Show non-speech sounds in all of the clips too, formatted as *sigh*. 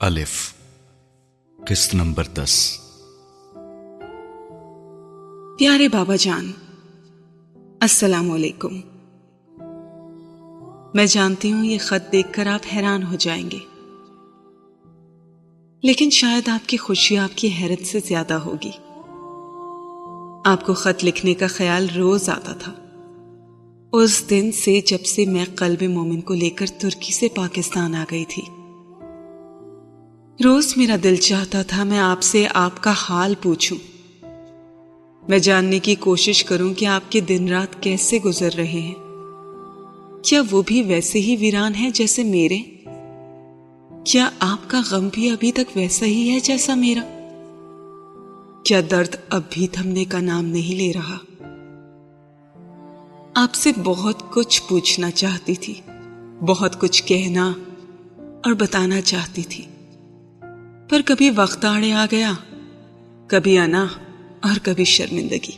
الف، قسط نمبر دس۔ پیارے بابا جان، السلام علیکم۔ میں جانتی ہوں یہ خط دیکھ کر آپ حیران ہو جائیں گے۔ لیکن شاید آپ کی خوشی آپ کی حیرت سے زیادہ ہوگی۔ آپ کو خط لکھنے کا خیال روز آتا تھا۔ اس دن سے جب سے میں قلب مومن کو لے کر ترکی سے پاکستان آ گئی تھی۔ روز میرا دل چاہتا تھا میں آپ سے آپ کا حال پوچھوں۔ میں جاننے کی کوشش کروں کہ آپ کے دن رات کیسے گزر رہے ہیں۔ کیا وہ بھی ویسے ہی ویران ہیں جیسے میرے؟ کیا آپ کا غم بھی ابھی تک ویسا ہی ہے جیسا میرا؟ کیا درد اب بھی تھمنے کا نام نہیں لے رہا؟ آپ سے بہت کچھ پوچھنا چاہتی تھی، بہت کچھ کہنا اور بتانا چاہتی تھی۔ پر کبھی وقت آڑے آ گیا، کبھی انا اور کبھی شرمندگی۔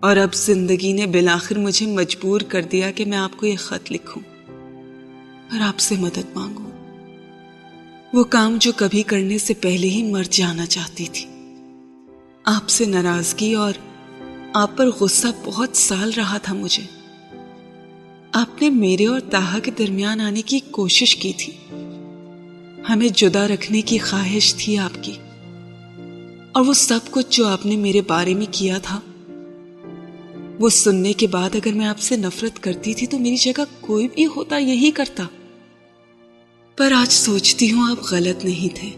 اور اب زندگی نے بلاخر مجھے مجبور کر دیا کہ میں آپ کو یہ خط لکھوں اور آپ سے مدد مانگوں۔ وہ کام جو کبھی کرنے سے پہلے ہی مر جانا چاہتی تھی۔ آپ سے ناراضگی اور آپ پر غصہ بہت سال رہا تھا مجھے۔ آپ نے میرے اور تاہا کے درمیان آنے کی کوشش کی تھی۔ ہمیں جدا رکھنے کی خواہش تھی آپ کی۔ اور وہ سب کچھ جو آپ نے میرے بارے میں کیا تھا، وہ سننے کے بعد اگر میں آپ سے نفرت کرتی تھی تو میری جگہ کوئی بھی ہوتا، یہی کرتا۔ پر آج سوچتی ہوں آپ غلط نہیں تھے۔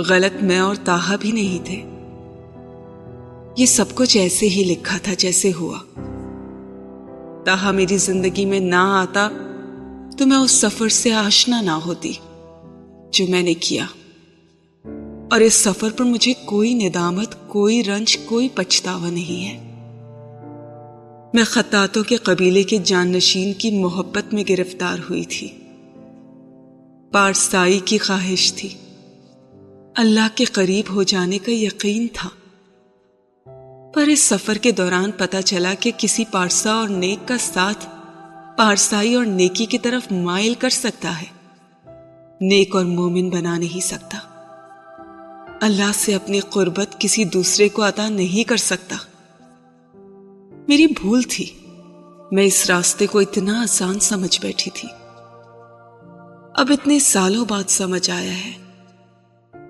غلط میں اور تاہا بھی نہیں تھے۔ یہ سب کچھ ایسے ہی لکھا تھا جیسے ہوا۔ تاہا میری زندگی میں نہ آتا تو میں اس سفر سے آشنا نہ ہوتی۔ جو میں نے کیا۔ اور اس سفر پر مجھے کوئی ندامت، کوئی رنج، کوئی پچھتاوا نہیں ہے۔ میں خطاطوں کے قبیلے کے جان نشین کی محبت میں گرفتار ہوئی تھی۔ پارسائی کی خواہش تھی۔ اللہ کے قریب ہو جانے کا یقین تھا۔ پر اس سفر کے دوران پتا چلا کہ کسی پارسا اور نیک کا ساتھ پارسائی اور نیکی کی طرف مائل کر سکتا ہے۔ نیک اور مومن بنا نہیں سکتا۔ اللہ سے اپنی قربت کسی دوسرے کو عطا نہیں کر سکتا۔ میری بھول تھی۔ میں اس راستے کو اتنا آسان سمجھ بیٹھی تھی۔ اب اتنے سالوں بعد سمجھ آیا ہے۔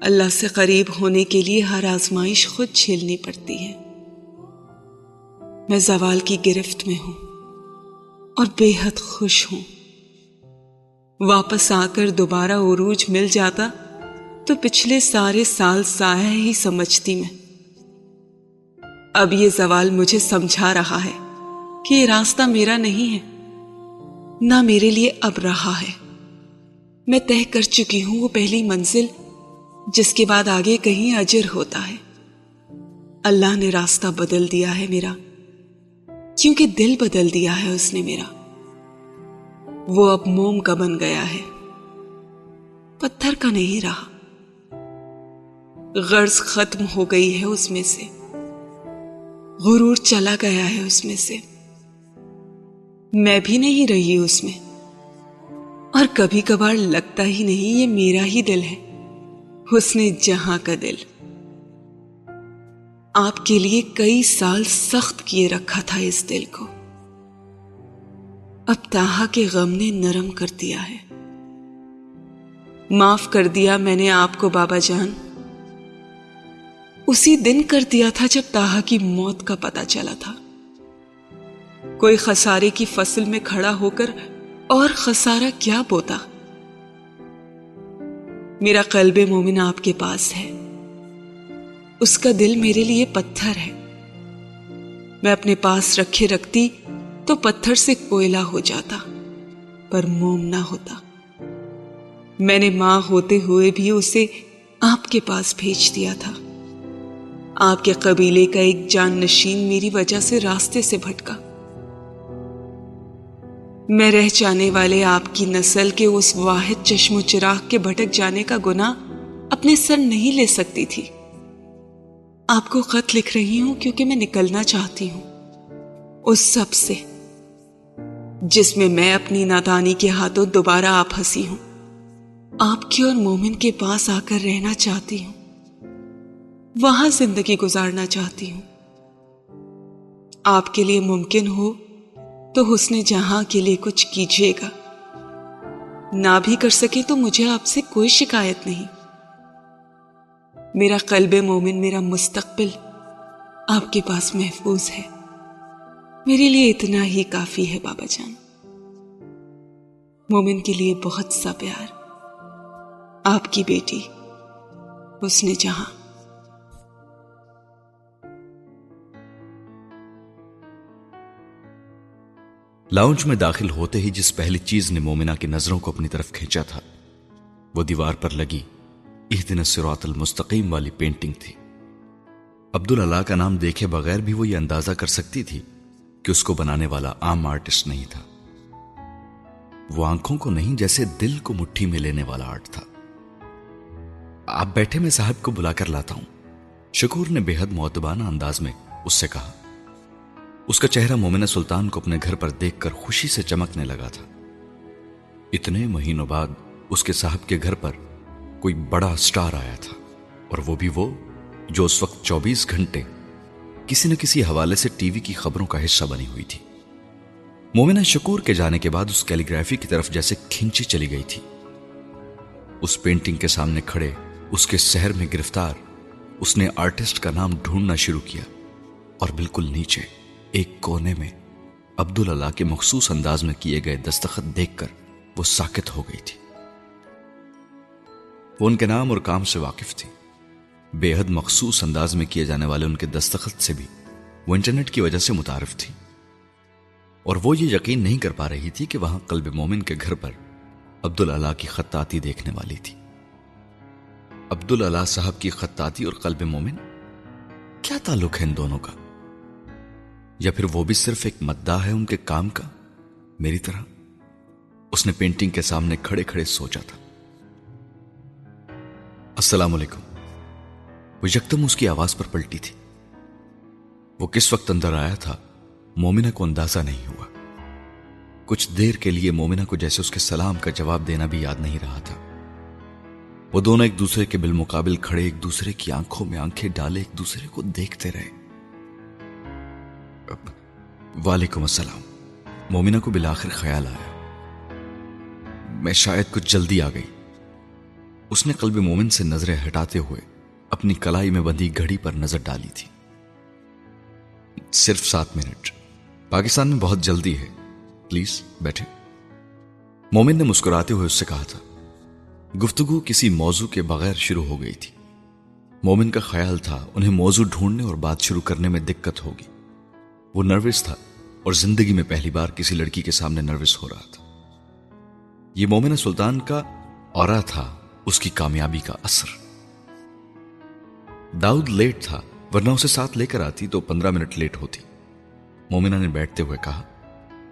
اللہ سے قریب ہونے کے لیے ہر آزمائش خود جھیلنی پڑتی ہے۔ میں زوال کی گرفت میں ہوں اور بے حد خوش ہوں۔ واپس آ کر دوبارہ عروج مل جاتا تو پچھلے سارے سال سایہ ہی سمجھتی میں۔ اب یہ زوال مجھے سمجھا رہا ہے کہ یہ راستہ میرا نہیں ہے، نہ میرے لیے اب رہا ہے۔ میں طے کر چکی ہوں وہ پہلی منزل جس کے بعد آگے کہیں اجر ہوتا ہے۔ اللہ نے راستہ بدل دیا ہے میرا، کیونکہ دل بدل دیا ہے اس نے میرا۔ وہ اب موم کا بن گیا ہے۔ پتھر کا نہیں رہا۔ غرض ختم ہو گئی ہے اس میں سے۔ غرور چلا گیا ہے اس میں سے۔ میں بھی نہیں رہی اس میں۔ اور کبھی کبھار لگتا ہی نہیں یہ میرا ہی دل ہے۔ اس نے جہاں کا دل۔ آپ کے لیے کئی سال سخت کیے رکھا تھا اس دل کو۔ اب تاہا کے غم نے نرم کر دیا ہے۔ معاف کر دیا میں نے آپ کو بابا جان۔ اسی دن کر دیا تھا جب تاہا کی موت کا پتا چلا تھا۔ کوئی خسارے کی فصل میں کھڑا ہو کر اور خسارہ کیا بوتا۔ میرا قلب مومن آپ کے پاس ہے۔ اس کا دل میرے لیے پتھر ہے۔ میں اپنے پاس رکھے رکھتی تو پتھر سے کوئلہ ہو جاتا، پر موم نہ ہوتا۔ میں نے ماں ہوتے ہوئے بھی اسے آپ کے پاس بھیج دیا تھا۔ آپ کے قبیلے کا ایک جان نشین میری وجہ سے راستے سے بھٹکا۔ میں رہ جانے والے آپ کی نسل کے اس واحد چشم و چراغ کے بھٹک جانے کا گنا اپنے سر نہیں لے سکتی تھی۔ آپ کو خط لکھ رہی ہوں کیونکہ میں نکلنا چاہتی ہوں۔ اس سب سے جس میں میں اپنی نادانی کے ہاتھوں دوبارہ آپ ہنسی ہوں۔ آپ کے اور مومن کے پاس آ کر رہنا چاہتی ہوں۔ وہاں زندگی گزارنا چاہتی ہوں۔ آپ کے لیے ممکن ہو تو حسن جہاں کے لیے کچھ کیجیے گا۔ نہ بھی کر سکے تو مجھے آپ سے کوئی شکایت نہیں۔ میرا قلب مومن، میرا مستقبل آپ کے پاس محفوظ ہے۔ میرے لیے اتنا ہی کافی ہے بابا جان۔ مومن کے لیے بہت سا پیار۔ آپ کی بیٹی اس نے جہاں۔ لاؤنج میں داخل ہوتے ہی جس پہلی چیز نے مومنہ کی نظروں کو اپنی طرف کھینچا تھا، وہ دیوار پر لگی۔ اس دن سرات المستقیم والی پینٹنگ تھی۔ عبداللہ کا نام دیکھے بغیر بھی وہ یہ اندازہ کر سکتی تھی کہ اس کو بنانے والا عام آرٹسٹ نہیں تھا۔ وہ آنکھوں کو نہیں جیسے دل کو مٹھی میں لینے والا آرٹ تھا۔ آپ بیٹھے میں صاحب کو بلا کر لاتا ہوں۔ شکور نے بے حد معتبانہ انداز میں اس سے کہا۔ اس کا چہرہ مومنہ سلطان کو اپنے گھر پر دیکھ کر خوشی سے چمکنے لگا تھا۔ اتنے مہینوں بعد اس کے صاحب کے گھر پر کوئی بڑا سٹار آیا تھا اور وہ بھی وہ جو اس وقت چوبیس گھنٹے کسی نہ کسی حوالے سے ٹی وی کی خبروں کا حصہ بنی ہوئی تھی۔ مومنہ شکور کے جانے کے بعد اس کیلیگرافی کی طرف جیسے کھینچی چلی گئی تھی۔ اس پینٹنگ کے سامنے کھڑے، اس کے شہر میں گرفتار، اس نے آرٹسٹ کا نام ڈھونڈنا شروع کیا۔ اور بالکل نیچے، ایک کونے میں عبداللہ کے مخصوص انداز میں کیے گئے دستخط دیکھ کر وہ ساکت ہو گئی تھی۔ وہ ان کے نام اور کام سے واقف تھی۔ بے حد مخصوص انداز میں کیے جانے والے ان کے دستخط سے بھی وہ انٹرنیٹ کی وجہ سے متعارف تھی۔ اور وہ یہ یقین نہیں کر پا رہی تھی کہ وہاں قلب مومن کے گھر پر عبداللہ کی خطاطی دیکھنے والی تھی۔ عبداللہ صاحب کی خطاطی اور قلب مومن؟ کیا تعلق ہے ان دونوں کا؟ یا پھر وہ بھی صرف ایک مداح ہے ان کے کام کا؟ میری طرح اس نے پینٹنگ کے سامنے کھڑے کھڑے سوچا تھا۔ السلام علیکم۔ وہ یکدم اس کی آواز پر پلٹی تھی۔ وہ کس وقت اندر آیا تھا، مومنہ کو اندازہ نہیں ہوا۔ کچھ دیر کے لیے مومنہ کو جیسے اس کے سلام کا جواب دینا بھی یاد نہیں رہا تھا۔ وہ دونوں ایک دوسرے کے بالمقابل کھڑے ایک دوسرے کی آنکھوں میں آنکھیں ڈالے ایک دوسرے کو دیکھتے رہے۔ وعلیکم السلام۔ مومنہ کو بلاخر خیال آیا۔ میں شاید کچھ جلدی آ گئی۔ اس نے قلب مومن سے نظریں ہٹاتے ہوئے اپنی کلائی میں بندی گھڑی پر نظر ڈالی تھی۔ صرف سات منٹ۔ پاکستان میں بہت جلدی ہے۔ پلیز بیٹھے مومن نے مسکراتے ہوئے اس سے کہا تھا، گفتگو کسی موضوع کے بغیر شروع ہو گئی تھی۔ مومن کا خیال تھا، انہیں موضوع ڈھونڈنے اور بات شروع کرنے میں دقت ہوگی۔ وہ نروس تھا اور زندگی میں پہلی بار کسی لڑکی کے سامنے نروس ہو رہا تھا۔ یہ مومنہ سلطان کا اور تھا، اس کی کامیابی کا اثر۔ داؤد لیٹ تھا، ورنہ اسے ساتھ لے کر آتی تو پندرہ منٹ لیٹ ہوتی۔ مومنہ نے بیٹھتے ہوئے کہا،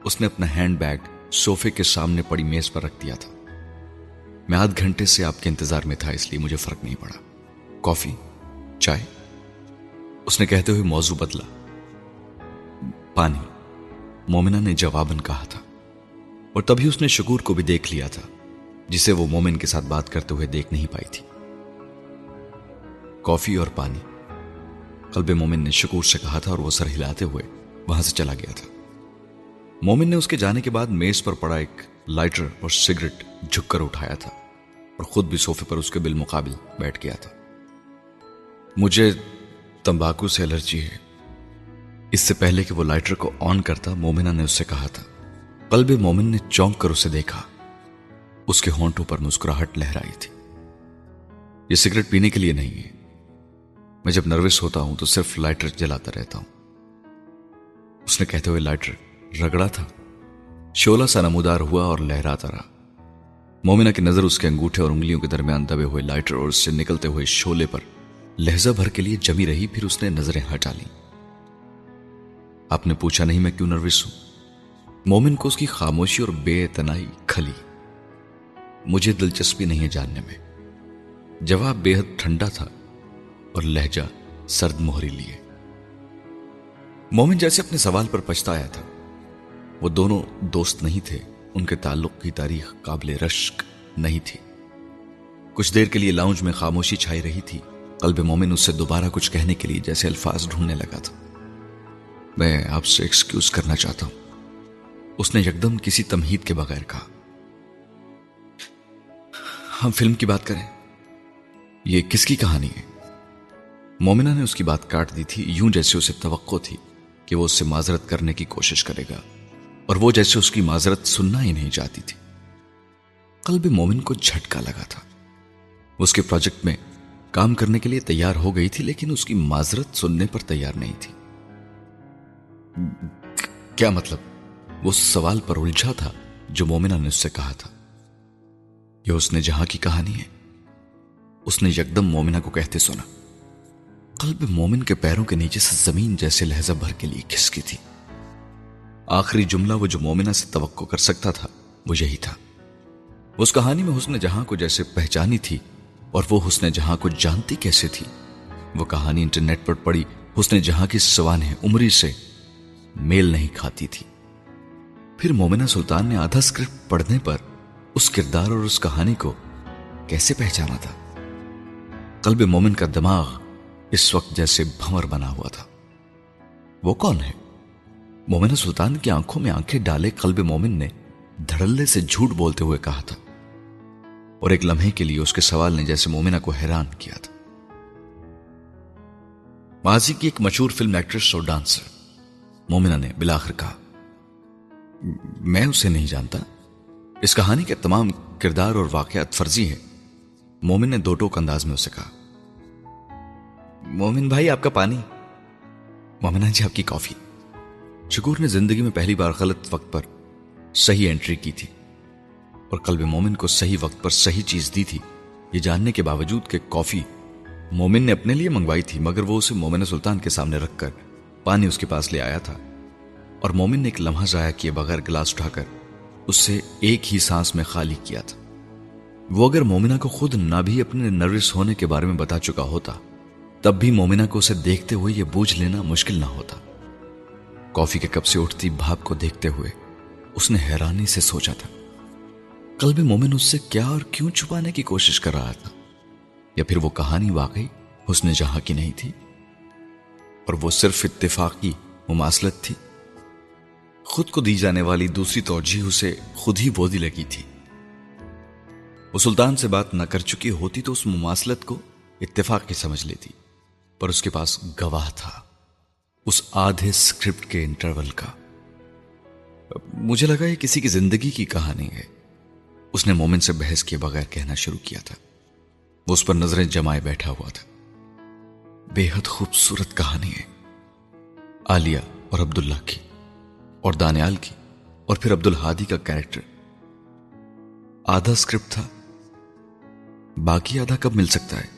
اس نے اپنا ہینڈ بیگ سوفے کے سامنے پڑی میز پر رکھ دیا تھا۔ میں آدھ گھنٹے سے آپ کے انتظار میں تھا، اس لیے مجھے فرق نہیں پڑا۔ کافی، چائے؟ اس نے کہتے ہوئے موضوع بدلا۔ پانی، مومنہ نے جواباً کہا تھا۔ اور تبھی اس نے شکور کو بھی دیکھ لیا تھا، جسے وہ مومن کے ساتھ بات کرتے ہوئے دیکھ نہیں پائی تھی۔ کافی اور پانی۔ قلب مومن نے شکور سے کہا تھا اور وہ سر ہلاتے ہوئے وہاں سے چلا گیا تھا۔ مومن نے اس کے جانے کے بعد میز پر پڑا ایک لائٹر اور سگریٹ جھک کر اٹھایا تھا اور خود بھی صوفے پر اس کے بالمقابل بیٹھ گیا تھا۔ مجھے تمباکو سے الرجی ہے۔ اس سے پہلے کہ وہ لائٹر کو آن کرتا، مومنہ نے اس سے کہا تھا۔ قلب مومن نے چونک کر اسے دیکھا۔ اس کے ہونٹوں پر مسکراہٹ لہرائی تھی۔ یہ سگریٹ پینے کے لیے نہیں ہے۔ میں جب نروس ہوتا ہوں تو صرف لائٹر جلاتا رہتا ہوں۔ اس نے کہتے ہوئے لائٹر رگڑا تھا۔ شولہ سا نمودار ہوا اور لہراتا رہا۔ مومنہ کی نظر اس کے انگوٹھے اور انگلیوں کے درمیان دبے ہوئے لائٹر اور اس سے نکلتے ہوئے شولے پر لہجہ بھر کے لیے جمی رہی۔ پھر اس نے نظریں ہٹا لیں۔ آپ نے پوچھا نہیں میں کیوں نروس ہوں؟ مومن کو اس کی خاموشی اور بے تنائی کھلی۔ مجھے دلچسپی نہیں ہے جاننے میں۔ جواب بے حد ٹھنڈا تھا۔ اور لہجہ سرد مہری لیے۔ مومن جیسے اپنے سوال پر پچھتایا تھا۔ وہ دونوں دوست نہیں تھے، ان کے تعلق کی تاریخ قابل رشک نہیں تھی۔ کچھ دیر کے لیے لاؤنج میں خاموشی چھائی رہی تھی۔ قلب مومن اس سے دوبارہ کچھ کہنے کے لیے جیسے الفاظ ڈھونڈنے لگا تھا۔ میں آپ سے ایکسکیوز کرنا چاہتا ہوں۔ اس نے یکدم کسی تمہید کے بغیر کہا۔ ہم فلم کی بات کریں۔ یہ کس کی کہانی ہے؟ مومنہ نے اس کی بات کاٹ دی تھی، یوں جیسے اسے توقع تھی کہ وہ اس سے معذرت کرنے کی کوشش کرے گا، اور وہ جیسے اس کی معذرت سننا ہی نہیں چاہتی تھی۔ قلب مومن کو جھٹکا لگا تھا۔ اس کے پروجیکٹ میں کام کرنے کے لیے تیار ہو گئی تھی، لیکن اس کی معذرت سننے پر تیار نہیں تھی۔ کیا مطلب؟ وہ سوال پر الجھا تھا جو مومنہ نے اس سے کہا تھا۔ یہ اس نے جہاں کی کہانی ہے، اس نے یکدم مومنہ کو کہتے سنا۔ قلب مومن کے پیروں کے نیچے سے زمین جیسے لہجہ بھر کے لیے کھسکی تھی۔ آخری جملہ وہ جو مومنہ سے توقع کر سکتا تھا، وہ یہی تھا۔ اس کہانی میں حسن جہاں کو جیسے پہچانی تھی اور وہ حسن جہاں کو جانتی کیسے تھی۔ وہ کہانی انٹرنیٹ پر پڑی، حسن جہاں کی سوانح عمری سے میل نہیں کھاتی تھی۔ پھر مومنہ سلطان نے آدھا اسکرپٹ پڑھنے پر اس کردار اور اس کہانی کو کیسے پہچانا تھا؟ قلب مومن کا دماغ اس وقت جیسے بھمر بنا ہوا تھا۔ وہ کون ہے؟ مومنہ سلطان کی آنکھوں میں آنکھیں ڈالے قلب مومن نے دھڑلے سے جھوٹ بولتے ہوئے کہا تھا۔ اور ایک لمحے کے لیے اس کے سوال نے جیسے مومنہ کو حیران کیا تھا۔ ماضی کی ایک مشہور فلم ایکٹریس اور ڈانسر، مومنہ نے بلاخر کہا، میں اسے نہیں جانتا۔ اس کہانی کے تمام کردار اور واقعات فرضی ہے مومن نے دو ٹوک انداز میں اسے کہا۔ مومن بھائی، آپ کا پانی۔ مومنہ جی آپ کی کافی۔ شکور نے زندگی میں پہلی بار غلط وقت پر صحیح انٹری کی تھی اور قلب مومن کو صحیح وقت پر صحیح چیز دی تھی۔ یہ جاننے کے باوجود کہ کافی مومن نے اپنے لیے منگوائی تھی، مگر وہ اسے مومن سلطان کے سامنے رکھ کر پانی اس کے پاس لے آیا تھا۔ اور مومن نے ایک لمحہ ضائع کیے بغیر گلاس اٹھا کر اس سے ایک ہی سانس میں خالی کیا تھا۔ وہ اگر مومنہ کو خود نہ بھی اپنے نروس ہونے کے بارے میں بتا چکا ہوتا تب بھی مومنہ کو اسے دیکھتے ہوئے یہ بوجھ لینا مشکل نہ ہوتا۔ کافی کے کپ سے اٹھتی بھاپ کو دیکھتے ہوئے اس نے حیرانی سے سوچا تھا، قلب مومن اس سے کیا اور کیوں چھپانے کی کوشش کر رہا تھا؟ یا پھر وہ کہانی واقعی اس نے جہاں کی نہیں تھی؟ اور وہ صرف اتفاقی مماثلت تھی۔ خود کو دی جانے والی دوسری توجہ اسے خود ہی بودی لگی تھی۔ وہ سلطان سے بات نہ کر چکی ہوتی تو اس مماثلت کو اتفاق کی سمجھ لیتی۔ پر اس کے پاس گواہ تھا، اس آدھے اسکرپٹ کے انٹرول کا۔ مجھے لگا یہ کسی کی زندگی کی کہانی ہے۔ اس نے مومن سے بحث کے بغیر کہنا شروع کیا تھا۔ وہ اس پر نظریں جمائے بیٹھا ہوا تھا۔ بے حد خوبصورت کہانی ہے۔ آلیا اور عبداللہ کی، اور دانیال کی، اور پھر عبدالحادی کا کیریکٹر۔ آدھا اسکرپٹ تھا۔ باقی آدھا کب مل سکتا ہے؟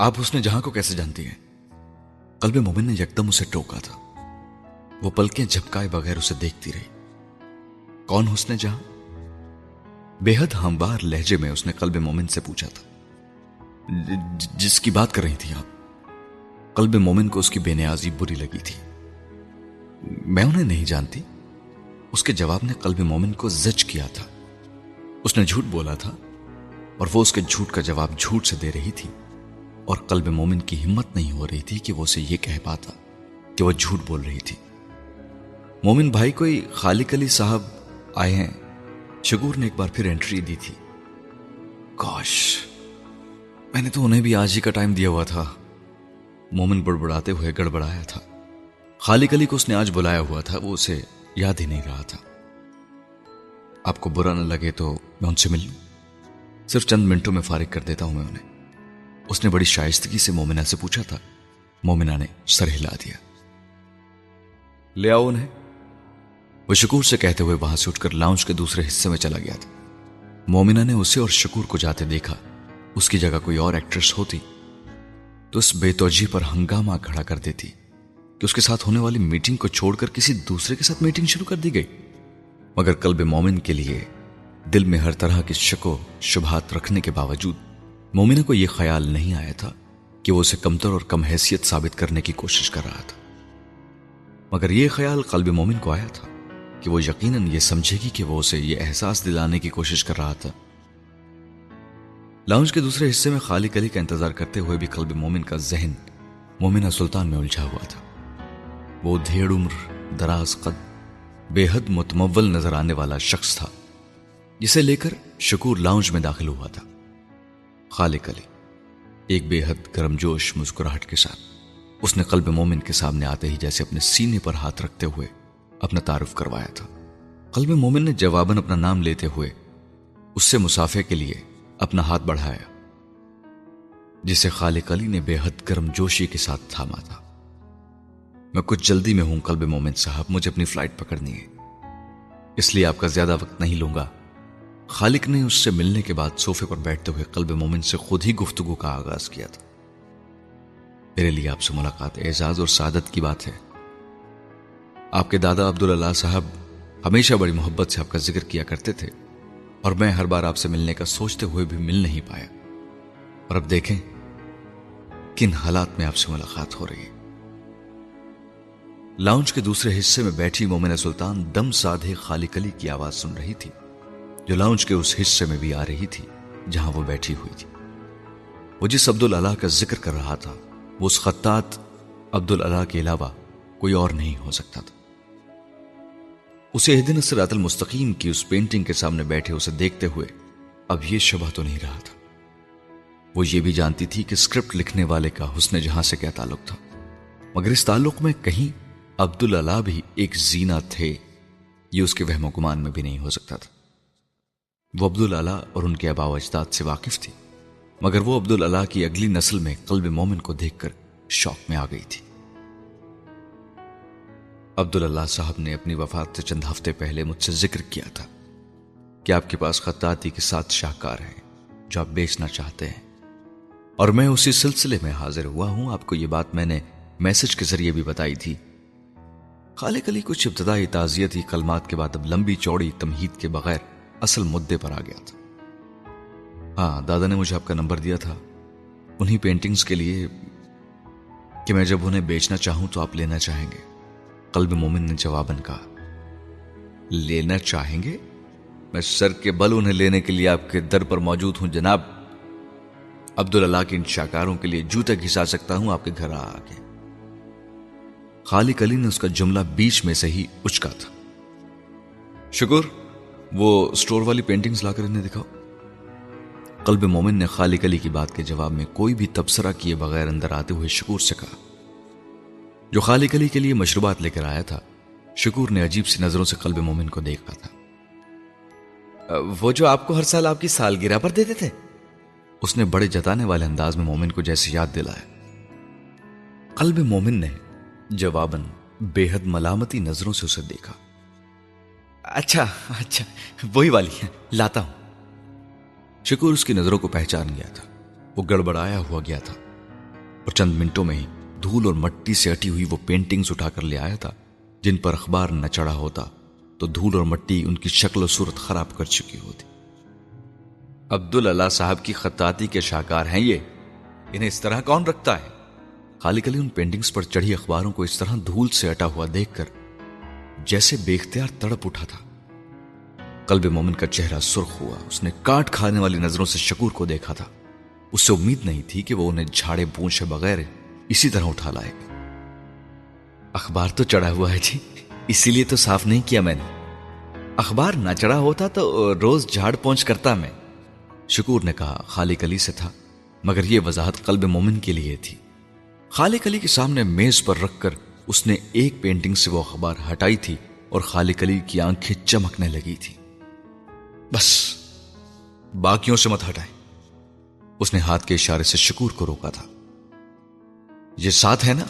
آپ اس نے جہاں کو کیسے جانتی ہیں؟ قلب مومن نے یکدم اسے ٹوکا تھا۔ وہ پلکیں جھپکائے بغیر اسے دیکھتی رہی۔ کون حسن جہاں؟ بے حد ہموار لہجے میں اس نے قلب مومن سے پوچھا تھا۔ جس کی بات کر رہی تھی آپ؟ قلب مومن کو اس کی بے نیازی بری لگی تھی۔ میں انہیں نہیں جانتی؟ اس کے جواب نے قلب مومن کو زج کیا تھا۔ اس نے جھوٹ بولا تھا اور وہ اس کے جھوٹ کا جواب جھوٹ سے دے رہی تھی۔ اور قلب مومن کی ہمت نہیں ہو رہی تھی کہ وہ اسے یہ کہہ پاتا کہ وہ جھوٹ بول رہی تھی۔ مومن بھائی کوئی خالق علی صاحب آئے ہیں۔ شگور نے ایک بار پھر انٹری دی تھی۔ کاش، میں نے تو انہیں بھی آج ہی کا ٹائم دیا ہوا تھا۔ مومن بڑبڑاتے ہوئے گڑبڑایا تھا۔ خالق علی کو اس نے آج بلایا ہوا تھا، وہ اسے یاد ہی نہیں رہا تھا۔ آپ کو برا نہ لگے تو میں ان سے مل لوں۔ صرف چند منٹوں میں فارغ کر دیتا ہوں میں انہیں۔ اس نے بڑی شائستگی سے مومنہ سے پوچھا تھا۔ مومنہ نے سر ہلا دیا۔ لے آؤ انہیں۔ وہ شکور سے کہتے ہوئے وہاں سے اٹھ کر لاؤنج کے دوسرے حصے میں چلا گیا تھا۔ مومنہ نے اسے اور شکور کو جاتے دیکھا۔ اس کی جگہ کوئی اور ایکٹریس ہوتی۔ تو اس بے توجہ پر ہنگامہ کھڑا کر دیتی کہ اس کے ساتھ ہونے والی میٹنگ کو چھوڑ کر کسی دوسرے کے ساتھ میٹنگ شروع کر دی گئی۔ مگر قلب مومن کے لیے دل میں ہر طرح کی شک و شبہات رکھنے کے باوجود مومنہ کو یہ خیال نہیں آیا تھا کہ وہ اسے کمتر اور کم حیثیت ثابت کرنے کی کوشش کر رہا تھا۔ مگر یہ خیال قلب مومن کو آیا تھا کہ وہ یقیناً یہ سمجھے گی کہ وہ اسے یہ احساس دلانے کی کوشش کر رہا تھا۔ لاؤنج کے دوسرے حصے میں خالی کلی کا انتظار کرتے ہوئے بھی قلب مومن کا ذہن مومنہ سلطان میں الجھا ہوا تھا۔ وہ دھیڑ عمر، دراز قد، بے حد متمول نظر آنے والا شخص تھا، جسے لے کر شکور لاؤنج میں داخل ہوا تھا۔ خالق علی۔ ایک بے حد گرم جوش مسکراہٹ کے ساتھ۔ اس نے قلب مومن کے سامنے آتے ہی جیسے اپنے سینے پر ہاتھ رکھتے ہوئے اپنا تعارف کروایا تھا۔ قلب مومن نے جواباً اپنا نام لیتے ہوئے اس سے مسافے کے لیے اپنا ہاتھ بڑھایا، جسے خالق علی نے بے حد گرم جوشی کے ساتھ تھاما تھا۔ میں کچھ جلدی میں ہوں، قلب مومن صاحب، مجھے اپنی فلائٹ پکڑنی ہے۔ اس لیے آپ کا زیادہ وقت نہیں لوں گا۔ خالق نے اس سے ملنے کے بعد صوفے پر بیٹھتے ہوئے قلب مومن سے خود ہی گفتگو کا آغاز کیا تھا۔ میرے لیے آپ سے ملاقات اعزاز اور سعادت کی بات ہے۔ آپ کے دادا عبداللہ صاحب ہمیشہ بڑی محبت سے آپ کا ذکر کیا کرتے تھے اور میں ہر بار آپ سے ملنے کا سوچتے ہوئے بھی مل نہیں پایا۔ اور اب دیکھیں کن حالات میں آپ سے ملاقات ہو رہی ہے۔ لاؤنج کے دوسرے حصے میں بیٹھی مومن سلطان دم سادھے خالق علی کی آواز سن رہی تھی۔ جو لاؤنج کے اس حصے میں بھی آ رہی تھی، جہاں وہ بیٹھی ہوئی تھی۔ وہ جس عبد اللہ کا ذکر کر رہا تھا، وہ اس خطات عبد اللہ کے علاوہ کوئی اور نہیں ہو سکتا تھا۔ اسے دن سرات المستقیم کی اس پینٹنگ کے سامنے بیٹھے اسے دیکھتے ہوئے اب یہ شبہ تو نہیں رہا تھا۔ وہ یہ بھی جانتی تھی کہ اسکرپٹ لکھنے والے کا حسن جہاں سے کیا تعلق تھا۔ مگر اس تعلق میں کہیں عبد اللہ بھی ایک زینہ تھے، یہ اس کے وہم و گمان میں بھی نہیں ہو سکتا تھا۔ وہ عبداللہ اور ان کے ابا و اجداد سے واقف تھی، مگر وہ عبداللہ کی اگلی نسل میں قلب مومن کو دیکھ کر شوق میں آ گئی تھی۔ عبد اللہ صاحب نے اپنی وفات سے چند ہفتے پہلے مجھ سے ذکر کیا تھا کہ آپ کے پاس خطاطی کے ساتھ شاہکار ہیں جو آپ بیچنا چاہتے ہیں۔ اور میں اسی سلسلے میں حاضر ہوا ہوں۔ آپ کو یہ بات میں نے میسج کے ذریعے بھی بتائی تھی۔ خالق علی کچھ ابتدائی تعزیتی کلمات کے بعد اب لمبی چوڑی تمہید کے بغیر اصل مدے پر آ گیا تھا۔ ہاں دادا نے مجھے آپ کا نمبر دیا تھا۔ انہی پینٹنگز کے لیے کہ میں جب انہیں بیچنا چاہوں تو آپ لینا چاہیں گے۔ قلب مومن نے جواباً کہا، لینا چاہیں گے؟ میں سر کے بل انہیں لینے کے لیے آپ کے در پر موجود ہوں۔ جناب، عبداللہ کے ان شاکاروں کے لیے جوتا گھسا سکتا ہوں، آپ کے گھر آ کے۔ خالق علی نے اس کا جملہ بیچ میں سے ہی اچکا تھا۔ شکر۔ وہ سٹور والی پینٹنگز لا کر انہیں دکھاؤ۔ قلب مومن نے خالق علی کی بات کے جواب میں کوئی بھی تبصرہ کیے بغیر اندر آتے ہوئے شکور سے کہا۔ جو خالق علی کے لیے مشروبات لے کر آیا تھا، شکور نے عجیب سی نظروں سے قلب مومن کو دیکھا تھا۔ وہ جو آپ کو ہر سال آپ کی سالگرہ پر دیتے تھے۔ اس نے بڑے جتانے والے انداز میں مومن کو جیسے یاد دلایا۔ قلب مومن نے جواباً بے حد ملامتی نظروں سے اسے دیکھا۔ اچھا اچھا وہی والی ہے لاتا ہوں۔ شکور اس کی نظروں کو پہچان گیا تھا۔ وہ گڑبڑایا ہوا گیا تھا۔ اور چند منٹوں میں ہی دھول اور مٹی سے اٹی ہوئی وہ پینٹنگز اٹھا کر لے آیا تھا، جن پر اخبار نہ چڑھا ہوتا تو دھول اور مٹی ان کی شکل و صورت خراب کر چکی ہوتی۔ عبد اللہ صاحب کی خطاطی کے شاہکار ہیں یہ۔ انہیں اس طرح کون رکھتا ہے؟ خالق علی ان پینٹنگز پر چڑھی اخباروں کو اس طرح دھول سے اٹا ہوا دیکھ کر جیسے بے اختیار تڑپ اٹھا تھا۔ قلب مومن کا چہرہ سرخ ہوا۔ اس نے کاٹ کھانے والی نظروں سے شکور کو دیکھا تھا۔ اس سے امید نہیں تھی کہ وہ انہیں جھاڑے پونچھے بغیر اسی طرح اٹھا لائے۔ اخبار تو چڑھا ہوا ہے جی۔ اسی لیے تو صاف نہیں کیا میں نے۔ اخبار نہ چڑھا ہوتا تو روز جھاڑ پہنچ کرتا میں۔ شکور نے کہا، خالق علی سے تھا، مگر یہ وضاحت قلب مومن کے لیے تھی۔ خالق علی کے سامنے میز پر رکھ کر اس نے ایک پینٹنگ سے وہ اخبار ہٹائی تھی اور خالق علی کی آنکھیں چمکنے لگی تھی۔ بس، باقیوں سے مت ہٹائے اس نے ہاتھ کے اشارے سے شکور کو روکا تھا۔ یہ ساتھ ہے نا؟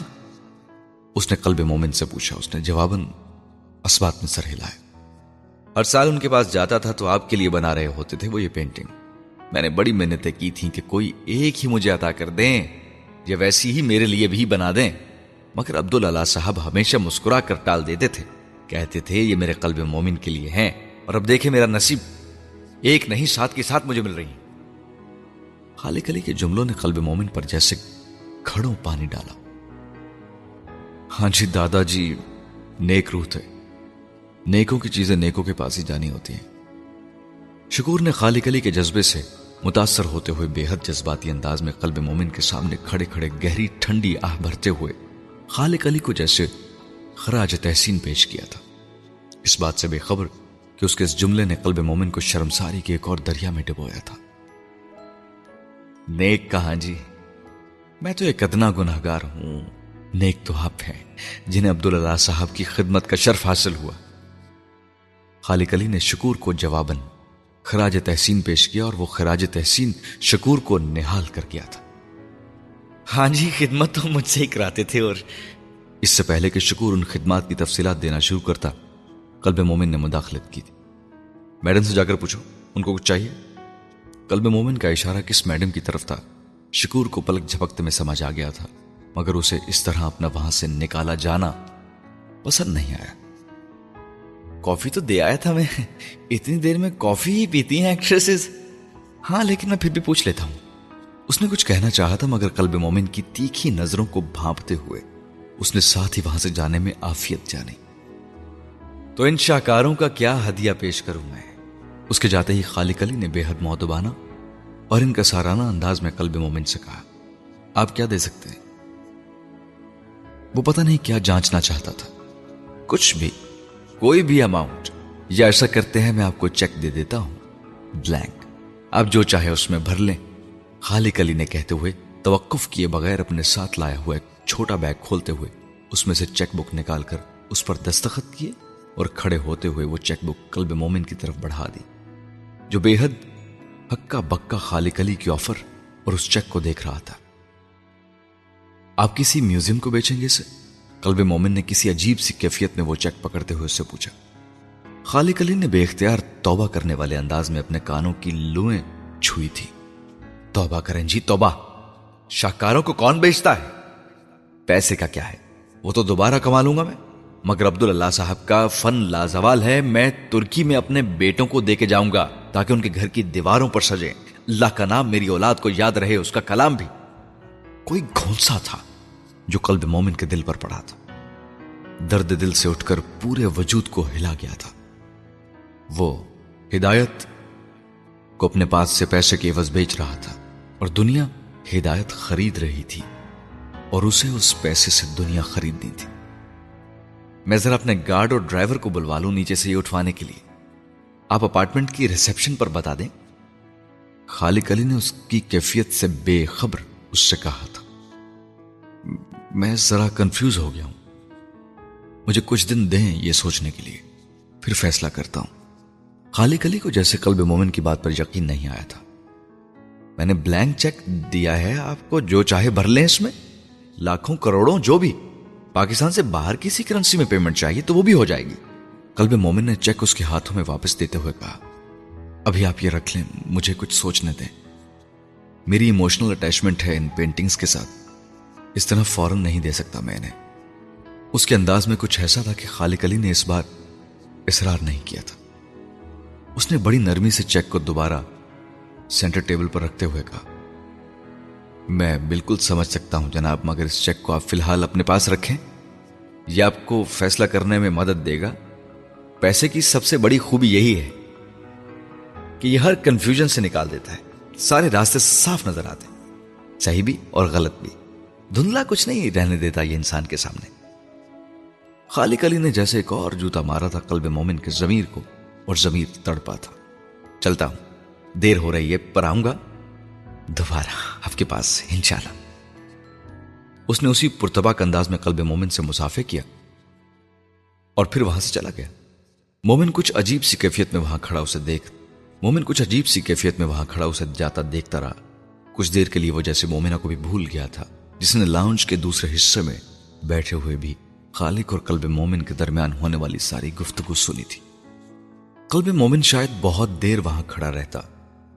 اس نے قلب مومن سے پوچھا۔ اس نے جواباً اسبات میں سر ہلایا۔ ہر سال ان کے پاس جاتا تھا تو آپ کے لیے بنا رہے ہوتے تھے وہ یہ پینٹنگ میں نے بڑی محنتیں کی تھیں کہ کوئی ایک ہی مجھے عطا کر دیں یا ویسی ہی میرے لیے بھی بنا دیں۔ مگر عبداللہ صاحب ہمیشہ مسکرا کر ٹال دیتے تھے۔ کہتے تھے، یہ میرے قلب مومن کے لیے ہیں، اور اب دیکھیں میرا نصیب۔ ایک نہیں، ساتھ کے ساتھ مجھے مل رہی خالق علی کے جملوں نے قلب مومن پر جیسے کھڑوں پانی ڈالا۔ ہاں جی دادا جی نیک روح تھے۔ نیکوں کی چیزیں نیکوں کے پاس ہی جانی ہوتی ہیں۔ شکور نے خالق علی کے جذبے سے متاثر ہوتے ہوئے بے حد جذباتی انداز میں قلب مومن کے سامنے کھڑے کھڑے گہری ٹھنڈی آہ بھرتے ہوئے خالق علی کو جیسے خراج تحسین پیش کیا تھا۔ اس بات سے بے خبر کہ اس کے اس جملے نے قلب مومن کو شرمساری کے ایک اور دریا میں ڈبویا تھا۔ نیک کہاں جی؟ میں تو ایک ادنا گناہ گار ہوں۔ نیک تو آپ ہیں جنہیں عبداللہ صاحب کی خدمت کا شرف حاصل ہوا۔ خالق علی نے شکور کو جواباً خراج تحسین پیش کیا اور وہ خراج تحسین شکور کو نہال کر گیا تھا۔ ہاں جی خدمت تو مجھ سے ہی کراتے تھے اور اس سے پہلے کہ شکور ان خدمات کی تفصیلات دینا شروع کرتا، قلب مومن نے مداخلت کی تھی۔ میڈم سے جا کر پوچھو، ان کو کچھ چاہیے؟ قلب مومن کا اشارہ کس میڈم کی طرف تھا؟ شکور کو پلک جھپکتے میں سمجھ آ گیا تھا، مگر اسے اس طرح اپنا وہاں سے نکالا جانا پسند نہیں آیا۔ کافی تو دے آیا تھا میں، اتنی دیر میں کافی ہی پیتی ہیں ایکٹریسز ہاں لیکن میں پھر بھی پوچھ لیتا ہوں۔ اس نے کچھ کہنا چاہا تھا، مگر قلب مومن کی تیکھی نظروں کو بھانپتے ہوئے اس نے ساتھ ہی وہاں سے جانے میں آفیت جانی۔ تو ان شاکاروں کا کیا ہدیہ پیش کروں میں؟ اس کے جاتے ہی خالق علی نے بے حد موتبانہ اور ان کا سارانہ انداز میں قلب مومن سے کہا، آپ کیا دے سکتے ہیں؟ وہ پتہ نہیں کیا جانچنا چاہتا تھا۔ کچھ بھی، کوئی بھی اماؤنٹ یا ایسا کرتے ہیں، میں آپ کو چیک دے دیتا ہوں۔ بلینک آپ جو چاہے اس میں بھر لیں۔ خالق علی نے کہتے ہوئے توقف کیے بغیر اپنے ساتھ لایا ہوا ایک چھوٹا بیگ کھولتے ہوئے اس میں سے چیک بک نکال کر اس پر دستخط کیے اور کھڑے ہوتے ہوئے وہ چیک بک قلب مومن کی طرف بڑھا دی۔ جو بے حد ہکا بکا خالق علی کی آفر اور اس چیک کو دیکھ رہا تھا۔ آپ کسی میوزیم کو بیچیں گے اسے؟ قلب مومن نے کسی عجیب سی کیفیت میں وہ چیک پکڑتے ہوئے اس سے پوچھا۔ خالق علی نے بے اختیار توبہ کرنے والے انداز میں اپنے کانوں کی لوئیں چھوئی تھی۔ توبہ کریں۔ جی توبہ۔ شاہکاروں کو کون بیچتا ہے؟ پیسے کا کیا ہے؟ وہ تو دوبارہ کما لوں گا میں۔ مگر عبداللہ صاحب کا فن لازوال ہے۔ میں ترکی میں اپنے بیٹوں کو دے کے جاؤں گا تاکہ ان کے گھر کی دیواروں پر سجے اللہ کا نام میری اولاد کو یاد رہے، اس کا کلام بھی۔ کوئی گھونسا تھا جو قلب مومن کے دل پر پڑا تھا۔ درد دل سے اٹھ کر پورے وجود کو ہلا گیا تھا۔ وہ ہدایت کو اپنے پاس سے پیسے کے عوض بیچ رہا تھا۔ اور دنیا ہدایت خرید رہی تھی اور اسے اس پیسے سے دنیا خریدنی تھی۔ میں ذرا اپنے گارڈ اور ڈرائیور کو بلوا لوں نیچے سے یہ اٹھوانے کے لیے۔ آپ اپارٹمنٹ کی ریسپشن پر بتا دیں۔ خالق علی نے اس کی کیفیت سے بے خبر اس سے کہا تھا۔ میں ذرا کنفیوز ہو گیا ہوں۔ مجھے کچھ دن دیں یہ سوچنے کے لیے۔ پھر فیصلہ کرتا ہوں۔ خالق علی کو جیسے قلب مومن کی بات پر یقین نہیں آیا تھا۔ میں نے بلینک چیک دیا ہے، آپ کو جو چاہے بھر لیں اس میں۔ لاکھوں کروڑوں جو بھی۔ پاکستان سے باہر کسی کرنسی میں پیمنٹ چاہیے تو وہ بھی ہو جائے گی۔ قلب مومن نے چیک اس کے ہاتھوں میں واپس دیتے ہوئے کہا، ابھی آپ یہ رکھ لیں، مجھے کچھ سوچنے دیں۔ میری ایموشنل اٹیچمنٹ ہے ان پینٹنگز کے ساتھ۔ اس طرح فوراً نہیں دے سکتا میں نے اس کے انداز میں کچھ ایسا تھا کہ خالق علی نے اس بار اصرار نہیں کیا تھا۔ اس نے بڑی نرمی سے چیک کو دوبارہ سینٹر ٹیبل پر رکھتے ہوئے کہا، میں بالکل سمجھ سکتا ہوں جناب، مگر اس چیک کو آپ فی الحال اپنے پاس رکھیں، یہ آپ کو فیصلہ کرنے میں مدد دے گا۔ پیسے کی سب سے بڑی خوبی یہی ہے کہ یہ ہر کنفیوژن سے نکال دیتا ہے۔ سارے راستے صاف نظر آتے ہیں، صحیح بھی اور غلط بھی۔ دھندلا کچھ نہیں رہنے دیتا یہ انسان کے سامنے۔ خالق علی نے جیسے ایک اور جوتا مارا تھا، قلب مومن کے ضمیر کو اور ضمیر تڑپا تھا۔ چلتا ہوں۔ دیر ہو رہی ہے، پر آؤں گا دوبارہ آپ کے پاس، انشاءاللہ۔ اس نے اسی پرتباک انداز میں قلب مومن سے مسافے کیا اور پھر وہاں سے چلا گیا۔ مومن کچھ عجیب سی کیفیت میں وہاں کھڑا، اسے دیکھ۔ مومن کچھ عجیب سی کیفیت میں وہاں کھڑا، اسے جاتا، دیکھتا رہا۔ کچھ دیر کے لیے وہ جیسے مومنہ کو بھی بھول گیا تھا، جس نے لاؤنج کے دوسرے حصے میں بیٹھے ہوئے بھی خالق اور قلب مومن کے درمیان ہونے والی ساری گفتگو سنی تھی۔ قلب مومن شاید بہت دیر وہاں کھڑا رہتا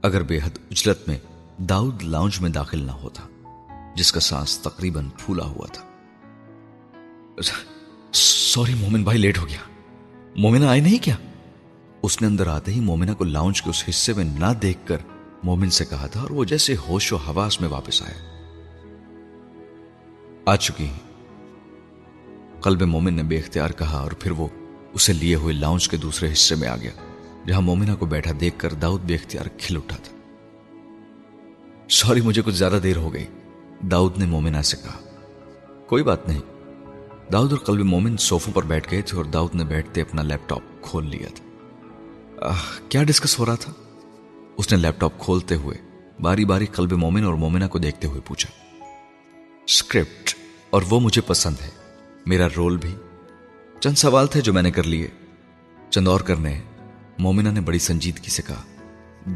اگر بے حد اجلت میں داؤد لاؤنج میں داخل نہ ہوتا، جس کا سانس تقریباً پھولا ہوا تھا۔ سوری، مومن بھائی لیٹ ہو گیا۔ مومنہ آئے نہیں کیا؟ اس نے اندر آتے ہی مومنہ کو لاؤنج کے اس حصے میں نہ دیکھ کر مومن سے کہا تھا، اور وہ جیسے ہوش و حواس میں واپس آیا۔ آ چکی ہیں۔ قلب مومن نے بے اختیار کہا اور پھر وہ اسے لیے ہوئے لاؤنج کے دوسرے حصے میں آ گیا۔ جہاں مومنہ کو بیٹھا دیکھ کر داؤد بے اختیار کھل اٹھا تھا۔ سوری، مجھے کچھ زیادہ دیر ہو گئی۔ داؤد نے مومنہ سے کہا، کوئی بات نہیں۔ داؤد اور قلب مومن صوفوں پر بیٹھ گئے تھے اور داؤد نے بیٹھتے اپنا لیپ ٹاپ کھول لیا تھا۔ کیا ڈسکس ہو رہا تھا؟ اس نے لیپ ٹاپ کھولتے ہوئے باری باری قلب مومن اور مومنہ کو دیکھتے ہوئے پوچھا اسکرپٹ اور وہ مجھے پسند ہے۔ میرا رول بھی۔ چند سوال تھے جو میں نے کر لیے۔ چند اور کرنے ہیں۔ مومنہ نے بڑی سنجیدگی سے کہا،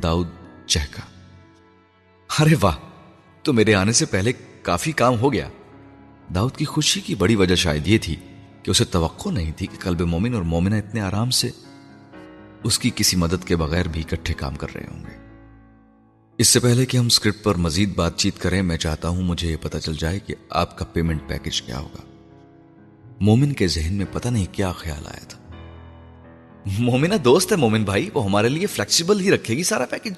داؤد، چہکا۔ ارے واہ، تو میرے آنے سے پہلے کافی کام ہو گیا۔ داؤد کی خوشی کی بڑی وجہ شاید یہ تھی کہ اسے توقع نہیں تھی کہ قلب مومن اور مومنہ اتنے آرام سے اس کی کسی مدد کے بغیر بھی اکٹھے کام کر رہے ہوں گے۔ اس سے پہلے کہ ہم اسکرپٹ پر مزید بات چیت کریں، میں چاہتا ہوں مجھے یہ پتا چل جائے کہ آپ کا پیمنٹ پیکج کیا ہوگا۔ مومن کے ذہن میں پتہ نہیں کیا خیال آیا تھا۔ مومنہ دوست ہے مومن بھائی، وہ ہمارے لیے فلیکسیبل ہی رکھے گی سارا پیکج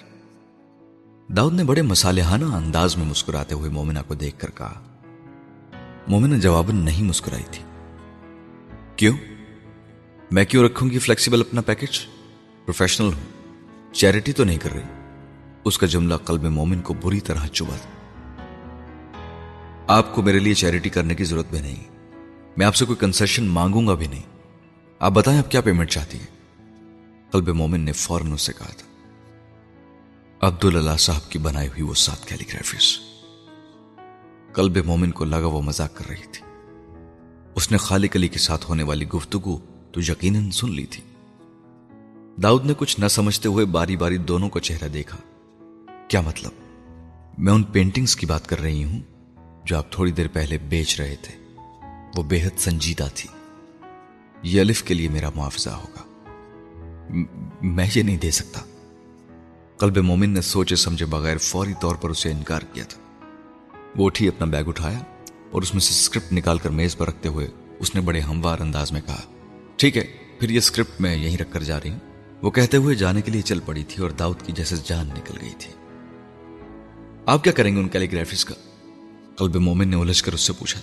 داؤد نے بڑے مسالحانہ انداز میں مسکراتے ہوئے مومنہ کو دیکھ کر کہا، مومنہ جواباً نہیں مسکرائی تھی۔ کیوں؟ میں کیوں رکھوں گی فلیکسیبل اپنا پیکج پروفیشنل ہوں۔ چیریٹی تو نہیں کر رہی۔ اس کا جملہ قلب مومن کو بری طرح چبا تھا آپ کو میرے لیے چیریٹی کرنے کی ضرورت بھی نہیں۔ میں آپ سے کوئی کنسیشن مانگوں گا بھی نہیں۔ آپ بتائیں آپ کیا پیمنٹ چاہتی ہیں؟ قلب مومن نے فوراً اس سے کہا تھا عبد اللہ صاحب کی بنائی ہوئی وہ سات کیلیگرافیز۔ قلب مومن کو لگا وہ مذاق کر رہی تھی۔ اس نے خالق علی کے ساتھ ہونے والی گفتگو تو یقیناً سن لی تھی۔ داؤد نے کچھ نہ سمجھتے ہوئے باری باری دونوں کو چہرہ دیکھا۔ کیا مطلب؟ میں ان پینٹنگز کی بات کر رہی ہوں جو آپ تھوڑی دیر پہلے بیچ رہے تھے۔ وہ بے حد سنجیدہ تھی۔ یہ الف کے لیے میرا معاوضہ ہوگا۔ میں یہ نہیں دے سکتا۔ قلب مومن نے سوچے سمجھے بغیر فوری طور پر اسے انکار کیا تھا۔ وہ اٹھی اپنا بیگ اٹھایا اور اس میں سے اسکرپٹ نکال کر میز پر رکھتے ہوئے اس نے بڑے ہموار انداز میں کہا، ٹھیک ہے، پھر یہ اسکرپٹ میں یہیں رکھ کر جا رہی ہوں۔ وہ کہتے ہوئے جانے کے لیے چل پڑی تھی اور داؤد کی جیسے جان نکل گئی تھی۔ آپ کیا کریں گے ان کیلیگرافیز کا؟ قلب مومن نے الجھ کر اس سے پوچھا،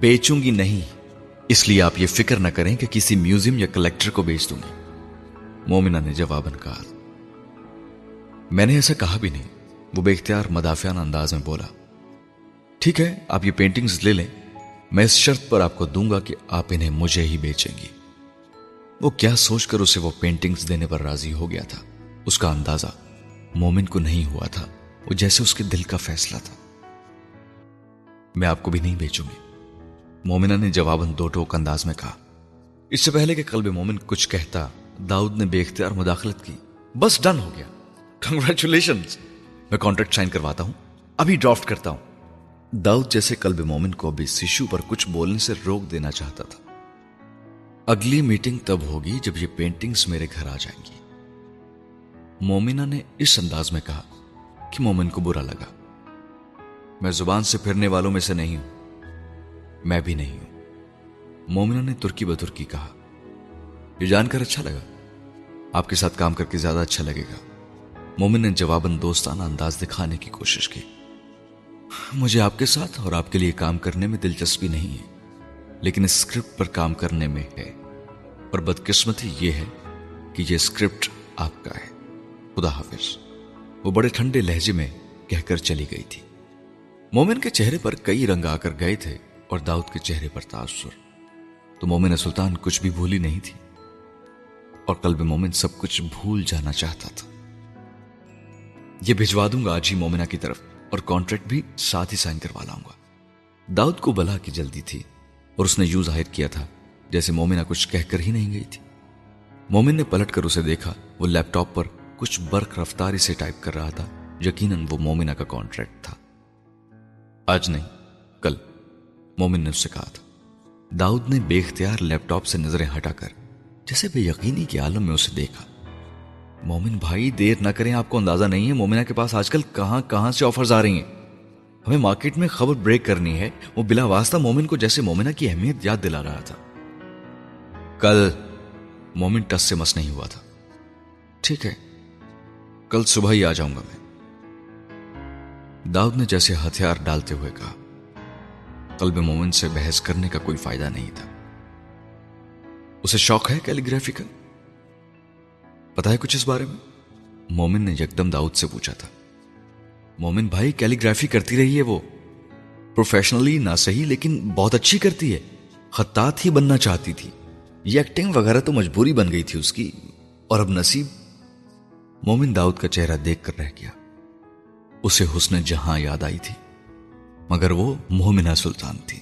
بیچوں گی نہیں اس لیے آپ یہ فکر نہ کریں کہ کسی میوزیم یا کلیکٹر کو بیچ دوں گی۔ مومنہ نے جواباً کہا، میں نے ایسا کہا بھی نہیں۔ وہ بے اختیار مدافعانہ انداز میں بولا، ٹھیک ہے، آپ یہ پینٹنگز لے لیں۔ میں اس شرط پر آپ کو دوں گا کہ آپ انہیں مجھے ہی بیچیں گی۔ وہ کیا سوچ کر اسے وہ پینٹنگز دینے پر راضی ہو گیا تھا؟ اس کا اندازہ مومن کو نہیں ہوا تھا۔ وہ جیسے اس کے دل کا فیصلہ تھا۔ میں آپ کو بھی نہیں بیچوں گی۔ مومنہ نے جواباً دو ٹوک انداز میں کہا، اس سے پہلے کہ قلب مومن کچھ کہتا، داؤد نے بے اختیار مداخلت کی۔ بس ڈن ہو گیا۔ کنگریچولیشن میں کانٹریکٹ سائن کرواتا ہوں۔ ابھی ڈرافٹ کرتا ہوں۔ داؤد جیسے کلب مومن کو ابھی سیشو پر کچھ بولنے سے روک دینا چاہتا تھا۔ اگلی میٹنگ تب ہوگی جب یہ پینٹنگز میرے گھر آ جائیں گی۔ مومنہ نے اس انداز میں کہا کہ مومن کو برا لگا۔ میں زبان سے پھرنے والوں میں سے نہیں ہوں۔ میں بھی نہیں ہوں۔ مومنہ نے ترکی بترکی کہا، یہ جان کر اچھا لگا۔ آپ کے ساتھ کام کر کے زیادہ اچھا لگے گا۔ مومن نے جواباً دوستانہ انداز دکھانے کی کوشش کی۔ مجھے آپ کے ساتھ اور آپ کے لیے کام کرنے میں دلچسپی نہیں ہے، لیکن اسکرپٹ پر کام کرنے میں ہے۔ اور بدقسمتی یہ ہے کہ یہ اسکرپٹ آپ کا ہے۔ خدا حافظ۔ وہ بڑے ٹھنڈے لہجے میں کہہ کر چلی گئی تھی۔ مومن کے چہرے پر کئی رنگ آ کر گئے تھے۔ اور داؤد کے چہرے پر تاثر۔ تو مومن سلطان کچھ بھی بھولی نہیں تھی اور قلب مومن سب کچھ بھول جانا چاہتا تھا۔ یہ بھجوا دوں گا آج ہی مومنہ کی طرف اور کانٹریکٹ بھی ساتھ ہی سائن کروا لاؤں گا۔ داؤد کو بلا کی جلدی تھی اور اس نے یوں ظاہر کیا تھا جیسے مومنہ کچھ کہہ کر ہی نہیں گئی تھی۔ مومن نے پلٹ کر اسے دیکھا، وہ لیپ ٹاپ پر کچھ برق رفتاری سے ٹائپ کر رہا تھا، یقیناً وہ مومنہ کا کانٹریکٹ تھا۔ آج نہیں مومن نے اس سے کہا تھا۔ داؤد نے بے اختیار لیپ ٹاپ سے نظریں ہٹا کر جیسے بے یقینی کے عالم میں اسے دیکھا۔ مومن بھائی، دیر نہ کریں، آپ کو اندازہ نہیں ہے مومنہ کے پاس آج کل کہاں کہاں سے آفرز آ رہی ہیں۔ ہمیں مارکیٹ میں خبر بریک کرنی ہے۔ وہ بلا واسطہ مومن کو جیسے مومنہ کی اہمیت یاد دلا رہا تھا۔ کل مومن ٹس سے مس نہیں ہوا تھا۔ ٹھیک ہے، کل صبح ہی آ جاؤں گا میں۔ داؤد نے جیسے ہتھیار ڈالتے ہوئے کہا۔ قلب مومن سے بحث کرنے کا کوئی فائدہ نہیں تھا۔ اسے شوق ہے کیلیگرافی کا؟ پتا ہے کچھ اس بارے میں؟ مومن نے یکدم داؤد سے پوچھا تھا۔ مومن بھائی، کیلیگرافی کرتی رہی ہے وہ۔ پروفیشنلی نہ صحیح لیکن بہت اچھی کرتی ہے۔ خطاط ہی بننا چاہتی تھی۔ یہ ایکٹنگ وغیرہ تو مجبوری بن گئی تھی اس کی۔ اور اب نصیب۔ مومن داؤد کا چہرہ دیکھ کر رہ گیا۔ اسے حسن جہاں یاد آئی تھی۔ مگر وہ مومنہ سلطان تھی۔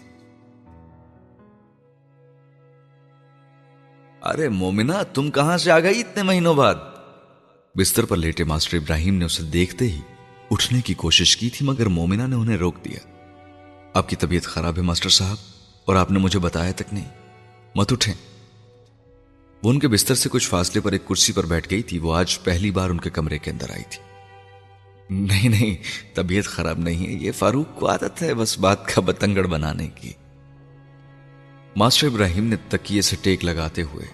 ارے مومنہ، تم کہاں سے آ گئی اتنے مہینوں بعد؟ بستر پر لیٹے ماسٹر ابراہیم نے اسے دیکھتے ہی اٹھنے کی کوشش کی تھی، مگر مومنہ نے انہیں روک دیا۔ آپ کی طبیعت خراب ہے ماسٹر صاحب، اور آپ نے مجھے بتایا تک نہیں۔ مت اٹھیں۔ وہ ان کے بستر سے کچھ فاصلے پر ایک کرسی پر بیٹھ گئی تھی۔ وہ آج پہلی بار ان کے کمرے کے اندر آئی تھی۔ نہیں نہیں، طبیعت خراب نہیں ہے۔ یہ فاروق کو عادت ہے بس بات کا بتنگڑ بنانے کی۔ ماسٹر ابراہیم نے تکیے سے ٹیک لگاتے ہوئے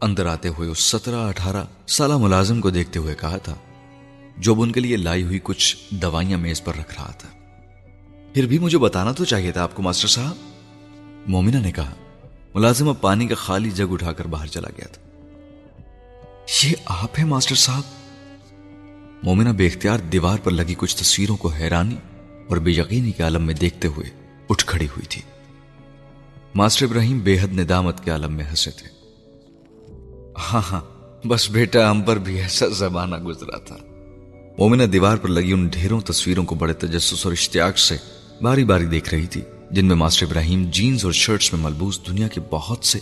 اندر آتے ہوئے اس سترہ، اٹھارہ سالہ ملازم کو دیکھتے ہوئے کہا تھا، جو ان کے لیے لائی ہوئی کچھ دوائیاں میز پر رکھ رہا تھا۔ پھر بھی مجھے بتانا تو چاہیے تھا آپ کو، ماسٹر صاحب۔ مومنہ نے کہا، ملازم اب پانی کا خالی جگ اٹھا کر باہر چلا گیا تھا۔ یہ آپ ہیں ماسٹر صاحب؟ مومنہ بے اختیار دیوار پر لگی کچھ تصویروں کو حیرانی اور بے یقینی کے عالم میں دیکھتے ہوئے اٹھ کھڑی ہوئی تھی۔ ماسٹر ابراہیم بے حد ندامت کے عالم میں ہنسے تھے۔ ہاں ہاں بس بیٹا، ہم پر بھی ایسا زمانہ گزرا تھا۔ مومنہ دیوار پر لگی ان ڈھیروں تصویروں کو بڑے تجسس اور اشتیاق سے باری باری دیکھ رہی تھی، جن میں ماسٹر ابراہیم جینز اور شرٹس میں ملبوس دنیا کے بہت سے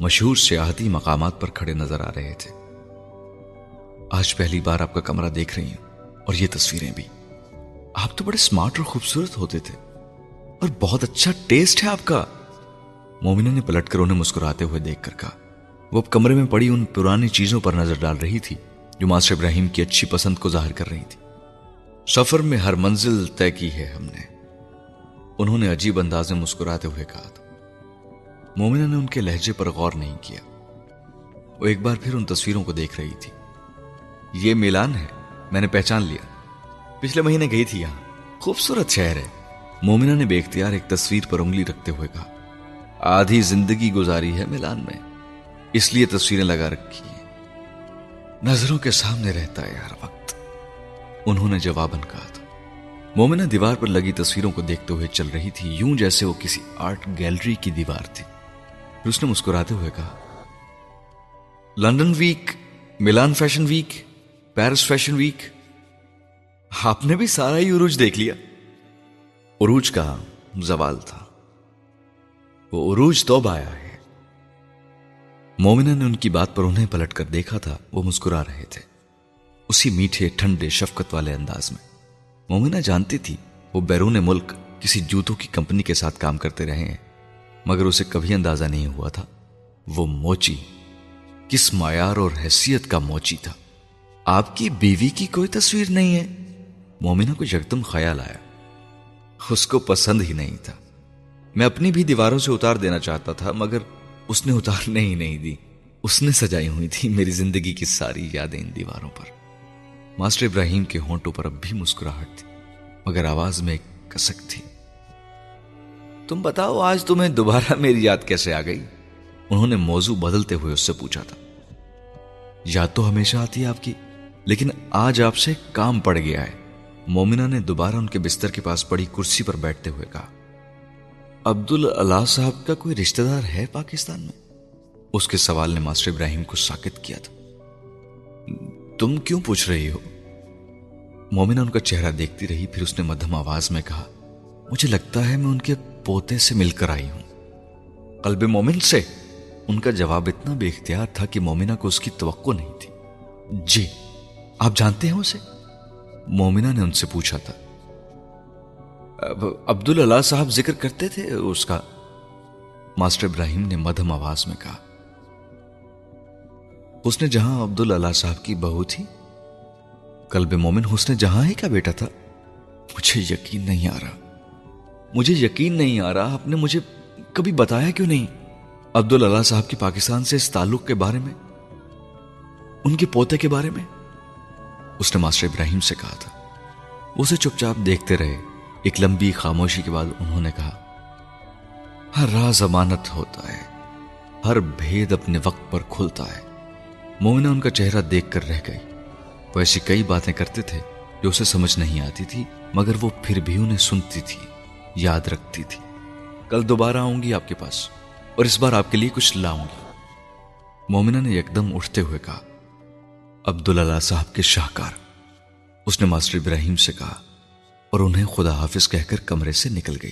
مشہور سیاحتی مقامات پر کھڑے نظر آ رہے تھے۔ آج پہلی بار آپ کا کمرہ دیکھ رہی ہوں اور یہ تصویریں بھی۔ آپ تو بڑے سمارٹ اور خوبصورت ہوتے تھے اور بہت اچھا ٹیسٹ ہے آپ کا۔ مومنہ نے پلٹ کر انہیں مسکراتے ہوئے دیکھ کر کہا۔ وہ اب کمرے میں پڑی ان پرانی چیزوں پر نظر ڈال رہی تھی جو ماسٹر ابراہیم کی اچھی پسند کو ظاہر کر رہی تھی۔ سفر میں ہر منزل طے کی ہے ہم نے۔ انہوں نے عجیب انداز میں مسکراتے ہوئے کہا تھا۔ مومنہ نے ان کے لہجے پر غور نہیں کیا۔ وہ ایک بار پھر ان تصویروں کو دیکھ رہی تھی۔ یہ میلان ہے، میں نے پہچان لیا۔ پچھلے مہینے گئی تھی یہاں۔ خوبصورت شہر ہے۔ مومنہ نے بے اختیار ایک تصویر پر انگلی رکھتے ہوئے کہا، آدھی زندگی گزاری ہے میلان میں۔ اس لیے تصویریں لگا رکھی ہیں۔ نظروں کے سامنے رہتا ہے ہر وقت۔ انہوں نے جواباً کہا تھا۔ مومنہ دیوار پر لگی تصویروں کو دیکھتے ہوئے چل رہی تھی، یوں جیسے وہ کسی آرٹ گیلری کی دیوار تھی۔ پھر اس نے مسکراتے ہوئے کہا، London week Milan fashion week Paris fashion week. آپ نے بھی سارا ہی عروج دیکھ لیا۔ عروج کا زوال تھا۔ وہ عروج تو آیا ہے۔ مومنہ نے ان کی بات پر انہیں پلٹ کر دیکھا تھا۔ وہ مسکرا رہے تھے۔ اسی میٹھے، ٹھنڈے، شفقت والے انداز میں۔ مومنہ جانتی تھی، وہ بیرون ملک کسی جوتوں کی کمپنی کے ساتھ کام کرتے رہے ہیں۔ مگر اسے کبھی اندازہ نہیں ہوا تھا۔ وہ موچی، کس معیار اور حیثیت کا موچی تھا۔ آپ کی بیوی کی کوئی تصویر نہیں ہے۔ مومنہ کو یکدم خیال آیا۔ اس کو پسند ہی نہیں تھا۔ میں اپنی بھی دیواروں سے اتار دینا چاہتا تھا، مگر اس نے اتارنے ہی نہیں دی۔ اس نے سجائی ہوئی تھی میری زندگی کی ساری یادیں ان دیواروں پر۔ ماسٹر ابراہیم کے ہونٹوں پر اب بھی مسکراہٹ تھی، مگر آواز میں ایک کسک تھی۔ تم بتاؤ، آج تمہیں دوبارہ میری یاد کیسے آ گئی؟ انہوں نے موضوع بدلتے ہوئے اس سے پوچھا تھا۔ یاد تو ہمیشہ آتی ہے آپ کی۔ لیکن آج آپ سے کام پڑ گیا ہے۔ مومنہ نے دوبارہ ان کے بستر کے پاس پڑی کرسی پر بیٹھتے ہوئے کہا عبد اللہ صاحب کا کوئی رشتہ دار ہے پاکستان میں؟ اس کے سوال نے ماسٹر ابراہیم کو ساکت کیا تھا۔ تم کیوں پوچھ رہی ہو؟ مومنہ ان کا چہرہ دیکھتی رہی، پھر اس نے مدھم آواز میں کہا، مجھے لگتا ہے میں ان کے پوتے سے مل کر آئی ہوں۔ قلب مومن سے؟ ان کا جواب اتنا بے اختیار تھا کہ مومنہ کو اس کی توقع نہیں تھی۔ جی۔ آپ جانتے ہیں اسے؟ مومنہ نے ان سے پوچھا تھا۔ عبد اللہ صاحب ذکر کرتے تھے اس کا۔ ماسٹر ابراہیم نے مدھم آواز میں کہا۔ حسن جہاں عبد اللہ صاحب کی بہو تھی کلب مومن حسن جہاں ہی کا بیٹا تھا۔ مجھے یقین نہیں آ رہا۔ مجھے یقین نہیں آ رہا۔ آپ نے مجھے کبھی بتایا کیوں نہیں؟ عبد اللہ صاحب کی پاکستان سے اس تعلق کے بارے میں، ان کے پوتے کے بارے میں۔ اس نے ماسٹر ابراہیم سے کہا تھا۔ اسے چپ چاپ دیکھتے رہے۔ ایک لمبی خاموشی کے بعد انہوں نے کہا، ہر راز امانت ہوتا ہے، ہر بھید اپنے وقت پر کھلتا ہے۔ مومنہ ان کا چہرہ دیکھ کر رہ گئی۔ وہ ایسی کئی باتیں کرتے تھے جو اسے سمجھ نہیں آتی تھی، مگر وہ پھر بھی انہیں سنتی تھی، یاد رکھتی تھی۔ کل دوبارہ آؤں گی آپ کے پاس، اور اس بار آپ کے لیے کچھ لاؤں گی۔ مومنہ نے یکدم اٹھتے ہوئے کہا عبداللہ صاحب کے شاہکار۔ اس نے ماسٹر ابراہیم سے کہا اور انہیں خدا حافظ کہہ کر کمرے سے نکل گئی۔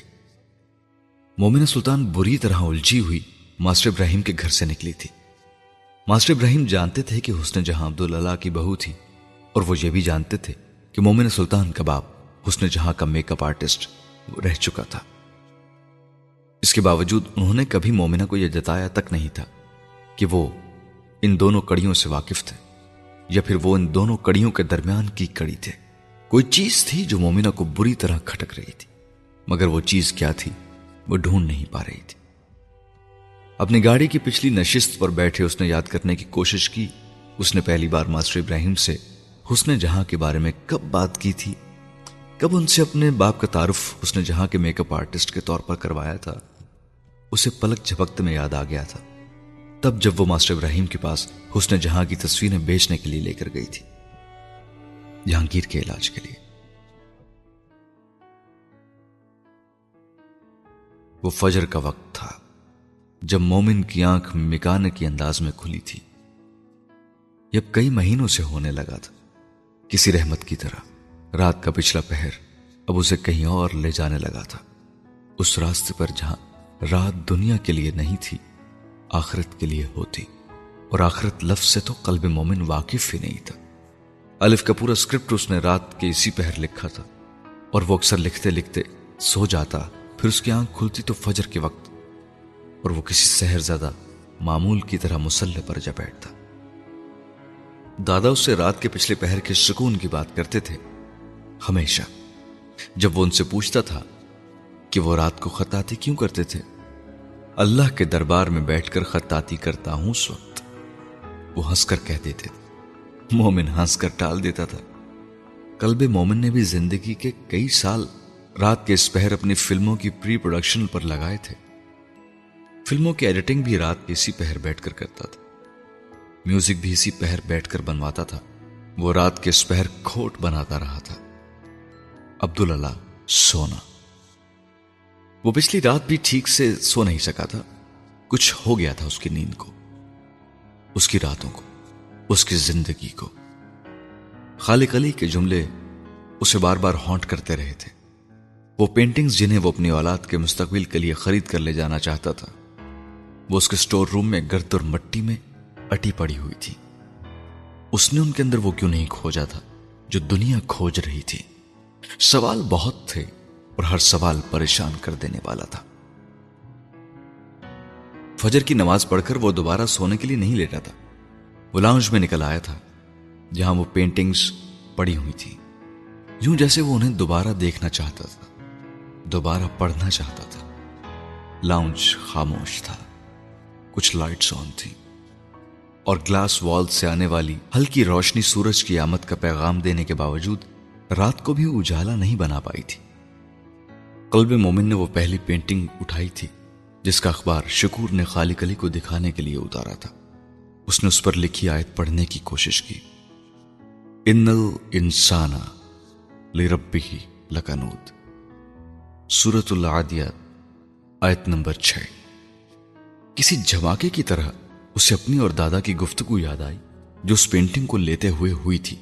مومنہ سلطان بری طرح الجھی ہوئی ماسٹر ابراہیم کے گھر سے نکلی تھی۔ ماسٹر ابراہیم جانتے تھے کہ حسن جہاں عبداللہ کی بہو تھی اور وہ یہ بھی جانتے تھے کہ مومن سلطان کباب حسن جہاں کا میک اپ آرٹسٹ رہ چکا تھا۔ اس کے باوجود انہوں نے کبھی مومنہ کو یہ جتایا تک نہیں تھا کہ وہ ان دونوں کڑیوں سے واقف تھے۔ یا پھر وہ ان دونوں کڑیوں کے درمیان کی کڑی تھے۔ کوئی چیز تھی جو مومنہ کو بری طرح کھٹک رہی تھی، مگر وہ چیز کیا تھی، وہ ڈھونڈ نہیں پا رہی تھی۔ اپنی گاڑی کی پچھلی نشست پر بیٹھے اس نے یاد کرنے کی کوشش کی۔ اس نے پہلی بار ماسٹر ابراہیم سے حسن جہاں کے بارے میں کب بات کی تھی، کب ان سے اپنے باپ کا تعارف اس نے جہاں کے میک اپ آرٹسٹ کے طور پر کروایا تھا، اسے پلک جھپکتے میں یاد آ گیا تھا۔ تب جب وہ ماسٹر ابراہیم کے پاس حسن جہاں کی تصویریں بیچنے کے لیے لے کر گئی تھی، جہانگیر کے علاج کے لیے۔ وہ فجر کا وقت تھا، جب مومن کی آنکھ مکانے کی انداز میں کھلی تھی۔ یہ کئی مہینوں سے ہونے لگا تھا، کسی رحمت کی طرح۔ رات کا پچھلا پہر اب اسے کہیں اور لے جانے لگا تھا، اس راستے پر جہاں رات دنیا کے لیے نہیں تھی آخرت کے لیے ہوتی۔ اور آخرت لفظ سے تو قلب مومن واقف ہی نہیں تھا۔ الف کا پورا اسکرپٹ اس نے رات کے اسی پہر لکھا تھا۔ اور وہ اکثر لکھتے لکھتے سو جاتا، پھر اس کی آنکھ کھلتی تو فجر کے وقت۔ اور وہ کسی سہر زیادہ معمول کی طرح مسلح پر جا بیٹھتا۔ دادا اس سے رات کے پچھلے پہر کے سکون کی بات کرتے تھے۔ ہمیشہ جب وہ ان سے پوچھتا تھا کہ وہ رات کو خطاطی کیوں کرتے تھے اللہ کے دربار میں بیٹھ کر خطاطی کرتا ہوں اس وقت وہ ہنس کر کہہ دیتے تھے۔ مومن ہنس کر ٹال دیتا تھا۔ کلب مومن نے بھی زندگی کے کئی سال رات کے اس پہر اپنی فلموں کی پری پروڈکشن پر لگائے تھے۔ فلموں کی ایڈیٹنگ بھی رات کے اسی پہر بیٹھ کر کرتا تھا۔ میوزک بھی اسی پہر بیٹھ کر بنواتا تھا۔ وہ رات کے اس پہر کھوٹ بناتا رہا تھا۔ عبداللہ سونا۔ وہ پچھلی رات بھی ٹھیک سے سو نہیں سکا تھا۔ کچھ ہو گیا تھا اس کی نیند کو، اس کی راتوں کو، اس کی زندگی کو۔ خالق علی کے جملے اسے بار بار ہانٹ کرتے رہے تھے۔ وہ پینٹنگز جنہیں وہ اپنی اولاد کے مستقبل کے لیے خرید کر لے جانا چاہتا تھا، وہ اس کے سٹور روم میں گرد اور مٹی میں اٹی پڑی ہوئی تھی۔ اس نے ان کے اندر وہ کیوں نہیں کھوجا تھا جو دنیا کھوج رہی تھی؟ سوال بہت تھے۔ اور ہر سوال پریشان کر دینے والا تھا۔ فجر کی نماز پڑھ کر وہ دوبارہ سونے کے لیے نہیں لیٹا تھا۔ وہ لاؤنج میں نکل آیا تھا، جہاں وہ پینٹنگز پڑی ہوئی تھی۔ یوں جیسے وہ انہیں دوبارہ دیکھنا چاہتا تھا، دوبارہ پڑھنا چاہتا تھا۔ لاؤنج خاموش تھا۔ کچھ لائٹس آن تھی اور گلاس وال سے آنے والی ہلکی روشنی سورج کی آمد کا پیغام دینے کے باوجود رات کو بھی اجالا نہیں بنا پائی تھی۔ قلب مومن نے وہ پہلی پینٹنگ اٹھائی تھی، جس کا اخبار شکور نے خالق علی کو دکھانے کے لیے اتارا تھا۔ اس نے اس پر لکھی آیت پڑھنے کی کوشش کی۔ ان انسانا لربی لکنود سورت العادیات، آیت نمبر چھ۔ کسی جھماکے کی طرح اسے اپنی اور دادا کی گفتگو یاد آئی، جو اس پینٹنگ کو لیتے ہوئے ہوئی تھی۔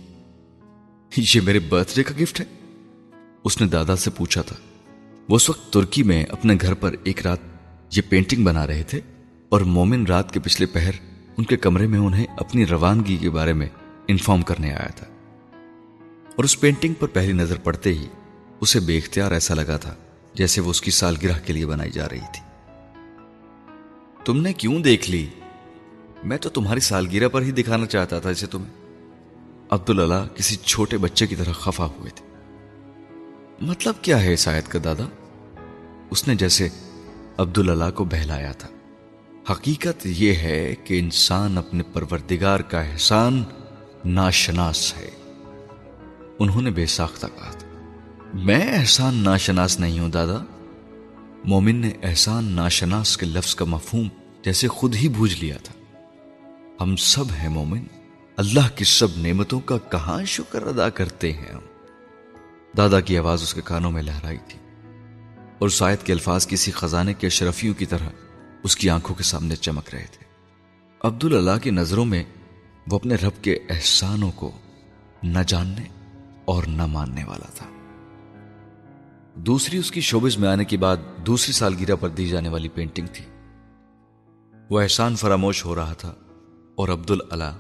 یہ میرے برتھ ڈے کا گفٹ ہے؟ اس نے دادا سے پوچھا تھا۔ وہ اس وقت ترکی میں اپنے گھر پر ایک رات یہ پینٹنگ بنا رہے تھے اور مومن رات کے پچھلے پہر ان کے کمرے میں انہیں اپنی روانگی کے بارے میں انفارم کرنے آیا تھا۔ اور اس پینٹنگ پر پہلی نظر پڑتے ہی اسے بے اختیار ایسا لگا تھا جیسے وہ اس کی سالگرہ کے لیے بنائی جا رہی تھی۔ تم نے کیوں دیکھ لی؟ میں تو تمہاری سالگرہ پر ہی دکھانا چاہتا تھا اسے تمہیں۔ عبداللہ کسی چھوٹے بچے کی طرح خفا ہوئے تھے۔ مطلب کیا ہے آیت کا دادا؟ اس نے جیسے عبداللہ کو بہلایا تھا۔ حقیقت یہ ہے کہ انسان اپنے پروردگار کا احسان ناشناس ہے۔ انہوں نے بے ساختہ کہا تھا۔ میں احسان ناشناس نہیں ہوں دادا۔ مومن نے احسان ناشناس کے لفظ کا مفہوم جیسے خود ہی بوجھ لیا تھا۔ ہم سب ہیں مومن۔ اللہ کی سب نعمتوں کا کہاں شکر ادا کرتے ہیں ہم؟ دادا کی آواز اس کے کانوں میں لہرائی تھی اور سائد کے الفاظ کسی خزانے کے شرفیوں کی طرح اس کی آنکھوں کے سامنے چمک رہے تھے۔ عبد اللہ کی نظروں میں وہ اپنے رب کے احسانوں کو نہ جاننے اور نہ ماننے والا تھا۔ دوسری اس کی شوبز میں آنے کے بعد دوسری سالگرہ پر دی جانے والی پینٹنگ تھی۔ وہ احسان فراموش ہو رہا تھا اور عبد اللہ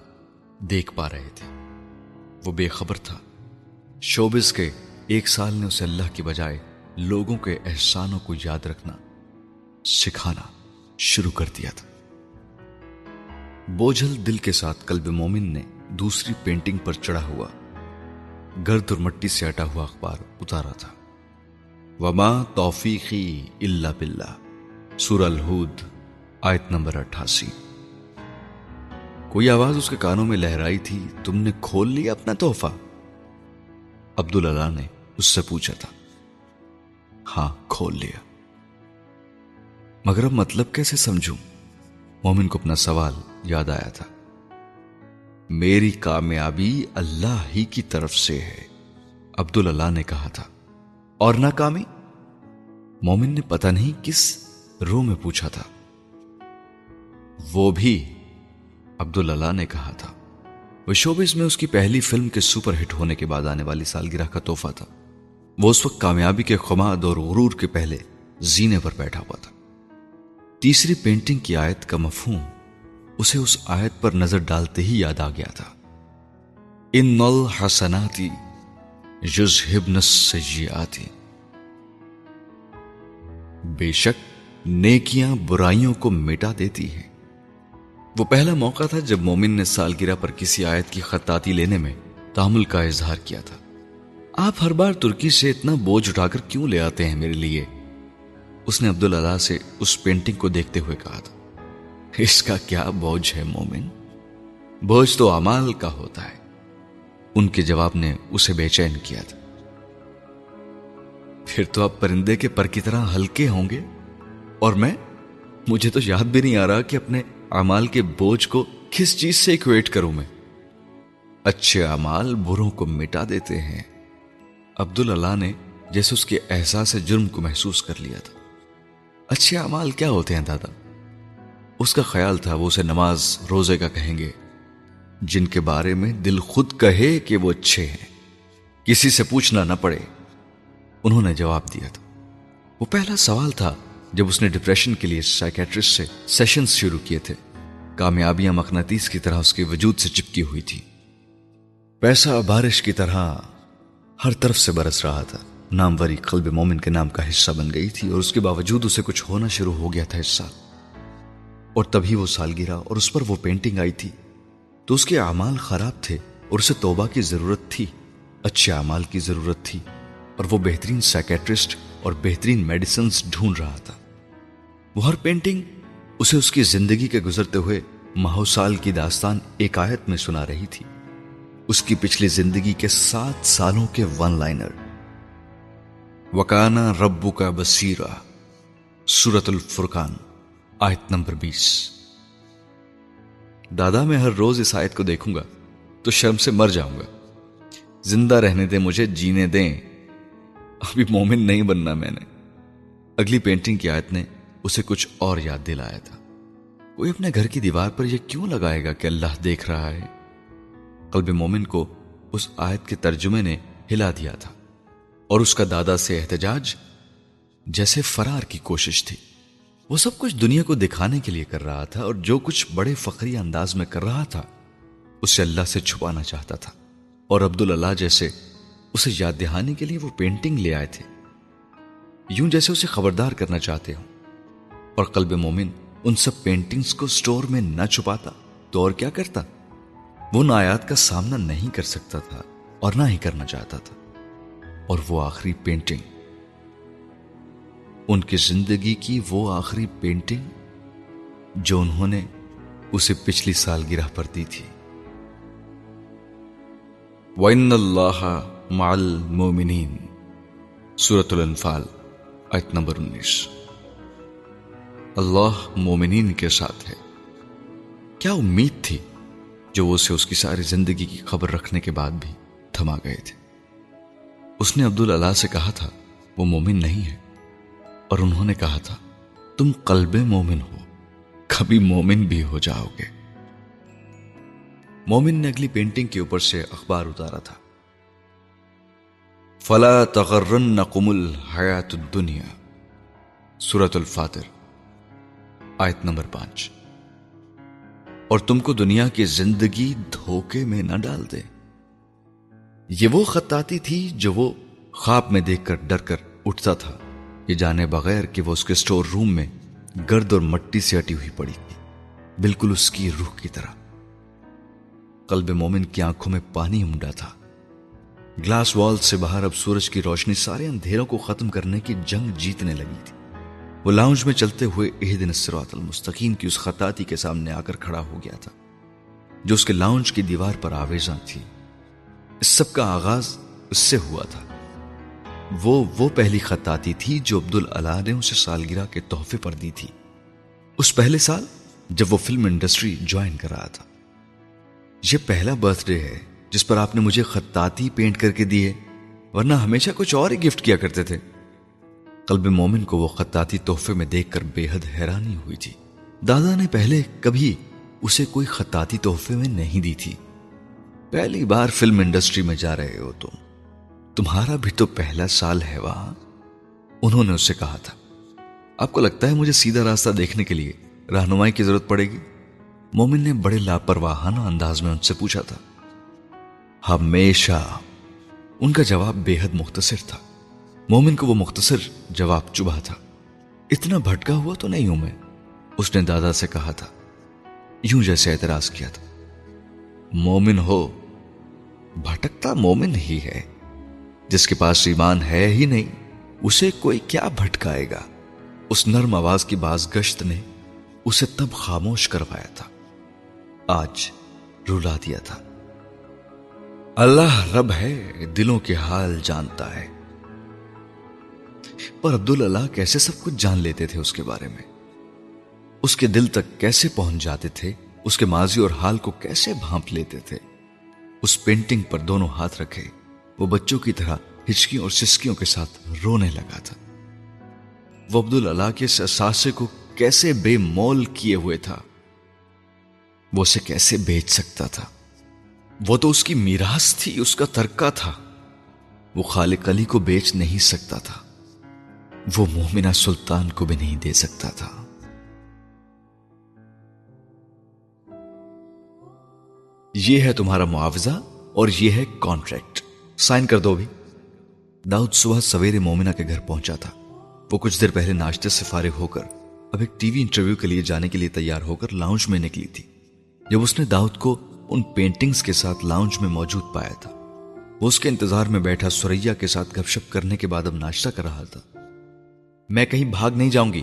دیکھ پا رہے تھے۔ وہ بے خبر تھا۔ شوبز کے ایک سال نے اسے اللہ کی بجائے لوگوں کے احسانوں کو یاد رکھنا، سکھانا شروع کر دیا تھا۔ بوجھل دل کے ساتھ کلب مومن نے دوسری پینٹنگ پر چڑھا ہوا، گرد اور مٹی سے اٹا ہوا اخبار اتارا تھا۔ وما توفیقی اللہ بلّہ سور الہود، آیت نمبر اٹھاسی۔ کوئی آواز اس کے کانوں میں لہرائی تھی، تم نے کھول لیا اپنا تحفہ؟ عبد اللہ نے اس سے پوچھا تھا۔ ہاں کھول لیا۔ مگر اب مطلب کیسے سمجھوں؟ مومن کو اپنا سوال یاد آیا تھا۔ میری کامیابی اللہ ہی کی طرف سے ہے عبد اللہ نے کہا تھا۔ اور ناکامی؟ مومن نے پتہ نہیں کس رو میں پوچھا تھا۔ وہ بھی عبد اللہ نے کہا تھا۔ وہ شوبز میں اس کی پہلی فلم کے سپر ہٹ ہونے کے بعد آنے والی سالگرہ کا تحفہ تھا۔ وہ اس وقت کامیابی کے خماد اور غرور کے پہلے زینے پر بیٹھا ہوا تھا۔ تیسری پینٹنگ کی آیت کا مفہوم اسے اس آیت پر نظر ڈالتے ہی یاد آ گیا تھا۔ ان نل حسناتی یوز ہبنس بے شک نیکیاں برائیوں کو مٹا دیتی ہیں۔ وہ پہلا موقع تھا جب مومن نے سالگرہ پر کسی آیت کی خطاطی لینے میں تامل کا اظہار کیا تھا۔ آپ ہر بار ترکی سے اتنا بوجھ اٹھا کر کیوں لے آتے ہیں میرے لیے؟ اس نے عبد اللہ سے اس پینٹنگ کو دیکھتے ہوئے کہا تھا۔ اس کا کیا بوجھ ہے مومن؟ بوجھ تو امال کا ہوتا ہے۔ ان کے جواب نے اسے بے چین کیا تھا۔ پھر تو آپ پرندے کے پر کی طرح ہلکے ہوں گے؟ اور میں؟ مجھے تو یاد بھی نہیں آ رہا کہ اپنے امال کے بوجھ کو کس چیز سے اکویٹ کروں میں۔ اچھے امال بروں کو مٹا دیتے ہیں۔ عبد اللہ نے جیسے اس کے احساس جرم کو محسوس کر لیا تھا۔ اچھے امال کیا ہوتے ہیں دادا؟ اس کا خیال تھا وہ اسے نماز روزے کا کہیں گے، جن کے بارے میں دل خود کہے کہ وہ اچھے ہیں۔ کسی سے پوچھنا نہ پڑے۔ انہوں نے جواب دیا تھا۔ وہ پہلا سوال تھا جب اس نے ڈپریشن کے لیے سائکیٹرسٹ سے سیشنز شروع کیے تھے۔ کامیابیاں مقناطیس کی طرح اس کے وجود سے چپکی ہوئی تھی۔ پیسہ بارش کی طرح ہر طرف سے برس رہا تھا۔ ناموری قلب مومن کے نام کا حصہ بن گئی تھی اور اس کے باوجود اسے کچھ ہونا شروع ہو گیا تھا اس سال اور تبھی وہ سال گرا اور اس پر وہ پینٹنگ آئی تھی۔ تو اس کے اعمال خراب تھے اور اسے توبہ کی ضرورت تھی۔ اچھے اعمال کی ضرورت تھی اور وہ بہترین سائکیٹرسٹ اور بہترین میڈیسنز ڈھونڈ رہا تھا۔ وہ ہر پینٹنگ اسے اس کی زندگی کے گزرتے ہوئے ماہوسال کی داستان ایک آیت میں سنا رہی تھی۔ اس کی پچھلی زندگی کے سات سالوں کے ون لائنر وکانا ربو کا بصیرہ سورت الفرقان، آیت نمبر بیس. دادا، میں ہر روز اس آیت کو دیکھوں گا تو شرم سے مر جاؤں گا. زندہ رہنے دیں مجھے جینے دیں. ابھی مومن نہیں بننا میں نے. اگلی پینٹنگ کی آیت نے اسے کچھ اور یاد دلایا تھا. کوئی اپنے گھر کی دیوار پر یہ کیوں لگائے گا کہ اللہ دیکھ رہا ہے؟ قلب مومن کو اس آیت کے ترجمے نے ہلا دیا تھا۔ اور اس کا دادا سے احتجاج جیسے فرار کی کوشش تھی۔ وہ سب کچھ دنیا کو دکھانے کے لیے کر رہا تھا اور جو کچھ بڑے فخری انداز میں کر رہا تھا، اسے اللہ سے چھپانا چاہتا تھا۔ اور عبد اللہ جیسے اسے یاد دہانے کے لیے وہ پینٹنگ لے آئے تھے۔ یوں جیسے اسے خبردار کرنا چاہتے ہوں۔ اور قلب مومن ان سب پینٹنگز کو سٹور میں نہ چھپاتا تو اور کیا کرتا؟ وہ نایات کا سامنا نہیں کر سکتا تھا اور نہ ہی کرنا چاہتا تھا۔ اور وہ آخری پینٹنگ ان کی زندگی کی وہ آخری پینٹنگ جو انہوں نے اسے پچھلی سال گرہ پر دی تھی۔ وَإِنَّ اللَّهَ مَعَ الْمُؤْمِنِينَ۔ سورة الانفال، آیت نمبر انیس۔ اللہ مومنین کے ساتھ ہے۔ کیا امید تھی؟ جو وہ اسے اس کی ساری زندگی کی خبر رکھنے کے بعد بھی تھما گئے تھے۔ اس نے عبد اللہ سے کہا تھا، وہ مومن نہیں ہے۔ اور انہوں نے کہا تھا، تم قلب مومن ہو، کبھی مومن بھی ہو جاؤ گے۔ مومن نے اگلی پینٹنگ کے اوپر سے اخبار اتارا تھا۔ فلا تغرن نقم الحیات الدنیا سورت الفاتر، آیت نمبر پانچ۔ اور تم کو دنیا کی زندگی دھوکے میں نہ ڈال دے۔ یہ وہ خطاطی تھی جو وہ خواب میں دیکھ کر ڈر کر اٹھتا تھا یہ جانے بغیر کہ وہ اس کے سٹور روم میں گرد اور مٹی سے اٹی ہوئی پڑی۔ تھی بالکل اس کی روح کی طرح۔ قلب مومن کی آنکھوں میں پانی امڈا تھا۔ گلاس وال سے باہر اب سورج کی روشنی سارے اندھیروں کو ختم کرنے کی جنگ جیتنے لگی تھی۔ وہ لاؤنج میں چلتے ہوئے اہ دن سروات المستقیم کی اس خطاطی کے سامنے آ کر کھڑا ہو گیا تھا، جو اس کے لاؤنج کی دیوار پر آویزاں تھی اس سب کا آغاز اس سے ہوا تھا۔ وہ وہ پہلی خطاطی تھی جو عبد اللہ نے اسے سالگرہ کے تحفے پر دی تھی۔ اس پہلے سال جب وہ فلم انڈسٹری جوائن کر رہا تھا۔ یہ پہلا برتھ ڈے ہے جس پر آپ نے مجھے خطاطی پینٹ کر کے دیے، ورنہ ہمیشہ کچھ اور ہی گفٹ کیا کرتے تھے۔ قلب مومن کو وہ خطاطی تحفے میں دیکھ کر بے حد حیرانی ہوئی تھی۔ دادا نے پہلے کبھی اسے کوئی خطاطی تحفے میں نہیں دی تھی۔ پہلی بار فلم انڈسٹری میں جا رہے ہو تم۔ تمہارا بھی تو پہلا سال ہے وہاں انہوں نے اس سے کہا تھا۔ آپ کو لگتا ہے مجھے سیدھا راستہ دیکھنے کے لیے رہنمائی کی ضرورت پڑے گی؟ مومن نے بڑے لاپرواہانہ انداز میں ان سے پوچھا تھا۔ ہمیشہ۔ ان کا جواب بے حد مختصر تھا۔ مومن کو وہ مختصر جواب چبھا تھا۔ اتنا بھٹکا ہوا تو نہیں ہوں میں، اس نے دادا سے کہا تھا۔ یوں جیسے اعتراض کیا تھا۔ مومن ہو، بھٹکتا مومن ہی ہے۔ جس کے پاس ایمان ہے ہی نہیں، اسے کوئی کیا بھٹکائے گا؟ اس نرم آواز کی باز گشت نے اسے تب خاموش کروایا تھا۔ آج رولا دیا تھا۔ اللہ رب ہے، دلوں کے حال جانتا ہے۔ پر عبد اللہ کیسے سب کچھ جان لیتے تھے اس کے بارے میں؟ اس کے دل تک کیسے پہنچ جاتے تھے؟ اس کے ماضی اور حال کو کیسے بھانپ لیتے تھے؟ اس پینٹنگ پر دونوں ہاتھ رکھے، وہ بچوں کی طرح ہچکیوں اور سسکیوں کے ساتھ رونے لگا تھا۔ وہ عبد اللہ کے اس احساسے کو کیسے بے مول کیے ہوئے تھا؟ وہ اسے کیسے بیچ سکتا تھا؟ وہ تو اس کی میراث تھی، اس کا ترکہ تھا۔ وہ خالق علی کو بیچ نہیں سکتا تھا۔ وہ مومنہ سلطان کو بھی نہیں دے سکتا تھا۔ یہ ہے تمہارا معاوضہ اور یہ ہے کانٹریکٹ سائن کر دو بھی۔ داؤد صبح سویرے مومنہ کے گھر پہنچا تھا۔ وہ کچھ دیر پہلے ناشتے سے فارغ ہو کر اب ایک ٹی وی انٹرویو کے لیے جانے کے لیے تیار ہو کر لاؤنج میں نکلی تھی۔ جب اس نے داؤد کو ان پینٹنگز کے ساتھ لاؤنج میں موجود پایا تھا۔ وہ اس کے انتظار میں بیٹھا سوریا کے ساتھ گپ شپ کرنے کے بعد اب ناشتہ کر رہا تھا۔ میں کہیں بھاگ نہیں جاؤں گی۔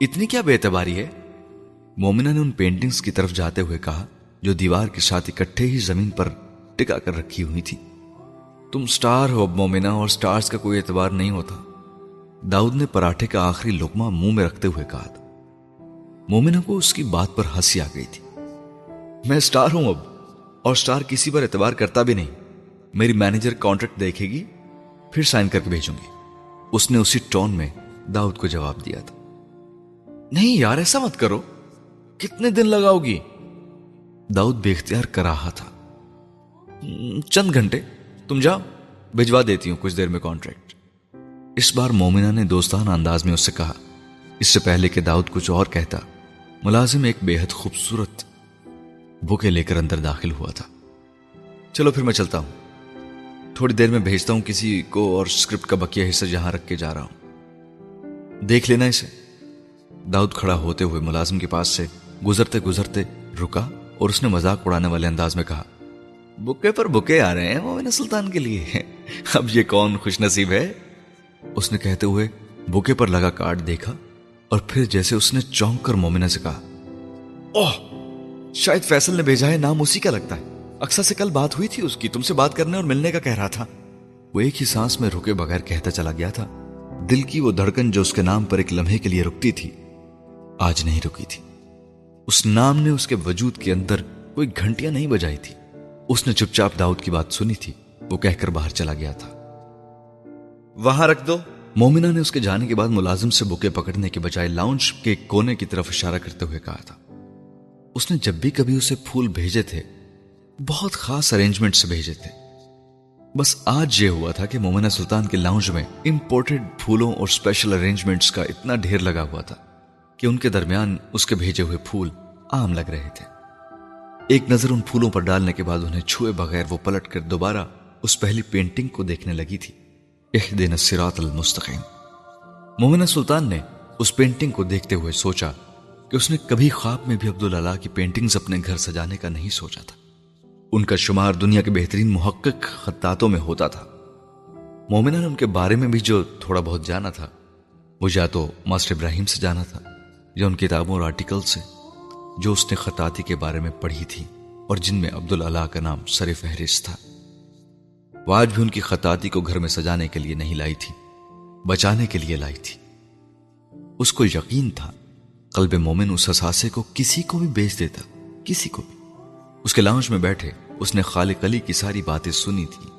اتنی کیا بے اعتباری ہے؟ مومنہ نے ان پینٹنگز کی طرف جاتے ہوئے کہا، جو دیوار کے ساتھ اکٹھے ہی زمین پر ٹکا کر رکھی ہوئی تھی تم سٹار ہو اب مومنہ اور سٹارز کا کوئی اعتبار نہیں ہوتا۔ داؤد نے پراٹھے کا آخری لقمہ منہ میں رکھتے ہوئے کہا تھا۔ مومنہ کو اس کی بات پر ہنسی آ گئی تھی۔ میں سٹار ہوں اب، اور سٹار کسی پر اعتبار کرتا بھی نہیں۔ میری مینیجر کانٹریکٹ دیکھے گی، پھر سائن کر کے بھیجوں گی۔ اس نے اسی ٹون میں داؤد کو جواب دیا تھا۔ نہیں یار، ایسا مت کرو۔ کتنے دن لگاؤ گی؟ داؤد بے اختیار کر رہا تھا۔ چند گھنٹے۔ تم جاؤ، بھجوا دیتی ہوں کچھ دیر میں کانٹریکٹ اس بار مومنہ نے دوستانہ انداز میں اس سے کہا۔ اس سے پہلے کہ داؤد کچھ اور کہتا، ملازم ایک بے حد خوبصورت بکے لے کر اندر داخل ہوا تھا۔ چلو پھر میں چلتا ہوں۔ تھوڑی دیر میں بھیجتا ہوں کسی کو اور اسکرپٹ کا بکیا حصہ جہاں رکھ کے جا رہا ہوں۔ دیکھ لینا اسے۔ داؤد کھڑا ہوتے ہوئے ملازم کے پاس سے گزرتے گزرتے رکا اور اس نے مذاق اڑانے والے انداز میں کہا، بکے پر بکے آ رہے ہیں مومن سلطان کے لیے۔ *laughs* اب یہ کون خوش نصیب ہے؟ اس نے کہتے ہوئے بکے پر لگا کارڈ دیکھا اور پھر جیسے اس نے چونک کر مومنہ سے کہا، اوہ، شاید فیصل نے بھیجا ہے، نام اسی کا لگتا ہے۔ اکثر سے کل بات ہوئی تھی اس کی، تم سے بات کرنے اور ملنے کا کہہ رہا تھا۔ وہ ایک ہی سانس میں رکے بغیر کہتا چلا گیا تھا۔ دل کی وہ دھڑکن جو اس کے نام پر ایک لمحے کے لیے رکتی تھی آج نہیں رکی تھی۔ اس نام نے اس کے وجود کے اندر کوئی گھنٹیاں نہیں بجائی تھی۔ اس نے چپ چاپ داؤد کی بات سنی تھی وہ کہہ کر باہر چلا گیا تھا۔ وہاں رکھ دو۔ مومنہ نے اس کے جانے کے بعد ملازم سے بکے پکڑنے کے بجائے لاؤنج کے کونے کی طرف اشارہ کرتے ہوئے کہا تھا۔ اس نے جب بھی کبھی اسے پھول بھیجے تھے بہت خاص ارینجمنٹ سے بھیجے تھے۔ بس آج یہ ہوا تھا کہ مومنہ سلطان کے لاؤنج میں امپورٹڈ پھولوں اور اسپیشل ارینجمنٹس کا اتنا ڈھیر لگا ہوا تھا کہ ان کے درمیان اس کے بھیجے ہوئے پھول عام لگ رہے تھے۔ ایک نظر ان پھولوں پر ڈالنے کے بعد انہیں چھوئے بغیر وہ پلٹ کر دوبارہ اس پہلی پینٹنگ کو دیکھنے لگی تھی۔ اہدن الصراط المستقیم۔ مومنہ سلطان نے اس پینٹنگ کو دیکھتے ہوئے سوچا کہ اس نے کبھی خواب میں بھی عبداللہ کی پینٹنگز اپنے گھر سجانے کا نہیں سوچا تھا۔ ان کا شمار دنیا کے بہترین محقق خطاطوں میں ہوتا تھا۔ مومنہ نے ان کے بارے میں بھی جو تھوڑا بہت جانا تھا، وہ یا تو ماسٹر ابراہیم سے جانا تھا، یا ان کتابوں اور آرٹیکل سے، جو اس نے خطاطی کے بارے میں پڑھی تھی، اور جن میں عبداللہ کا نام سر فہرست تھا۔ وہ آج بھی ان کی خطاطی کو گھر میں سجانے کے لیے نہیں لائی تھی، بچانے کے لیے لائی تھی۔ اس کو یقین تھا، قلب مومن اس اثاثے کو کسی کو بھی بیچ دیتا، کسی کو بھی۔ اس کے لاؤنج میں بیٹھے اس نے خالق علی کی ساری باتیں سنی تھی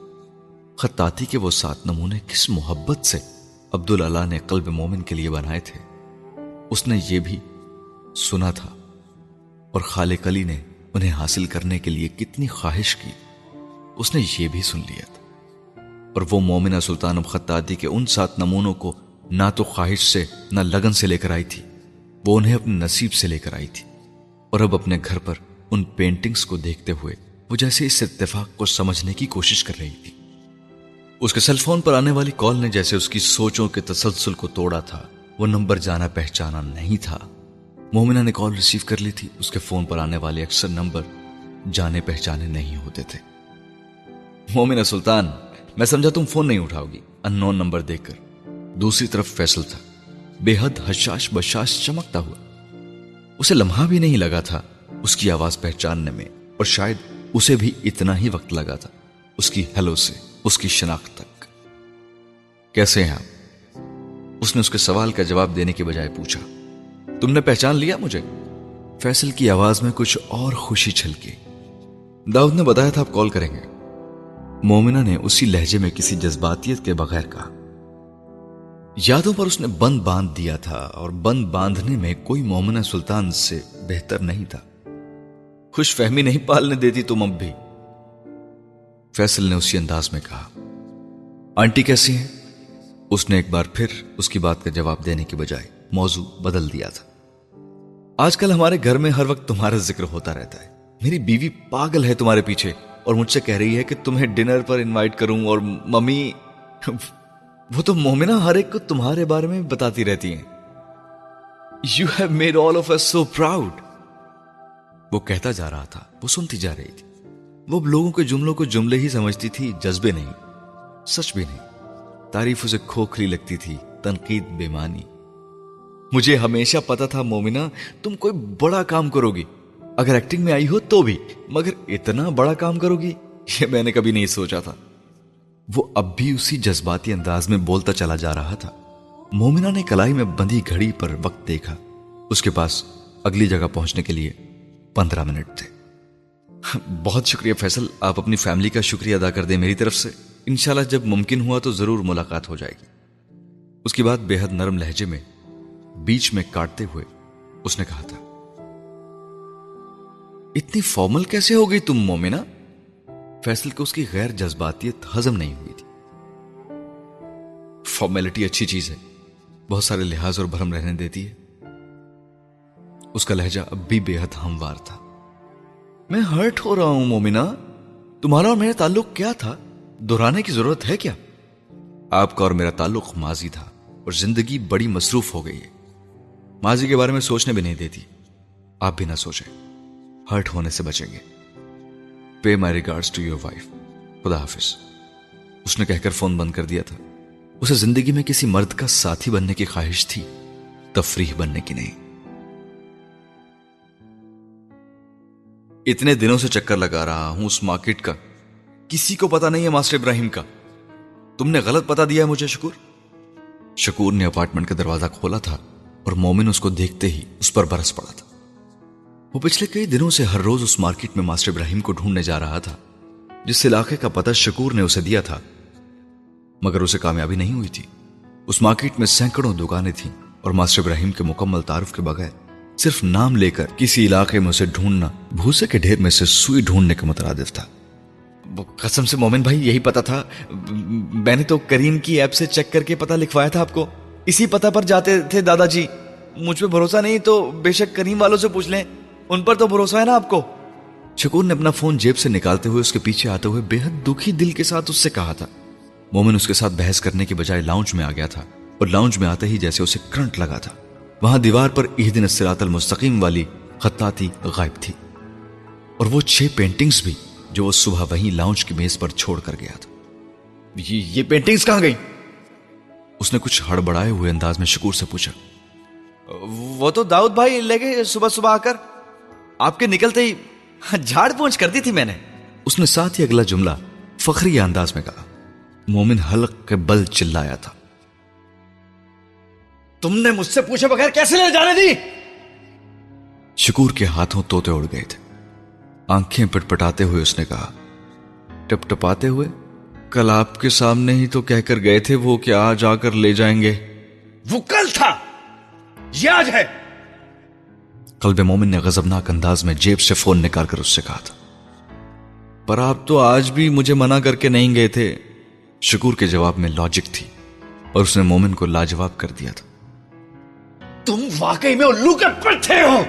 خطاطی کے وہ سات نمونے کس محبت سے عبداللہ نے قلب مومن کے لیے بنائے تھے۔ اس نے یہ بھی سنا تھا۔ اور خالق علی نے انہیں حاصل کرنے کے لیے کتنی خواہش کی۔ اس نے یہ بھی سن لیا تھا۔ اور وہ مومنہ سلطان خطاطی کے ان سات نمونوں کو نہ تو خواہش سے، نہ لگن سے لے کر آئی تھی۔ وہ انہیں اپنے نصیب سے لے کر آئی تھی۔ اور اب اپنے گھر پر ان پینٹنگز کو دیکھتے ہوئے وہ جیسے اس اتفاق کو سمجھنے کی کوشش کر رہی تھی۔ اس کے سیل فون پر آنے والی کال نے جیسے اس کی سوچوں کے تسلسل کو توڑا تھا، وہ نمبر جانا پہچانا نہیں تھا۔ مومنہ نے کال ریسیو کر لی تھی، اس کے فون پر آنے والے اکثر نمبر جانے پہچانے نہیں ہوتے تھے۔ مومنہ سلطان، میں سمجھا تم فون نہیں اٹھاؤ گی۔ ان نون نمبر دیکھ کر۔ دوسری طرف فیصل تھا۔ بے حد حشاش بشاش چمکتا ہوا۔ اسے لمحہ بھی نہیں لگا تھا اس کی آواز پہچاننے میں، اور شاید اسے بھی اتنا ہی وقت لگا تھا، اس کی ہیلو سے، اس کی شناخت تک۔ کیسے ہیں آپ؟ اس نے اس کے سوال کا جواب دینے کے بجائے پوچھا، تم نے پہچان لیا مجھے؟ فیصل کی آواز میں کچھ اور خوشی چھلکی۔ داؤد نے بتایا تھا آپ کال کریں گے۔ مومنہ نے اسی لہجے میں کسی جذباتیت کے بغیر کہا۔ یادوں پر اس نے بند باندھ دیا تھا اور بند باندھنے میں کوئی مومنہ سلطان سے بہتر نہیں تھا۔ خوش فہمی نہیں پالنے دیتی تم اب بھی۔ فیصل نے اسی انداز میں کہا، آنٹی کیسی ہیں؟ اس نے ایک بار پھر اس کی بات کا جواب دینے کی بجائے موضوع بدل دیا تھا۔ آج کل ہمارے گھر میں ہر وقت تمہارا ذکر ہوتا رہتا ہے۔ میری بیوی پاگل ہے تمہارے پیچھے اور مجھ سے کہہ رہی ہے کہ تمہیں ڈنر پر انوائٹ کروں اور ممی، وہ تو مومنہ ہر ایک کو تمہارے بارے میں بتاتی رہتی ہیں۔ You have made all of so proud وہ کہتا جا رہا تھا، وہ سنتی جا رہی تھی۔ وہ لوگوں کے جملوں کو جملے ہی سمجھتی تھی، جذبے نہیں، سچ بھی نہیں۔ تعریف اسے کھوکھری لگتی تھی، تنقید بے معنی۔ مجھے ہمیشہ پتا تھا، مومنہ، تم کوئی بڑا کام کرو گی۔ اگر ایکٹنگ میں آئی ہو تو بھی، مگر اتنا بڑا کام کرو گی، یہ میں نے کبھی نہیں سوچا تھا۔ وہ اب بھی اسی جذباتی انداز میں بولتا چلا جا رہا تھا۔ مومنہ نے کلائی میں بندی گھڑی پر وقت دیکھا۔ اس کے پاس اگلی جگہ پہنچنے کے لیے پندرہ منٹ تھے۔ بہت شکریہ فیصل، آپ اپنی فیملی کا شکریہ ادا کر دیں میری طرف سے۔ انشاءاللہ جب ممکن ہوا تو ضرور ملاقات ہو جائے گی۔ اس کی بات بے حد نرم لہجے میں بیچ میں کاٹتے ہوئے اس نے کہا تھا، اتنی فارمل کیسے ہو گئی تم مومنا فیصل کو اس کی غیر جذباتیت ہزم نہیں ہوئی تھی۔ فارمیلٹی اچھی چیز ہے، بہت سارے لحاظ اور بھرم رہنے دیتی ہے۔ اس کا لہجہ اب بھی بے حد ہموار تھا۔ میں ہرٹ ہو رہا ہوں مومنا تمہارا اور میرا تعلق کیا تھا؟ دہرانے کی ضرورت ہے کیا؟ آپ کا اور میرا تعلق ماضی تھا اور زندگی بڑی مصروف ہو گئی ہے۔ ماضی کے بارے میں سوچنے بھی نہیں دیتی۔ آپ بھی نہ سوچیں۔ ہرٹ ہونے سے بچیں گے۔ Pay my regard to your wife خدا حافظ۔ اس نے کہہ کر فون بند کر دیا تھا۔ اسے زندگی میں کسی مرد کا ساتھی بننے کی خواہش تھی، تفریح بننے کی نہیں۔ اتنے دنوں سے چکر لگا رہا ہوں اس مارکیٹ کا۔ کسی کو پتا نہیں ہے ماسٹر ابراہیم کا۔ تم نے غلط پتا دیا ہے مجھے، شکور؟ شکور نے اپارٹمنٹ کا دروازہ کھولا تھا اور مومن اس کو دیکھتے ہی اس پر برس پڑا تھا۔ وہ پچھلے کئی دنوں سے ہر روز اس مارکیٹ میں ماسٹر ابراہیم کو ڈھونڈنے جا رہا تھا، جس علاقے کا پتہ شکور نے اسے دیا تھا۔ مگر اسے کامیابی نہیں ہوئی تھی۔ اس مارکیٹ میں سینکڑوں دکانیں تھیں اور ماسٹر ابراہیم کے مکمل تعارف کے بغیر صرف نام لے کر کسی علاقے میں اسے ڈھونڈنا، بھوسے کے ڈھیر میں سے سوئی ڈھونڈنے کا مترادف تھا۔ قسم سے مومن بھائی، یہی پتا تھا۔ میں نے تو کریم کی ایپ سے چیک کر کے پتا لکھوایا تھا آپ کو۔ اسی پتا پر جاتے تھے دادا جی۔ مجھ پہ بھروسہ نہیں تو بے شک کریم والوں سے پوچھ لیں۔ ان پر تو بھروسہ ہے نا آپ کو۔ شکور نے اپنا فون جیب سے نکالتے ہوئے اس کے پیچھے آتے ہوئے بے حد دکھی دل کے ساتھ اس سے کہا تھا۔ مومن اس کے ساتھ بحث کرنے کے بجائے لاؤنج میں آ گیا تھا اور لاؤنج میں آتے ہی جیسے اسے کرنٹ لگا تھا۔ وہاں دیوار پر دن السراط المستقیم والی خطاطی غائب تھی۔ اور وہ چھ پینٹنگز بھی جو وہ صبح وہیں لاؤنج کی میز پر چھوڑ کر گیا تھا۔ یہ پینٹنگز کہاں گئی اس نے کچھ ہڑبڑائے ہوئے انداز میں شکور سے پوچھا۔ وہ تو داؤد بھائی لے گئے صبح صبح آ کر۔ آپ کے نکلتے ہی جھاڑ پہنچ کر دی تھی میں نے۔ اس نے ساتھ ہی اگلا جملہ فخری انداز میں کہا۔ مومن حلق کے بل چلایا تھا۔ تم نے مجھ سے پوچھے بغیر کیسے لے جانے دی؟ شکور کے ہاتھوں توتے اڑ گئے تھے۔ آنکھیں پٹ پٹاتے ہوئے اس نے کہا ٹپ ٹپاتے ہوئے کل آپ کے سامنے ہی تو کہہ کر گئے تھے وہ کیا آج آ کر لے جائیں گے۔ وہ کل تھا یہ آج ہے۔ قلب مومن نے غزبناک انداز میں جیب سے فون نکال کر اس سے کہا تھا۔ پر آپ تو آج بھی مجھے منع کر کے نہیں گئے تھے۔ شکور کے جواب میں لاجک تھی اور اس نے مومن کو لاجواب کر دیا تھا۔ تم واقعی میں الو کے پٹھے ہو!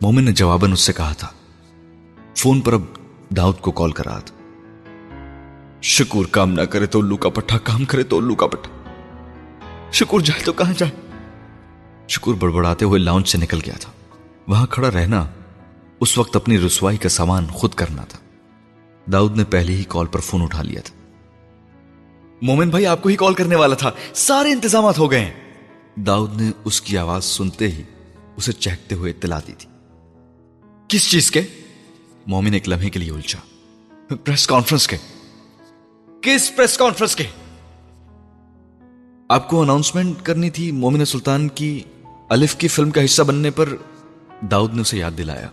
مومن نے جواباً اس سے کہا تھا، فون پر اب داؤد کو کال کرا تھا۔ شکور کام نہ کرے تو الو کا پٹھا، کام کرے تو الو کا پٹھا۔ شکور جائے تو کہاں جائے؟ شکور بڑبڑاتے ہوئے لاؤنج سے نکل گیا تھا۔ وہاں کھڑا رہنا اس وقت اپنی رسوائی کا سامان خود کرنا تھا۔ داؤد نے پہلے ہی کال پر فون اٹھا لیا تھا۔ مومن بھائی، آپ کو ہی کال کرنے والا تھا۔ سارے انتظامات ہو گئے ہیں۔ داؤد نے اس کی آواز سنتے ہی اسے چہکتے ہوئے اطلاع دی تھی۔ کس چیز کے؟ مومن ایک لمحے کے لیے الجھا۔ پریس کانفرنس کے۔ کس پریس کانفرنس کے؟ آپ کو اناؤنسمنٹ کرنی تھی مومن سلطان کی الف کی فلم کا حصہ بننے پر، داؤد نے اسے یاد دلایا۔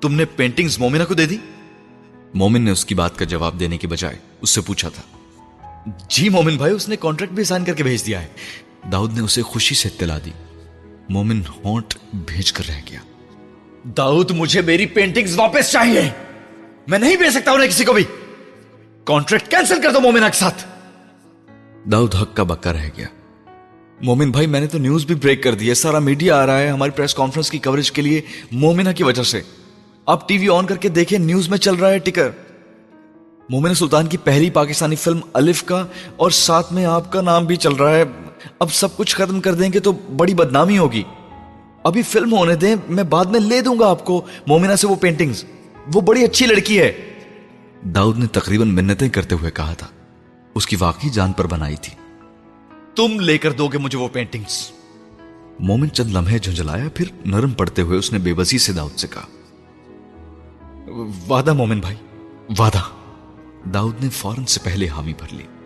تم نے پینٹنگز مومنہ کو دے دی؟ مومن نے اس کی بات کا جواب دینے کے بجائے اس سے پوچھا تھا۔ جی مومن بھائی، اس نے کانٹریکٹ بھی سائن کر کے بھیج دیا ہے۔ داؤد نے اسے خوشی سے اطلاع دی۔ مومن ہونٹ بھیج کر رہ گیا۔ داؤد مجھے میری پینٹنگز واپس چاہیے۔ میں نہیں بھیج سکتا انہیں کسی کو بھی۔ کانٹریکٹ کینسل کر دو مومنہ کے ساتھ۔ داؤد حق کا بکا رہ گیا۔ مومن بھائی میں نے تو نیوز بھی بریک کر دی ہے۔ سارا میڈیا آ رہا ہے ہماری پریس کانفرنس کی کوریج کے لیے مومنہ کی وجہ سے۔ آپ ٹی وی آن کر کے دیکھیں نیوز میں چل رہا ہے ٹکر۔ مومن سلطان کی پہلی پاکستانی فلم الف کا اور ساتھ میں آپ کا نام بھی چل رہا ہے۔ اب سب کچھ ختم کر دیں گے تو بڑی بدنامی ہوگی۔ ابھی فلم ہونے دیں، میں بعد میں لے دوں گا آپ کو مومنہ سے وہ پینٹنگز وہ بڑی اچھی لڑکی ہے۔ داؤد نے تقریباً منتیں کرتے ہوئے کہا تھا۔ اس کی واقعی جان پر بنائی تھی۔ تم لے کر دو گے مجھے وہ پینٹنگز مومن چند لمحے جھنجلایا پھر نرم پڑتے ہوئے اس نے بے بسی سے داؤد سے کہا۔ وعدہ مومن بھائی، وعدہ۔ داؤد نے فوراً سے پہلے حامی بھر لی۔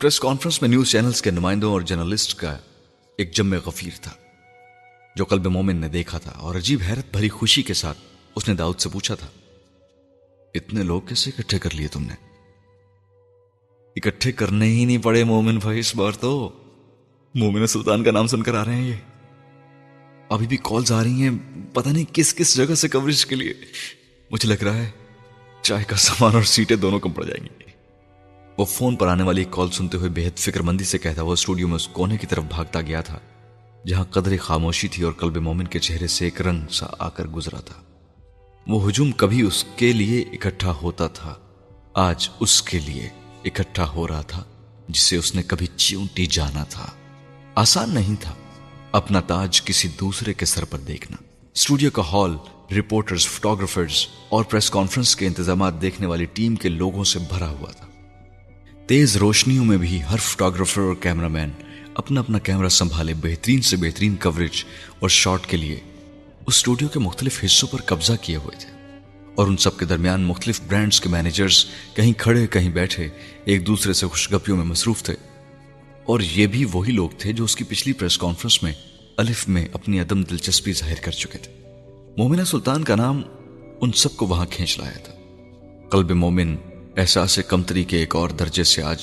پریس کانفرنس میں نیوز چینلز کے نمائندوں اور جرنلسٹ کا ایک جمع غفیر تھا، جو قلب مومن نے دیکھا تھا اور عجیب حیرت بھری خوشی کے ساتھ اس نے داؤد سے پوچھا تھا، اتنے لوگ کیسے اکٹھے کر لیے تم نے؟ اکٹھے کرنے ہی نہیں پڑے مومن بھائی، اس بار تو مومن سلطان کا نام سن کر آ رہے ہیں یہ۔ ابھی بھی کالز آ رہی ہیں، پتہ نہیں کس کس جگہ سے کوریج کے لیے۔ مجھے لگ رہا ہے چائے کا سامان اور سیٹیں دونوں کم پڑ جائیں گی۔ وہ فون پر آنے والی کال سنتے ہوئے بے حد فکر مندی سے کہتا، وہ اسٹوڈیو میں اس کونے کی طرف بھاگتا گیا تھا، جہاں قدر خاموشی تھی اور قلب مومن کے چہرے سے ایک رنگ سا آ کر گزرا تھا۔ وہ ہجوم کبھی اس کے لیے اکٹھا ہوتا تھا، آج اس کے لیے اکٹھا ہو رہا تھا، جسے اس نے کبھی چیونٹی جانا تھا۔ آسان نہیں تھا اپنا تاج کسی دوسرے کے سر پر دیکھنا۔ اسٹوڈیو کا ہال، رپورٹرز، فوٹوگرافرز اور پریس کانفرنس کے انتظامات دیکھنے والی ٹیم کے لوگوں سے بھرا ہوا تھا۔ تیز روشنیوں میں بھی ہر فوٹوگرافر اور کیمرہ مین اپنا اپنا کیمرہ سنبھالے بہترین سے بہترین کوریج اور شاٹ کے لیے اس اسٹوڈیو کے مختلف حصوں پر قبضہ کیے ہوئے تھے اور ان سب کے درمیان مختلف برانڈز کے مینیجرز کہیں کھڑے کہیں بیٹھے ایک دوسرے سے خوشگپیوں میں مصروف تھے اور یہ بھی وہی لوگ تھے جو اس کی پچھلی پریس کانفرنس میں الف میں اپنی عدم دلچسپی ظاہر کر چکے تھے۔ مومنہ سلطان کا نام ان سب کو وہاں کھینچ لایا تھا۔ قلب مومن احساس کمتری کے ایک اور درجے سے آج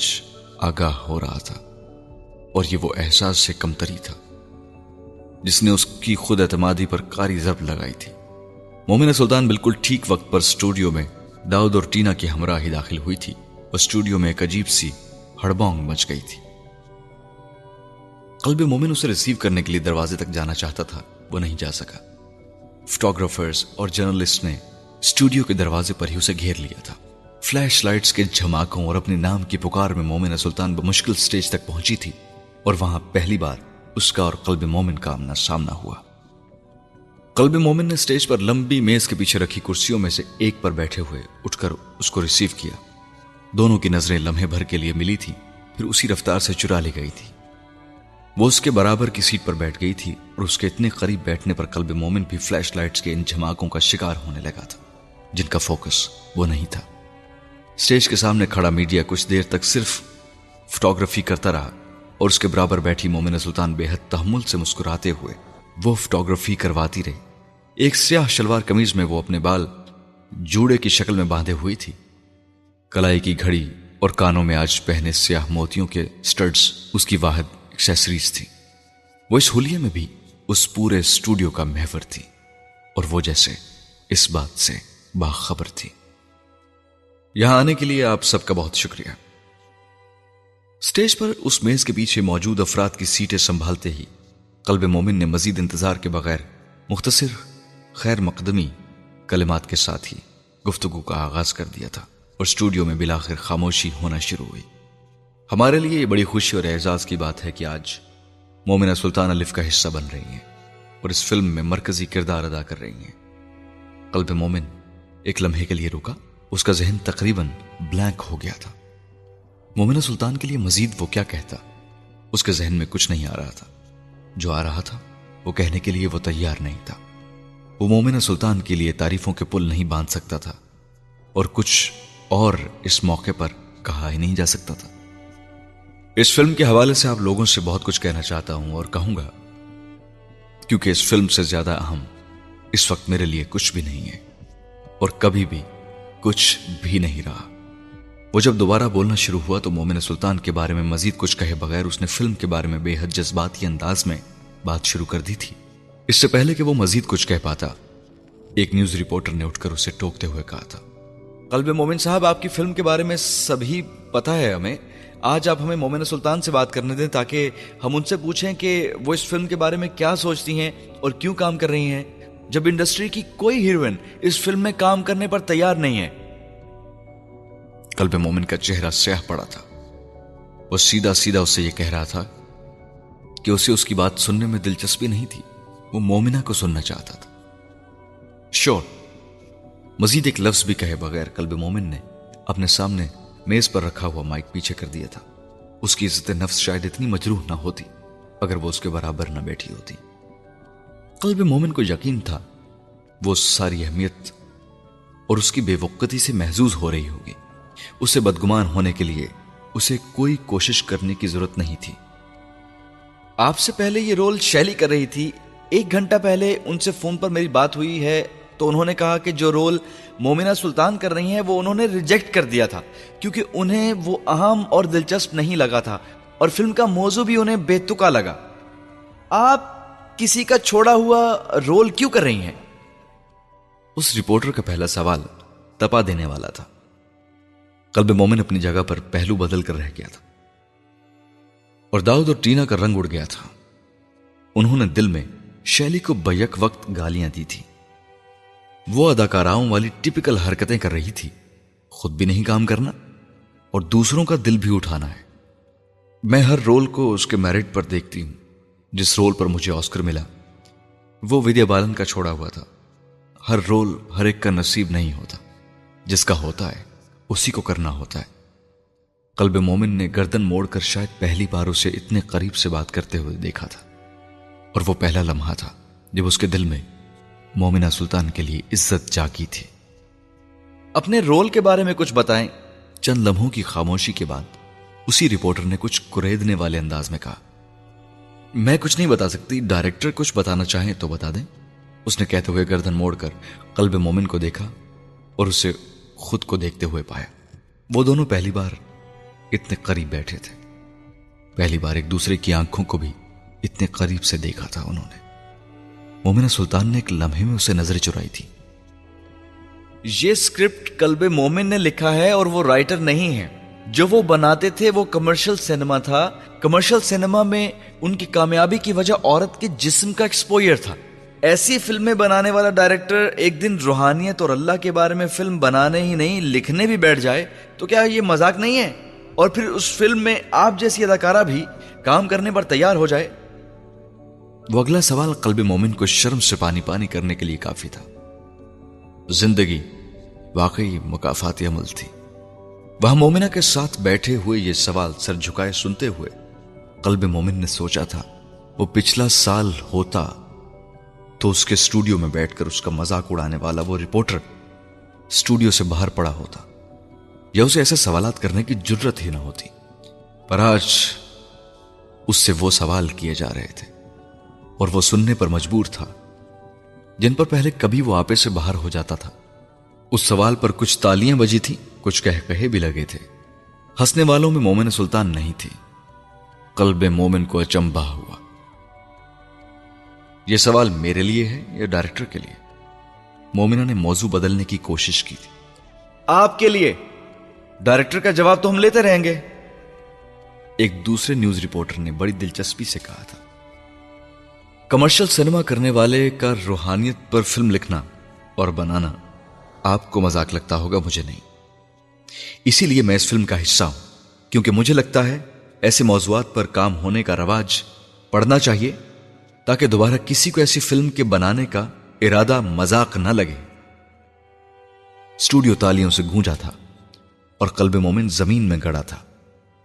آگاہ ہو رہا تھا، اور یہ وہ احساس سے کمتری تھا، جس نے اس کی خود اعتمادی پر کاری ضرب لگائی تھی۔ مومن سلطان بالکل ٹھیک وقت پر اسٹوڈیو میں داؤد اور ٹینا کی ہمراہی داخل ہوئی تھی، اور اسٹوڈیو میں ایک عجیب سی ہڑبونگ مچ گئی تھی۔ قلب مومن اسے ریسیو کرنے کے لیے دروازے تک جانا چاہتا تھا، وہ نہیں جا سکا۔ فوٹوگرافرز اور جرنلسٹ نے اسٹوڈیو کے دروازے پر ہی اسے گھیر لیا تھا۔ فلیش لائٹس کے جھماکوں اور اپنے نام کی پکار میں مومن سلطان بمشکل سٹیج تک پہنچی تھی اور وہاں پہلی بار اس کا اور قلب مومن کا آمنا سامنا ہوا۔ قلب مومن نے سٹیج پر لمبی میز کے پیچھے رکھی کرسیوں میں سے ایک پر بیٹھے ہوئے اٹھ کر اس کو ریسیو کیا۔ دونوں کی نظریں لمحے بھر کے لیے ملی تھی پھر اسی رفتار سے چرا لی گئی تھی۔ وہ اس کے برابر کی سیٹ پر بیٹھ گئی تھی اور اس کے اتنے قریب بیٹھنے پر قلب مومن بھی فلیش لائٹس کے ان جھماکوں کا شکار ہونے لگا تھا، جن کا فوکس وہ نہیں تھا۔ سٹیج کے سامنے کھڑا میڈیا کچھ دیر تک صرف فوٹوگرافی کرتا رہا اور اس کے برابر بیٹھی مومن سلطان بے حد تحمل سے مسکراتے ہوئے وہ فوٹوگرافی کرواتی رہی۔ ایک سیاہ شلوار کمیز میں وہ اپنے بال جوڑے کی شکل میں باندھے ہوئی تھی۔ کلائی کی گھڑی اور کانوں میں آج پہنے سیاہ موتیوں کے سٹرڈز اس کی واحد ایکسیسریز تھی وہ اس ہولیے میں بھی اس پورے اسٹوڈیو کا محور تھی اور وہ جیسے اس بات سے باخبر تھی۔ یہاں آنے کے لیے آپ سب کا بہت شکریہ۔ اسٹیج پر اس میز کے پیچھے موجود افراد کی سیٹیں سنبھالتے ہی قلب مومن نے مزید انتظار کے بغیر مختصر خیر مقدمی کلمات کے ساتھ ہی گفتگو کا آغاز کر دیا تھا اور اسٹوڈیو میں بلاخر خاموشی ہونا شروع ہوئی۔ ہمارے لیے یہ بڑی خوشی اور اعزاز کی بات ہے کہ آج مومنہ سلطان الف کا حصہ بن رہی ہیں اور اس فلم میں مرکزی کردار ادا کر رہی ہیں۔ قلب مومن ایک لمحے کے لیے رکا۔ اس کا ذہن تقریباً بلینک ہو گیا تھا۔ مومنہ سلطان کے لیے مزید وہ کیا کہتا؟ اس کے ذہن میں کچھ نہیں آ رہا تھا۔ جو آ رہا تھا، وہ کہنے کے لیے وہ تیار نہیں تھا۔ وہ مومنہ سلطان کے لیے تعریفوں کے پل نہیں باندھ سکتا تھا۔ اور کچھ اور اس موقع پر کہا ہی نہیں جا سکتا تھا۔ اس فلم کے حوالے سے آپ لوگوں سے بہت کچھ کہنا چاہتا ہوں اور کہوں گا۔ کیونکہ اس فلم سے زیادہ اہم اس وقت میرے لیے کچھ بھی نہیں ہے۔ اور کبھی بھی کچھ بھی نہیں رہا۔ وہ جب دوبارہ بولنا شروع ہوا تو مومن سلطان کے بارے میں مزید کچھ کہے بغیر اس نے فلم کے بارے میں بے حد جذباتی انداز میں بات شروع کر دی تھی۔ اس سے پہلے کہ وہ مزید کچھ کہہ پاتا، ایک نیوز رپورٹر نے اٹھ کر اسے ٹوکتے ہوئے کہا تھا، قلب مومن صاحب، آپ کی فلم کے بارے میں سبھی پتا ہے ہمیں۔ آج آپ ہمیں مومن سلطان سے بات کرنے دیں تاکہ ہم ان سے پوچھیں کہ وہ اس فلم کے بارے میں کیا سوچتی ہیں اور کیوں کام کر رہی ہیں۔ جب انڈسٹری کی کوئی ہیروئن اس فلم میں کام کرنے پر تیار نہیں ہے۔ قلب مومن کا چہرہ سیاہ پڑا تھا۔ وہ سیدھا سیدھا اسے یہ کہہ رہا تھا کہ اسے اس کی بات سننے میں دلچسپی نہیں تھی۔ وہ مومنہ کو سننا چاہتا تھا۔ شور، مزید ایک لفظ بھی کہے بغیر قلب مومن نے اپنے سامنے میز پر رکھا ہوا مائک پیچھے کر دیا تھا۔ اس کی عزت نفس شاید اتنی مجروح نہ ہوتی، اگر وہ اس کے برابر نہ بیٹھی ہوتی۔ قلب مومن کو یقین تھا، وہ ساری اہمیت اور اس کی بے وقتی سے محظوظ ہو رہی ہوگی۔ اسے بدگمان ہونے کے لیے اسے کوئی کوشش کرنے کی ضرورت نہیں تھی۔ آپ سے پہلے یہ رول شیلی کر رہی تھی۔ ایک گھنٹہ پہلے ان سے فون پر میری بات ہوئی ہے تو انہوں نے کہا کہ جو رول مومنہ سلطان کر رہی ہیں وہ انہوں نے ریجیکٹ کر دیا تھا، کیونکہ انہیں وہ اہم اور دلچسپ نہیں لگا تھا۔ اور فلم کا موضوع بھی انہیں بے تکا لگا۔ آپ کسی کا چھوڑا ہوا رول کیوں کر رہی ہیں؟ اس رپورٹر کا پہلا سوال تپا دینے والا تھا۔ قلب مومن اپنی جگہ پر پہلو بدل کر رہ گیا تھا۔ اور داؤد اور ٹینا کا رنگ اڑ گیا تھا۔ انہوں نے دل میں شیلی کو بیک وقت گالیاں دی تھی۔ وہ اداکاراؤں والی ٹپکل حرکتیں کر رہی تھی۔ خود بھی نہیں کام کرنا اور دوسروں کا دل بھی اٹھانا ہے۔ میں ہر رول کو اس کے میرٹ پر دیکھتی ہوں۔ جس رول پر مجھے آسکر ملا، وہ ودیا بالن کا چھوڑا ہوا تھا۔ ہر رول ہر ایک کا نصیب نہیں ہوتا۔ جس کا ہوتا ہے، اسی کو کرنا ہوتا ہے۔ قلب مومن نے گردن موڑ کر شاید پہلی بار اسے اتنے قریب سے بات کرتے ہوئے دیکھا تھا۔ اور وہ پہلا لمحہ تھا جب اس کے دل میں مومنہ سلطان کے لیے عزت جاگی تھی۔ اپنے رول کے بارے میں کچھ بتائیں۔ چند لمحوں کی خاموشی کے بعد، اسی رپورٹر نے کچھ کریدنے والے انداز میں کہا۔ میں کچھ نہیں بتا سکتی، ڈائریکٹر کچھ بتانا چاہیں تو بتا دیں۔ اس نے کہتے ہوئے گردن موڑ کر قلب مومن کو دیکھا اور اسے خود کو دیکھتے ہوئے پایا۔ وہ دونوں پہلی بار اتنے قریب بیٹھے تھے۔ پہلی بار ایک دوسرے کی آنکھوں کو بھی اتنے قریب سے دیکھا تھا انہوں نے۔ مومنہ سلطان نے ایک لمحے میں اسے نظر چرائی تھی یہ اسکرپٹ کلب مومن نے لکھا ہے اور وہ رائٹر نہیں ہے جو وہ بناتے تھے وہ کمرشل سینما تھا۔ کمرشل سینما میں ان کی کامیابی کی وجہ عورت کے جسم کا ایکسپوئر تھا۔ ایسی فلمیں بنانے والا ڈائریکٹر ایک دن روحانیت اور اللہ کے بارے میں فلم بنانے ہی نہیں، لکھنے بھی بیٹھ جائے، تو کیا یہ مذاق نہیں ہے؟ اور پھر اس فلم میں آپ جیسی اداکارہ بھی کام کرنے پر تیار ہو جائے۔ وہ اگلا سوال قلب مومن کو شرم سے پانی پانی کرنے کے لیے کافی تھا۔ زندگی واقعی مقافاتی عمل تھی۔ وہ مومنہ کے ساتھ بیٹھے ہوئے یہ سوال سر جھکائے سنتے ہوئے قلب مومن نے سوچا تھا، وہ پچھلا سال ہوتا تو اس کے اسٹوڈیو میں بیٹھ کر اس کا مذاق اڑانے والا وہ رپورٹر اسٹوڈیو سے باہر پڑا ہوتا، یا اسے ایسے سوالات کرنے کی جرت ہی نہ ہوتی۔ پر آج اس سے وہ سوال کیے جا رہے تھے اور وہ سننے پر مجبور تھا، جن پر پہلے کبھی وہ آپے سے باہر ہو جاتا تھا۔ اس سوال پر کچھ تالیاں بجی تھی کچھ کہہ کہے بھی لگے تھے۔ ہنسنے والوں میں مومن سلطان نہیں تھی قلب مومن کو اچمبا ہوا۔ یہ سوال میرے لیے ہے یا ڈائریکٹر کے لیے؟ مومنہ نے موضوع بدلنے کی کوشش کی تھی۔ آپ کے لیے۔ ڈائریکٹر کا جواب تو ہم لیتے رہیں گے۔ ایک دوسرے نیوز رپورٹر نے بڑی دلچسپی سے کہا تھا۔ کمرشل سینما کرنے والے کا روحانیت پر فلم لکھنا اور بنانا۔ آپ کو مذاق لگتا ہوگا، مجھے نہیں۔ اسی لیے میں اس فلم کا حصہ ہوں، کیونکہ مجھے لگتا ہے ایسے موضوعات پر کام ہونے کا رواج پڑھنا چاہیے، تاکہ دوبارہ کسی کو ایسی فلم کے بنانے کا ارادہ مذاق نہ لگے۔ اسٹوڈیو تالیوں سے گونجا تھا اور قلب مومن زمین میں گڑا تھا۔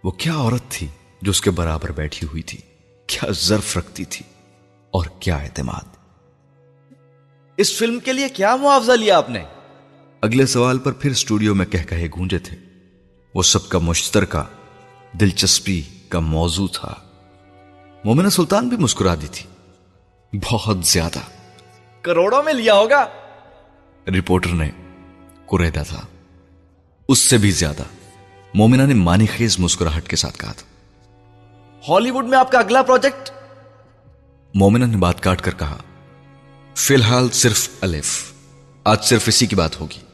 وہ کیا عورت تھی جو اس کے برابر بیٹھی ہوئی تھی؟ کیا ظرف رکھتی تھی؟ اور کیا اعتماد۔ اس فلم کے لیے کیا معاوضہ لیا آپ نے؟ اگلے سوال پر پھر اسٹوڈیو میں کہہ کہے گونجے تھے۔ وہ سب کا مشترکہ دلچسپی کا موضوع تھا۔ مومنہ سلطان بھی مسکرا دی تھی۔ بہت زیادہ۔ کروڑوں میں لیا ہوگا؟ رپورٹر نے کریدا تھا۔ اس سے بھی زیادہ۔ مومنہ نے مانی خیز مسکراہٹ کے ساتھ کہا تھا۔ ہالی ووڈ میں آپ کا اگلا پروجیکٹ؟ مومنہ نے بات کاٹ کر کہا۔ فی الحال صرف الف۔ آج صرف اسی کی بات ہوگی۔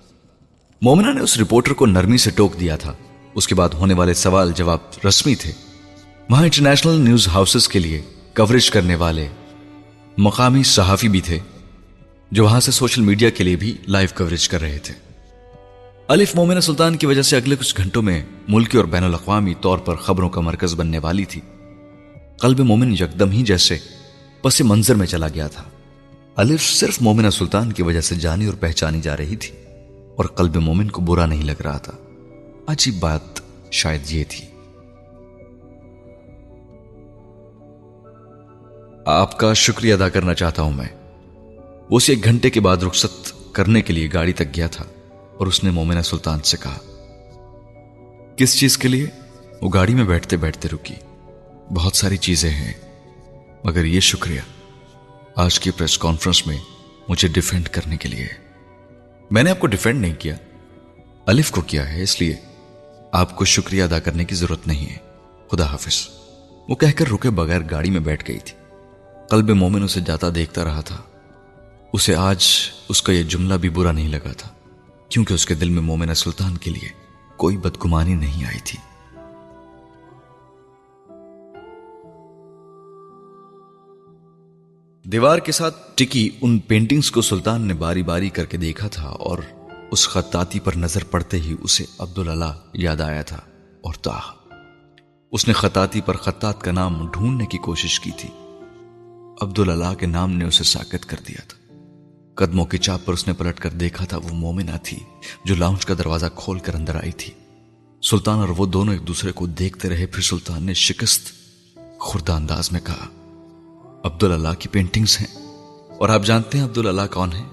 مومنہ نے اس رپورٹر کو نرمی سے ٹوک دیا تھا۔ اس کے بعد ہونے والے سوال جواب رسمی تھے۔ وہاں انٹرنیشنل نیوز ہاؤسز کے لیے کوریج کرنے والے مقامی صحافی بھی تھے، جو وہاں سے سوشل میڈیا کے لیے بھی لائیو کوریج کر رہے تھے۔ الف مومنہ سلطان کی وجہ سے اگلے کچھ گھنٹوں میں ملکی اور بین الاقوامی طور پر خبروں کا مرکز بننے والی تھی۔ قلب مومن یکدم ہی جیسے پس منظر میں چلا گیا تھا۔ الف صرف مومنہ سلطان کی وجہ سے جانی اور پہچانی جا رہی تھی۔ اور قلب مومن کو برا نہیں لگ رہا تھا۔ عجیب بات شاید یہ تھی۔ آپ کا شکریہ ادا کرنا چاہتا ہوں میں۔ وہ اسے ایک گھنٹے کے بعد رخصت کرنے کے لیے گاڑی تک گیا تھا اور اس نے مومنہ سلطان سے کہا، کس چیز کے لیے؟ وہ گاڑی میں بیٹھتے بیٹھتے رکی۔ بہت ساری چیزیں ہیں، مگر یہ شکریہ۔ آج کی پریس کانفرنس میں مجھے ڈیفینڈ کرنے کے لیے۔ میں نے آپ کو ڈیفینڈ نہیں کیا۔ الف کو کیا ہے، اس لیے آپ کو شکریہ ادا کرنے کی ضرورت نہیں ہے۔ خدا حافظ۔ وہ کہہ کر رکے بغیر گاڑی میں بیٹھ گئی تھی۔ قلب مومن اسے جاتا دیکھتا رہا تھا۔ اسے آج اس کا یہ جملہ بھی برا نہیں لگا تھا، کیونکہ اس کے دل میں مومن سلطان کے لیے کوئی بدگمانی نہیں آئی تھی۔ دیوار کے ساتھ ٹکی ان پینٹنگز کو سلطان نے باری باری کر کے دیکھا تھا اور اس خطاطی پر نظر پڑتے ہی اسے عبداللہ یاد آیا تھا اور تاہ۔ اس نے خطاطی پر خطاط کا نام ڈھونڈنے کی کوشش کی تھی۔ عبداللہ کے نام نے اسے ساکت کر دیا تھا۔ قدموں کی چاپ پر اس نے پلٹ کر دیکھا تھا وہ مومنہ تھی جو لاؤنج کا دروازہ کھول کر اندر آئی تھی۔ سلطان اور وہ دونوں ایک دوسرے کو دیکھتے رہے، پھر سلطان نے شکست خوردہ انداز میں کہا عبداللہ کی پینٹنگز ہیں۔ اور آپ جانتے ہیں عبداللہ کون ہے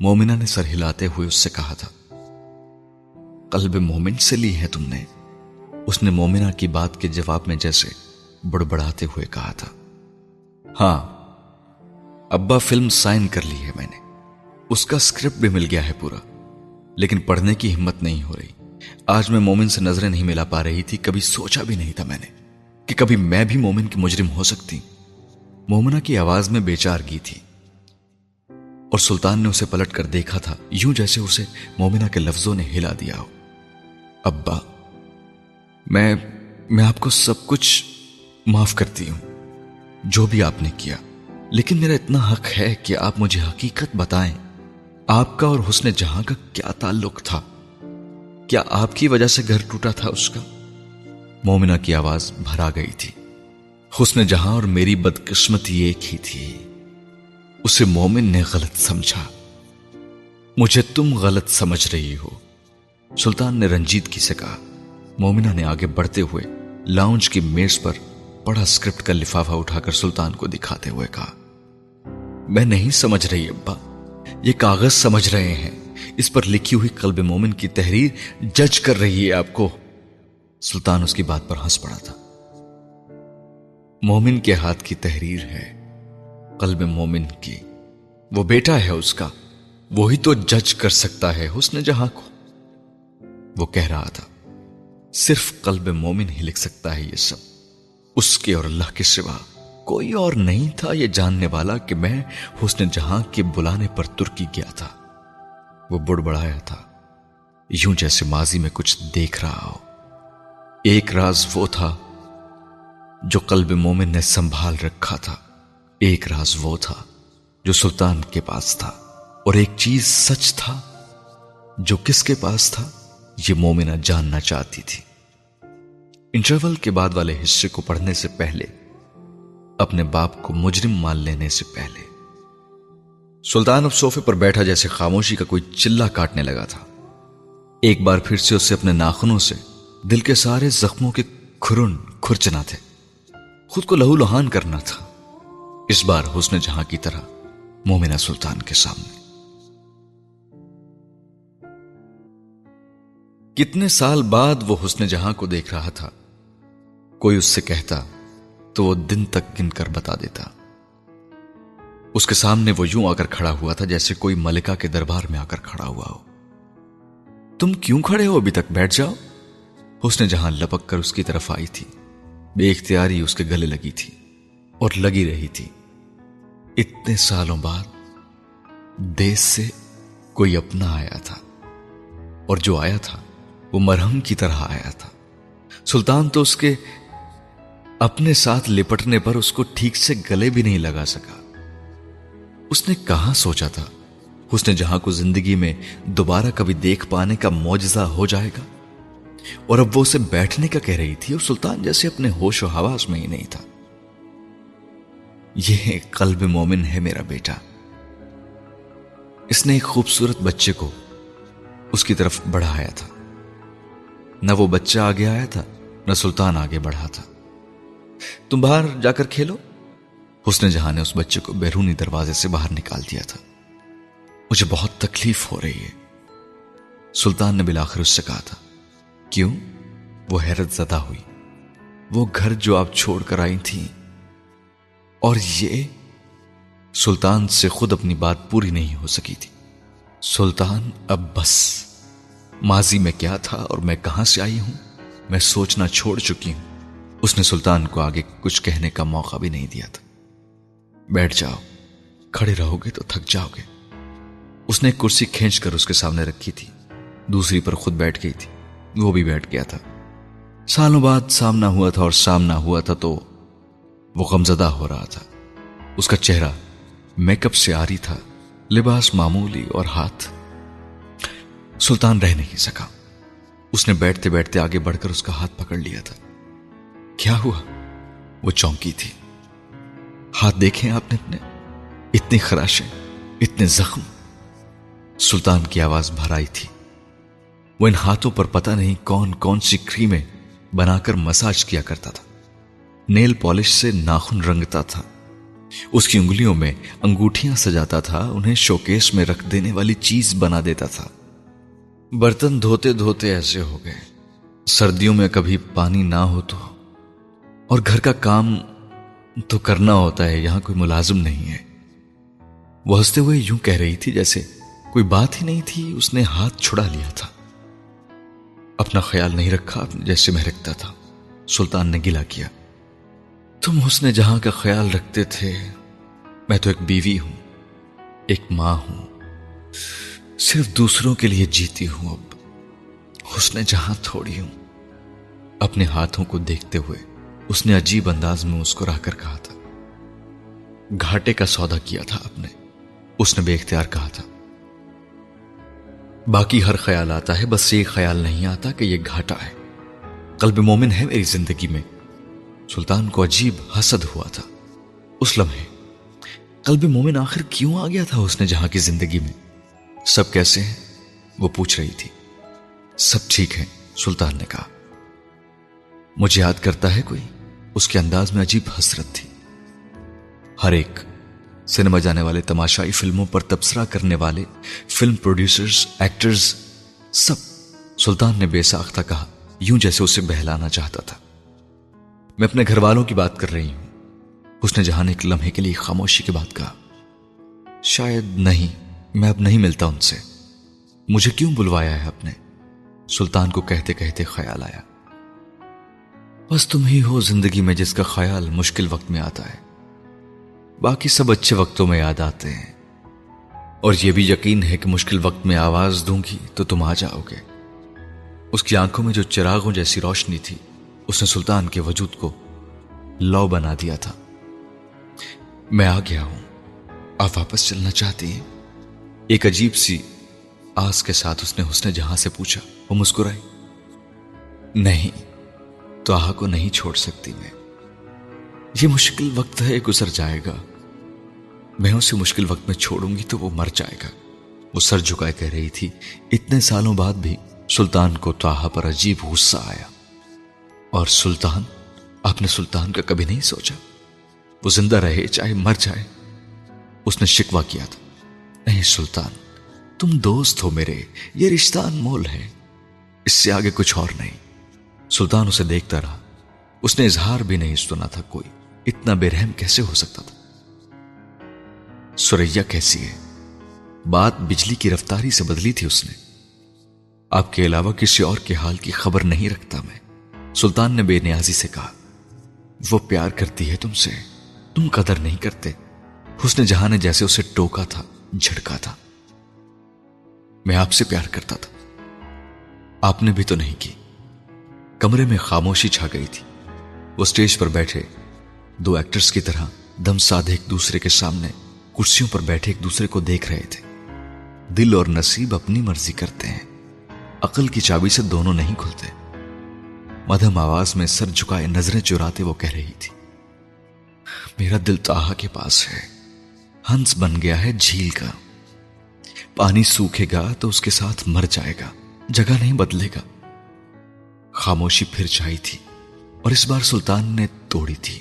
مومنہ نے سر ہلاتے ہوئے اس سے کہا تھا، قلب مومن سے لی ہے تم نے۔ اس نے مومنہ کی بات کے جواب میں جیسے بڑبڑاتے ہوئے کہا تھا ہاں ابا فلم سائن کر لی ہے میں نے۔ اس کا اسکرپٹ بھی مل گیا ہے پورا، لیکن پڑھنے کی ہمت نہیں ہو رہی۔ آج میں مومن سے نظریں نہیں ملا پا رہی تھی، کبھی سوچا بھی نہیں تھا میں نے کہ کبھی میں بھی مومن کی مجرم ہو سکتی۔ مومنا کی آواز میں بے چارگی تھی۔ اور سلطان نے اسے پلٹ کر دیکھا تھا، یوں جیسے اسے مومنا کے لفظوں نے ہلا دیا ہو۔ ابا، میں میں آپ کو سب کچھ معاف کرتی ہوں، جو بھی آپ نے کیا۔ لیکن میرا اتنا حق ہے کہ آپ مجھے حقیقت بتائیں۔ آپ کا اور حسن جہاں کا کیا تعلق تھا؟ کیا آپ کی وجہ سے گھر ٹوٹا تھا اس کا؟ مومنا کی آواز بھرا گئی تھی۔ حسن جہاں اور میری بدقسمتی ایک ہی تھی۔ اسے مومن نے غلط سمجھا۔ مجھے تم غلط سمجھ رہی ہو۔ سلطان نے رنجیت کی سے کہا مومنا نے آگے بڑھتے ہوئے لاؤنج کی میز پر پڑا اسکرپٹ کا لفافہ اٹھا کر سلطان کو دکھاتے ہوئے کہا، میں نہیں سمجھ رہی ابا، یہ کاغذ سمجھ رہے ہیں۔ اس پر لکھی ہوئی قلب مومن کی تحریر جج کر رہی ہے آپ کو۔ سلطان اس کی بات پر ہنس پڑا تھا۔ مومن کے ہاتھ کی تحریر ہے، قلب مومن کی۔ وہ بیٹا ہے اس کا، وہی تو جج کر سکتا ہے حسن جہاں کو۔ وہ کہہ رہا تھا، صرف قلب مومن ہی لکھ سکتا ہے یہ سب۔ اس کے اور اللہ کے سوا کوئی اور نہیں تھا یہ جاننے والا کہ میں حسن جہاں کے بلانے پر ترکی گیا تھا۔ وہ بڑ بڑایا تھا۔ یوں جیسے ماضی میں کچھ دیکھ رہا ہو۔ ایک راز وہ تھا جو قلب مومن نے سنبھال رکھا تھا، ایک راز وہ تھا جو سلطان کے پاس تھا اور ایک چیز سچ تھا جو کس کے پاس تھا، یہ مومنہ جاننا چاہتی تھی۔ انٹرول کے بعد والے حصے کو پڑھنے سے پہلے، اپنے باپ کو مجرم مان لینے سے پہلے۔ سلطان اب صوفے پر بیٹھا جیسے خاموشی کا کوئی چلہ کاٹنے لگا تھا۔ ایک بار پھر سے اسے اپنے ناخنوں سے دل کے سارے زخموں کے کھرن کھرچنا تھے۔ خود کو لہو لہان کرنا تھا۔ اس بار حسن جہاں کی طرح مومنہ سلطان کے سامنے۔ کتنے سال بعد وہ حسن جہاں کو دیکھ رہا تھا۔ کوئی اس سے کہتا تو وہ دن تک گن کر بتا دیتا۔ اس کے سامنے وہ یوں آ کر کھڑا ہوا تھا جیسے کوئی ملکہ کے دربار میں آ کر کھڑا ہوا ہو۔ تم کیوں کھڑے ہو ابھی تک بیٹھ جاؤ؟ اس نے جہاں لپک کر اس کی طرف آئی تھی۔ بے اختیاری اس کے گلے لگی تھی اور لگی رہی تھی۔ اتنے سالوں بعد دیس سے کوئی اپنا آیا تھا اور جو آیا تھا وہ مرہم کی طرح آیا تھا۔ سلطان تو اس کے اپنے ساتھ لپٹنے پر اس کو ٹھیک سے گلے بھی نہیں لگا سکا۔ اس نے کہاں سوچا تھا؟ اس نے جہاں کو زندگی میں دوبارہ کبھی دیکھ پانے کا موجزہ ہو جائے گا؟ اور اب وہ اسے بیٹھنے کا کہہ رہی تھی اور سلطان جیسے اپنے ہوش و حواس میں ہی نہیں تھا۔ یہ قلب مومن ہے میرا بیٹا۔ اس نے ایک خوبصورت بچے کو اس کی طرف بڑھایا تھا۔ نہ وہ بچہ آگے آیا تھا، نہ سلطان آگے بڑھا تھا۔ تم باہر جا کر کھیلو۔ حسن جہاں نے اس بچے کو بیرونی دروازے سے باہر نکال دیا تھا۔ مجھے بہت تکلیف ہو رہی ہے۔ سلطان نے بلاخر اس سے کہا تھا کیوں؟ وہ حیرت زدہ ہوئی۔ وہ گھر جو آپ چھوڑ کر آئی تھی اور یہ سلطان سے خود اپنی بات پوری نہیں ہو سکی تھی۔ سلطان اب بس۔ ماضی میں کیا تھا اور میں کہاں سے آئی ہوں؟ میں سوچنا چھوڑ چکی ہوں۔ اس نے سلطان کو آگے کچھ کہنے کا موقع بھی نہیں دیا تھا۔ بیٹھ جاؤ۔ کھڑے رہو گے تو تھک جاؤ گے۔ اس نے کرسی کھینچ کر اس کے سامنے رکھی تھی۔ دوسری پر خود بیٹھ گئی تھی۔ وہ بھی بیٹھ گیا تھا۔ سالوں بعد سامنا ہوا تھا اور سامنا ہوا تھا تو وہ غمزدہ ہو رہا تھا۔ اس کا چہرہ میک اپ سے آ رہی تھا، لباس معمولی اور ہاتھ۔ سلطان رہ نہیں سکا۔ اس نے بیٹھتے بیٹھتے آگے بڑھ کر اس کا ہاتھ پکڑ لیا تھا۔ کیا ہوا؟ وہ چونکی تھی۔ ہاتھ دیکھیں آپ نے اپنے؟ اتنی خراشیں، اتنے زخم۔ سلطان کی آواز بھر آئی تھی۔ وہ ان ہاتھوں پر پتہ نہیں کون کون سی کریمیں بنا کر مساج کیا کرتا تھا۔ نیل پالش سے ناخن رنگتا تھا۔ اس کی انگلیوں میں انگوٹھیاں سجاتا تھا، انہیں شوکیس میں رکھ دینے والی چیز بنا دیتا تھا۔ برتن دھوتے دھوتے ایسے ہو گئے۔ سردیوں میں کبھی پانی نہ ہو تو۔ اور گھر کا کام تو کرنا ہوتا ہے، یہاں کوئی ملازم نہیں ہے۔ وہ ہنستے ہوئے یوں کہہ رہی تھی جیسے کوئی بات ہی نہیں تھی، اس نے ہاتھ چھڑا لیا تھا۔ اپنا خیال نہیں رکھا، جیسے میں رکھتا تھا۔ سلطان نے گلا کیا۔ تم حسن جہاں کا خیال رکھتے تھے، میں تو ایک بیوی ہوں، ایک ماں ہوں۔ صرف دوسروں کے لیے جیتی ہوں اب۔ حسن جہاں تھوڑی ہوں۔ اپنے ہاتھوں کو دیکھتے ہوئے اس نے عجیب انداز میں اس کو رہ کر کہا تھا۔ گھاٹے کا سودا کیا تھا آپ نے، اس نے بے اختیار کہا تھا۔ باقی ہر خیال آتا ہے، بس یہ خیال نہیں آتا کہ یہ گھاٹا ہے۔ قلب مومن ہے میری زندگی میں۔ سلطان کو عجیب حسد ہوا تھا۔ اس لمحے۔ قلب مومن آخر کیوں آ گیا تھا اس نے جہاں کی زندگی میں؟ سب کیسے ہیں؟ وہ پوچھ رہی تھی۔ سب ٹھیک ہے سلطان نے کہا۔ مجھے یاد کرتا ہے کوئی؟ اس کے انداز میں عجیب حسرت تھی۔ ہر ایک سنیما جانے والے تماشائی فلموں پر تبصرہ کرنے والے فلم پروڈیوسرز، ایکٹرز، سب۔ سلطان نے بے ساختہ کہا، یوں جیسے اسے بہلانا چاہتا تھا۔ میں اپنے گھر والوں کی بات کر رہی ہوں۔ اس نے جہاں ایک لمحے کے لیے خاموشی کی بات کہا، شاید نہیں، میں اب نہیں ملتا ان سے۔ مجھے کیوں بلوایا ہے اپنے؟ سلطان کو کہتے کہتے خیال آیا۔ بس تم ہی ہو زندگی میں جس کا خیال مشکل وقت میں آتا ہے۔ باقی سب اچھے وقتوں میں یاد آتے ہیں۔ اور یہ بھی یقین ہے کہ مشکل وقت میں آواز دوں گی تو تم آ جاؤ گے۔ اس کی آنکھوں میں جو چراغوں جیسی روشنی تھی، اس نے سلطان کے وجود کو لو بنا دیا تھا۔ میں آ گیا ہوں۔ آپ واپس چلنا چاہتی ہیں؟ ایک عجیب سی آس کے ساتھ اس نے حسن جہاں سے پوچھا۔ وہ مسکرائی۔ نہیں، تو آہ کو نہیں چھوڑ سکتی میں۔ یہ مشکل وقت ہے، گزر جائے گا۔ میں اسے مشکل وقت میں چھوڑوں گی تو وہ مر جائے گا۔ وہ سر جھکائے کہہ رہی تھی۔ اتنے سالوں بعد بھی سلطان کو تاہا پر عجیب غصہ آیا۔ اور سلطان، آپ نے سلطان کا کبھی نہیں سوچا؟ وہ زندہ رہے، چاہے مر جائے۔ اس نے شکوا کیا تھا۔ نہیں سلطان، تم دوست ہو میرے، یہ رشتہ انمول ہے۔ اس سے آگے کچھ اور نہیں۔ سلطان اسے دیکھتا رہا۔ اس نے اظہار بھی نہیں سنا تھا کوئی۔ اتنا بے رحم کیسے ہو سکتا تھا؟ سوریا کیسی ہے؟ بات بجلی کی رفتاری سے بدلی تھی اس نے۔ آپ کے علاوہ کسی اور کے حال کی خبر نہیں رکھتا میں۔ سلطان نے بے نیازی سے کہا، وہ پیار کرتی ہے تم سے۔ تم قدر نہیں کرتے۔ حسن جہاں نے جیسے اسے ٹوکا تھا، جھڑکا تھا۔ میں آپ سے پیار کرتا تھا۔ آپ نے بھی تو نہیں کی۔ کمرے میں خاموشی چھا گئی تھی۔ وہ سٹیج پر بیٹھے، دو ایکٹرز کی طرح دم سادھ ایک دوسرے کے سامنے کرسیوں پر بیٹھے ایک دوسرے کو دیکھ رہے تھے۔ دل اور نصیب اپنی مرضی کرتے ہیں۔ عقل کی چابی سے دونوں نہیں کھلتے۔ مدھم آواز میں سر جھکائے نظریں چراتے وہ کہہ رہی تھی، میرا دل تاہا کے پاس ہے۔ ہنس بن گیا ہے جھیل کا۔ پانی سوکھے گا تو اس کے ساتھ مر جائے گا۔ جگہ نہیں بدلے گا۔ خاموشی پھر چاہی تھی اور اس بار سلطان نے توڑی تھی۔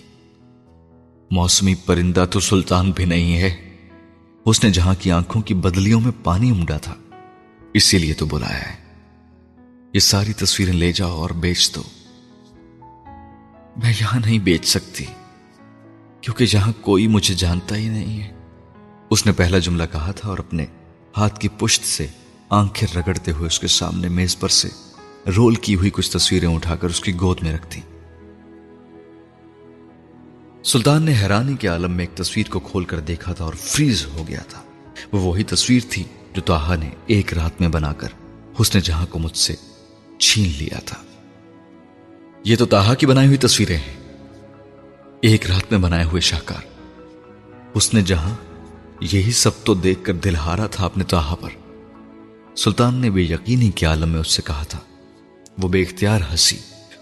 موسمی پرندہ تو سلطان بھی نہیں ہے۔ اس نے جہاں کی آنکھوں کی بدلیوں میں پانی امڈا تھا۔ اسی لیے تو بلایا ہے۔ یہ ساری تصویریں لے جاؤ اور بیچ دو۔ میں یہاں نہیں بیچ سکتی، کیونکہ یہاں کوئی مجھے جانتا ہی نہیں ہے۔ اس نے پہلا جملہ کہا تھا اور اپنے ہاتھ کی پشت سے آنکھیں رگڑتے ہوئے اس کے سامنے میز پر سے رول کی ہوئی کچھ تصویریں اٹھا کر اس کی گود میں رکھ دی سلطان نے حیرانی کے عالم میں ایک تصویر کو کھول کر دیکھا تھا اور فریز ہو گیا تھا۔ وہ وہی تصویر تھی جو تاہا نے ایک رات میں بنا کر حسن جہاں کو مجھ سے چھین لیا تھا۔ یہ تو تاہا کی بنائی ہوئی تصویریں ہیں۔ ایک رات میں بنائے ہوئے شاہکار۔ حسن جہاں یہی سب تو دیکھ کر دل ہارا تھا اپنے تاہا پر۔ سلطان نے بے یقینی کے عالم میں اس سے کہا تھا، وہ بے اختیار ہنسی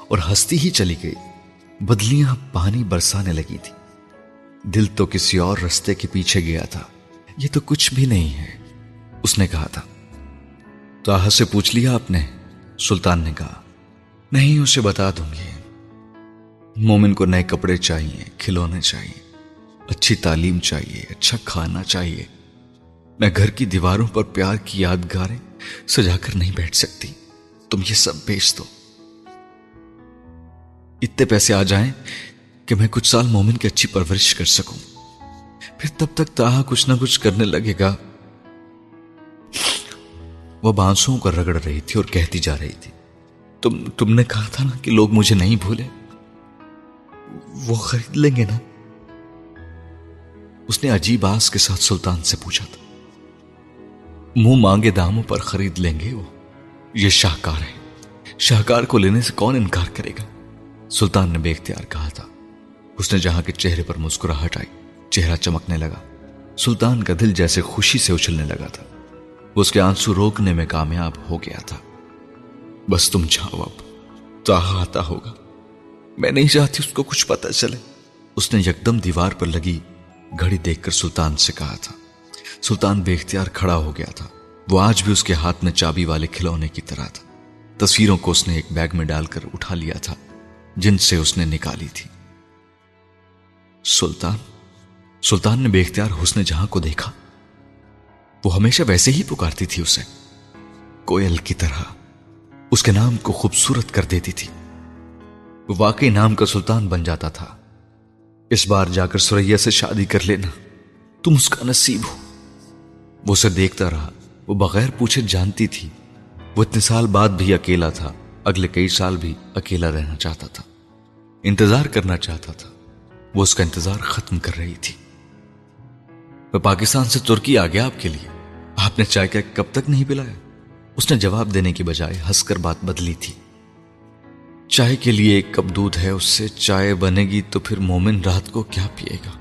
اور ہستی ہی چلی گئی۔ بدلیاں پانی برسانے لگی تھی دل تو کسی اور رستے کے پیچھے گیا تھا۔ یہ تو کچھ بھی نہیں ہے، اس نے کہا تھا۔ تو سے پوچھ لیا آپ نے، سلطان نے کہا، نہیں، اسے بتا دوں گی۔ مومن کو نئے کپڑے چاہیے، کھلونے چاہیے، اچھی تعلیم چاہیے اچھا کھانا چاہیے۔ میں گھر کی دیواروں پر پیار کی یادگاریں سجا کر نہیں بیٹھ سکتی۔ تم یہ سب بیچ دو۔ اتنے پیسے آ جائیں کہ میں کچھ سال مومن کی اچھی پرورش کر سکوں۔ پھر تب تک تاہا کچھ نہ کچھ کرنے لگے گا۔ وہ بانسوں کا رگڑ رہی تھی اور کہتی جا رہی تھی، تم تم نے کہا تھا نا کہ لوگ مجھے نہیں بھولے؟ وہ خرید لیں گے نا؟ اس نے عجیب آس کے ساتھ سلطان سے پوچھا تھا، منہ مانگے داموں پر خرید لیں گے وہ؟ یہ شاہکار ہے شاہکار کو لینے سے کون انکار کرے گا؟ سلطان نے بے اختیار کہا تھا۔ اس نے جہاں کے چہرے پر مسکراہٹ آئی، چہرہ چمکنے لگا۔ سلطان کا دل جیسے خوشی سے اچھلنے لگا تھا۔ وہ اس کے آنسو روکنے میں کامیاب ہو گیا تھا۔ بس تم جاؤ اب، تو آتا ہوگا۔ میں نہیں چاہتی اس کو کچھ پتا چلے۔ اس نے یکدم دیوار پر لگی، گھڑی دیکھ کر سلطان سے کہا تھا۔ سلطان بے اختیار کھڑا ہو گیا تھا۔ وہ آج بھی اس کے ہاتھ میں چابی والے کھلونے کی طرح تھا۔ تصویروں کو اس نے ایک بیگ میں ڈال کر اٹھا لیا تھا۔ جن سے اس نے نکالی تھی۔ سلطان سلطان نے بے اختیار حسن جہاں کو دیکھا، وہ ہمیشہ ویسے ہی پکارتی تھی اسے۔ کوئل کی طرح اس کے نام کو خوبصورت کر دیتی تھی۔ وہ واقعی نام کا سلطان بن جاتا تھا۔ اس بار جا کر سوریا سے شادی کر لینا، تم اس کا نصیب ہو۔ وہ اسے دیکھتا رہا، وہ بغیر پوچھے جانتی تھی۔ وہ اتنے سال بعد بھی اکیلا تھا۔ اگلے کئی سال بھی اکیلا رہنا چاہتا تھا۔ انتظار کرنا چاہتا تھا۔ وہ اس کا انتظار ختم کر رہی تھی۔ میں پاکستان سے ترکی آ گیا آپ کے لیے۔ آپ نے چائے کا کب تک نہیں پلایا۔ اس نے جواب دینے کی بجائے ہنس کر بات بدلی تھی۔ چائے کے لیے ایک کپ دودھ ہے، اس سے چائے بنے گی تو پھر مومن رات کو کیا پیے گا؟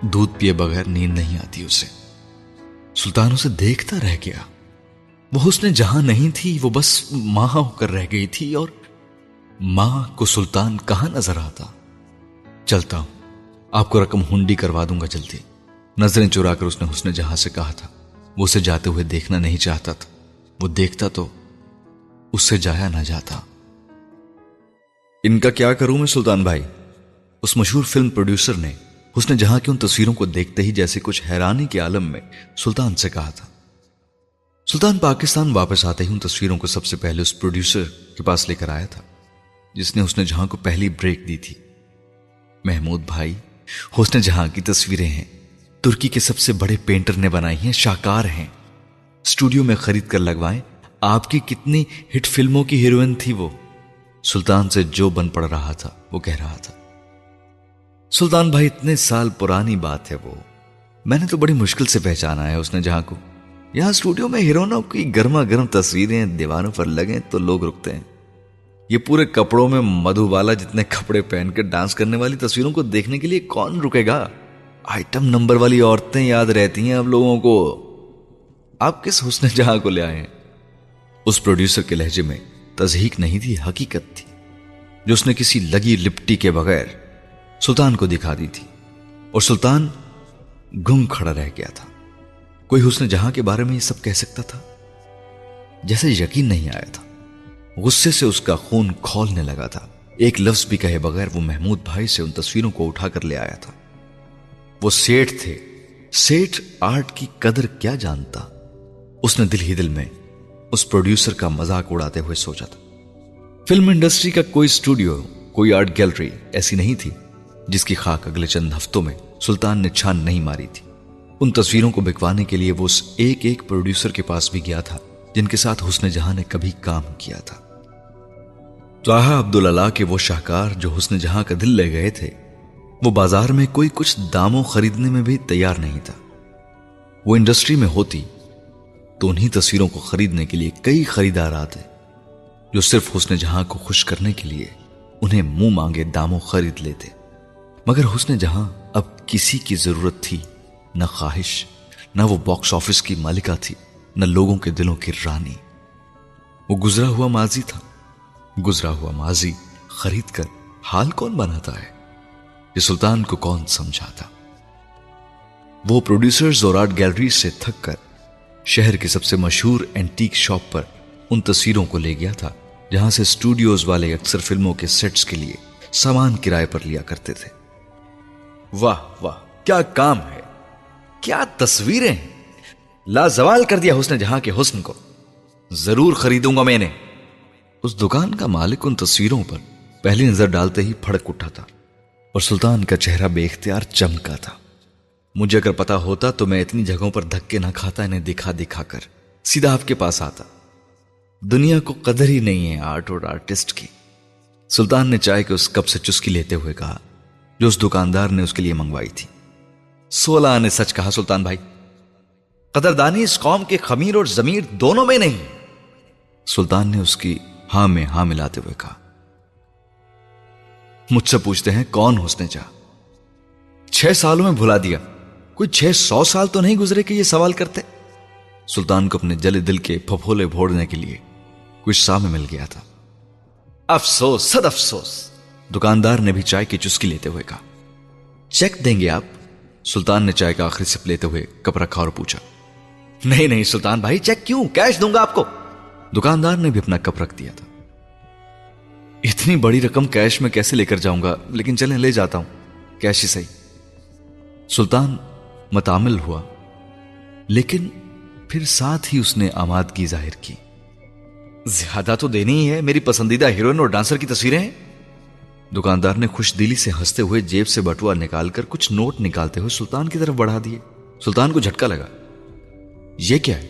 دودھ پیے بغیر نیند نہیں آتی اسے۔ سلطان اسے دیکھتا رہ گیا۔ وہ اس نے جہاں نہیں تھی، وہ بس ماں ہو کر رہ گئی تھی اور ماں کو سلطان کہاں نظر آتا؟ چلتا ہوں، آپ کو رقم ہنڈی کروا دوں گا جلدی۔ نظریں چرا کر اس نے حسن جہاں سے کہا تھا۔ وہ اسے جاتے ہوئے دیکھنا نہیں چاہتا تھا۔ وہ دیکھتا تو اس سے جایا نہ جاتا۔ ان کا کیا کروں میں سلطان بھائی؟ اس مشہور فلم پروڈیوسر نے اس نے جہاں کی ان تصویروں کو دیکھتے ہی جیسے کچھ حیرانی کے عالم میں سلطان سے کہا تھا۔ سلطان پاکستان واپس آتے ہی ان تصویروں کو سب سے پہلے اس پروڈیوسر کے پاس لے کر آیا تھا، جس نے اس نے جہاں کو پہلی بریک دی تھی۔ محمود بھائی، حسن جہاں کی تصویریں ہیں۔ ترکی کے سب سے بڑے پینٹر نے بنائی ہیں شاکار ہیں۔ اسٹوڈیو میں خرید کر لگوائیں، آپ کی کتنی ہٹ فلموں کی ہیروئن تھی وہ۔ سلطان سے جو بن پڑ رہا تھا، وہ کہہ رہا تھا۔ سلطان بھائی، اتنے سال پرانی بات ہے وہ۔ میں نے تو بڑی مشکل سے پہچانا ہے اس نے جہاں کو یہاں اسٹوڈیو میں ہیرونوں کی گرما گرم تصویریں دیواروں پر لگیں تو لوگ رکتے ہیں۔ یہ پورے کپڑوں میں مدھو والا جتنے کپڑے پہن کے ڈانس کرنے والی تصویروں کو دیکھنے کے لیے کون رکے گا؟ آئٹم نمبر والی عورتیں یاد رہتی ہیں اب لوگوں کو۔ آپ کس حسن جہاں کو لے آئے ہیں؟ اس پروڈیوسر کے لہجے میں تزہیق نہیں تھی، حقیقت تھی۔ جو اس نے کسی لگی لپٹی کے بغیر سلطان کو دکھا دی تھی۔ اور سلطان گم کھڑا رہ گیا تھا۔ کوئی حسن جہاں کے بارے میں یہ سب کہہ سکتا تھا؟ جیسے یقین نہیں آیا تھا۔ غصے سے اس کا خون کھولنے لگا تھا۔ ایک لفظ بھی کہے بغیر وہ محمود بھائی سے ان تصویروں کو اٹھا کر لے آیا تھا۔ وہ سیٹ تھے۔ سیٹ آرٹ کی قدر کیا جانتا؟ اس نے دل ہی دل میں اس پروڈیوسر کا مذاق اڑاتے ہوئے سوچا تھا۔ فلم انڈسٹری کا کوئی اسٹوڈیو، کوئی آرٹ گیلری ایسی نہیں تھی جس کی خاک اگلے چند ہفتوں میں سلطان نے چھان نہیں ماری تھی۔ ان تصویروں کو بکوانے کے لیے وہ اس ایک ایک پروڈیوسر کے پاس بھی گیا تھا، جن کے ساتھ حسن جہاں نے کبھی کام کیا تھا۔ عبد اللہ کے وہ شاہکار جو حسن جہاں کا دل لے گئے تھے، وہ بازار میں کوئی کچھ داموں خریدنے میں بھی تیار نہیں تھا۔ وہ انڈسٹری میں ہوتی تو انہی تصویروں کو خریدنے کے لیے کئی خریدار آتے، جو صرف حسن جہاں کو خوش کرنے کے لیے انہیں منہ مانگے داموں خرید لیتے۔ مگر حسن جہاں اب کسی کی ضرورت تھی۔ نہ خواہش، نہ وہ باکس آفس کی مالکہ تھی، نہ لوگوں کے دلوں کی رانی۔ وہ گزرا ہوا ماضی تھا۔ گزرا ہوا ماضی خرید کر حال کون بناتا ہے؟ یہ سلطان کو کون سمجھا تھا وہ پروڈیوسرز اور آرٹ گیلری سے تھک کر شہر کے سب سے مشہور اینٹیک شاپ پر ان تصویروں کو لے گیا تھا، جہاں سے اسٹوڈیوز والے اکثر فلموں کے سیٹس کے لیے سامان کرائے پر لیا کرتے تھے۔ واہ واہ، کیا کام ہے! کیا تصویریں لازوال کر دیا حسن جہاں کے حسن کو۔ ضرور خریدوں گا میں نے اس دکان کا مالک ان تصویروں پر پہلی نظر ڈالتے ہی پھڑک اٹھا تھا اور سلطان کا چہرہ بے اختیار چمکا تھا۔ مجھے اگر پتا ہوتا تو میں اتنی جگہوں پر دھکے نہ کھاتا، انہیں دکھا دکھا کر سیدھا آپ کے پاس آتا۔ دنیا کو قدر ہی نہیں ہے آرٹ اور آرٹسٹ کی۔ سلطان نے چائے کے اس کپ سے چسکی لیتے ہوئے کہا جو اس دکاندار نے اس کے لیے منگوائی تھی۔ سولہ نے سچ کہا، سلطان بھائی۔ قدردانی اس قوم کے خمیر اور ضمیر دونوں میں نہیں۔ سلطان نے اس کی ہاں میں ہاں ملاتے ہوئے کہا۔ مجھ سے پوچھتے ہیں، کون حسن چاہ چھ سالوں میں بھلا دیا۔ کوئی چھ سو سال تو نہیں گزرے کہ یہ سوال کرتے؟ سلطان کو اپنے جلے دل کے پھپھولے بھوڑنے کے لیے کچھ سا میں مل گیا تھا۔ افسوس، صد افسوس۔ دکاندار نے بھی چائے کی چسکی لیتے ہوئے کہا۔ چیک دیں گے آپ؟ سلطان نے چائے کا آخری سپ لیتے ہوئے کپ رکھا اور پوچھا، نہیں نہیں سلطان بھائی، چیک کیوں؟ کیش دوں گا آپ کو. دکاندار نے بھی اپنا کپ رکھ دیا تھا۔ اتنی بڑی رقم کیش میں کیسے لے کر جاؤں گا؟ لیکن چلیں، لے جاتا ہوں۔ کیش ہی صحیح. سلطان متعمل ہوا، لیکن پھر ساتھ ہی اس نے آمادگی ظاہر کی۔ زیادہ تو دینی ہی ہے، میری پسندیدہ ہیروئن اور ڈانسر کی تصویریں ہیں۔ دکاندار نے خوش دلی سے ہنستے ہوئے جیب سے بٹوا نکال کر کچھ نوٹ نکالتے ہوئے سلطان کی طرف بڑھا دیے۔ سلطان کو جھٹکا لگا۔ یہ کیا ہے؟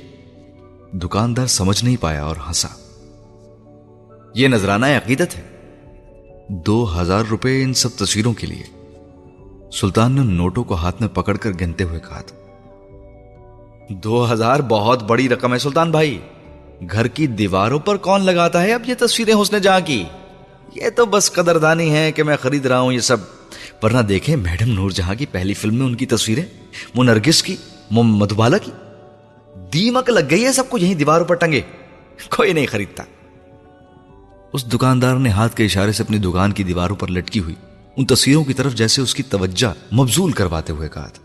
دکاندار سمجھ نہیں پایا اور ہنسا۔ یہ نذرانہ عقیدت ہے۔ دو ہزار روپے ان سب تصویروں کے لیے۔ سلطان نے نوٹوں کو ہاتھ میں پکڑ کر گنتے ہوئے کہا تھا۔ دو ہزار بہت بڑی رقم ہے سلطان بھائی۔ گھر کی دیواروں پر کون لگاتا ہے اب یہ تصویریں حسن جہاں کی؟ یہ تو بس قدردانی ہے کہ میں خرید رہا ہوں یہ سب۔ ورنہ دیکھیں میڈم نور جہاں کی پہلی فلم میں ان کی تصویریں، وہ نرگس کی، وہ مدھبالا کی۔ دیمک لگ گئی ہے سب کو یہیں دیواروں پر ٹنگے۔ کوئی نہیں خریدتا۔ اس دکاندار نے ہاتھ کے اشارے سے اپنی دکان کی دیواروں پر لٹکی ہوئی۔ ان تصویروں کی طرف جیسے اس کی توجہ مبزول کرواتے ہوئے کہا تھا۔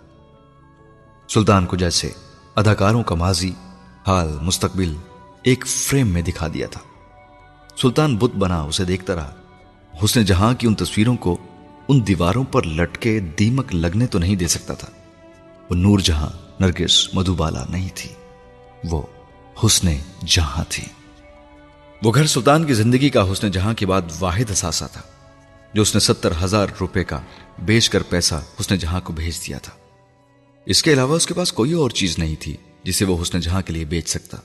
سلطان کو جیسے اداکاروں کا ماضی، حال، مستقبل ایک فریم میں دکھا دیا تھا۔ سلطان بت بنا اسے دیکھتا رہا۔ حسن جہاں کی ان تصویروں کو ان دیواروں پر لٹکے دیمک لگنے تو نہیں دے سکتا تھا۔ وہ نور جہاں نرگس مدھوبالا نہیں تھی، وہ حسن جہاں تھی۔ وہ گھر سلطان کی زندگی کا حسن جہاں کے بعد واحد اثاثہ تھا، جو اس نے ستر ہزار روپے کا بیچ کر پیسہ حسن جہاں کو بھیج دیا تھا۔ اس کے علاوہ اس کے پاس کوئی اور چیز نہیں تھی جسے وہ حسن جہاں کے لیے بیچ سکتا۔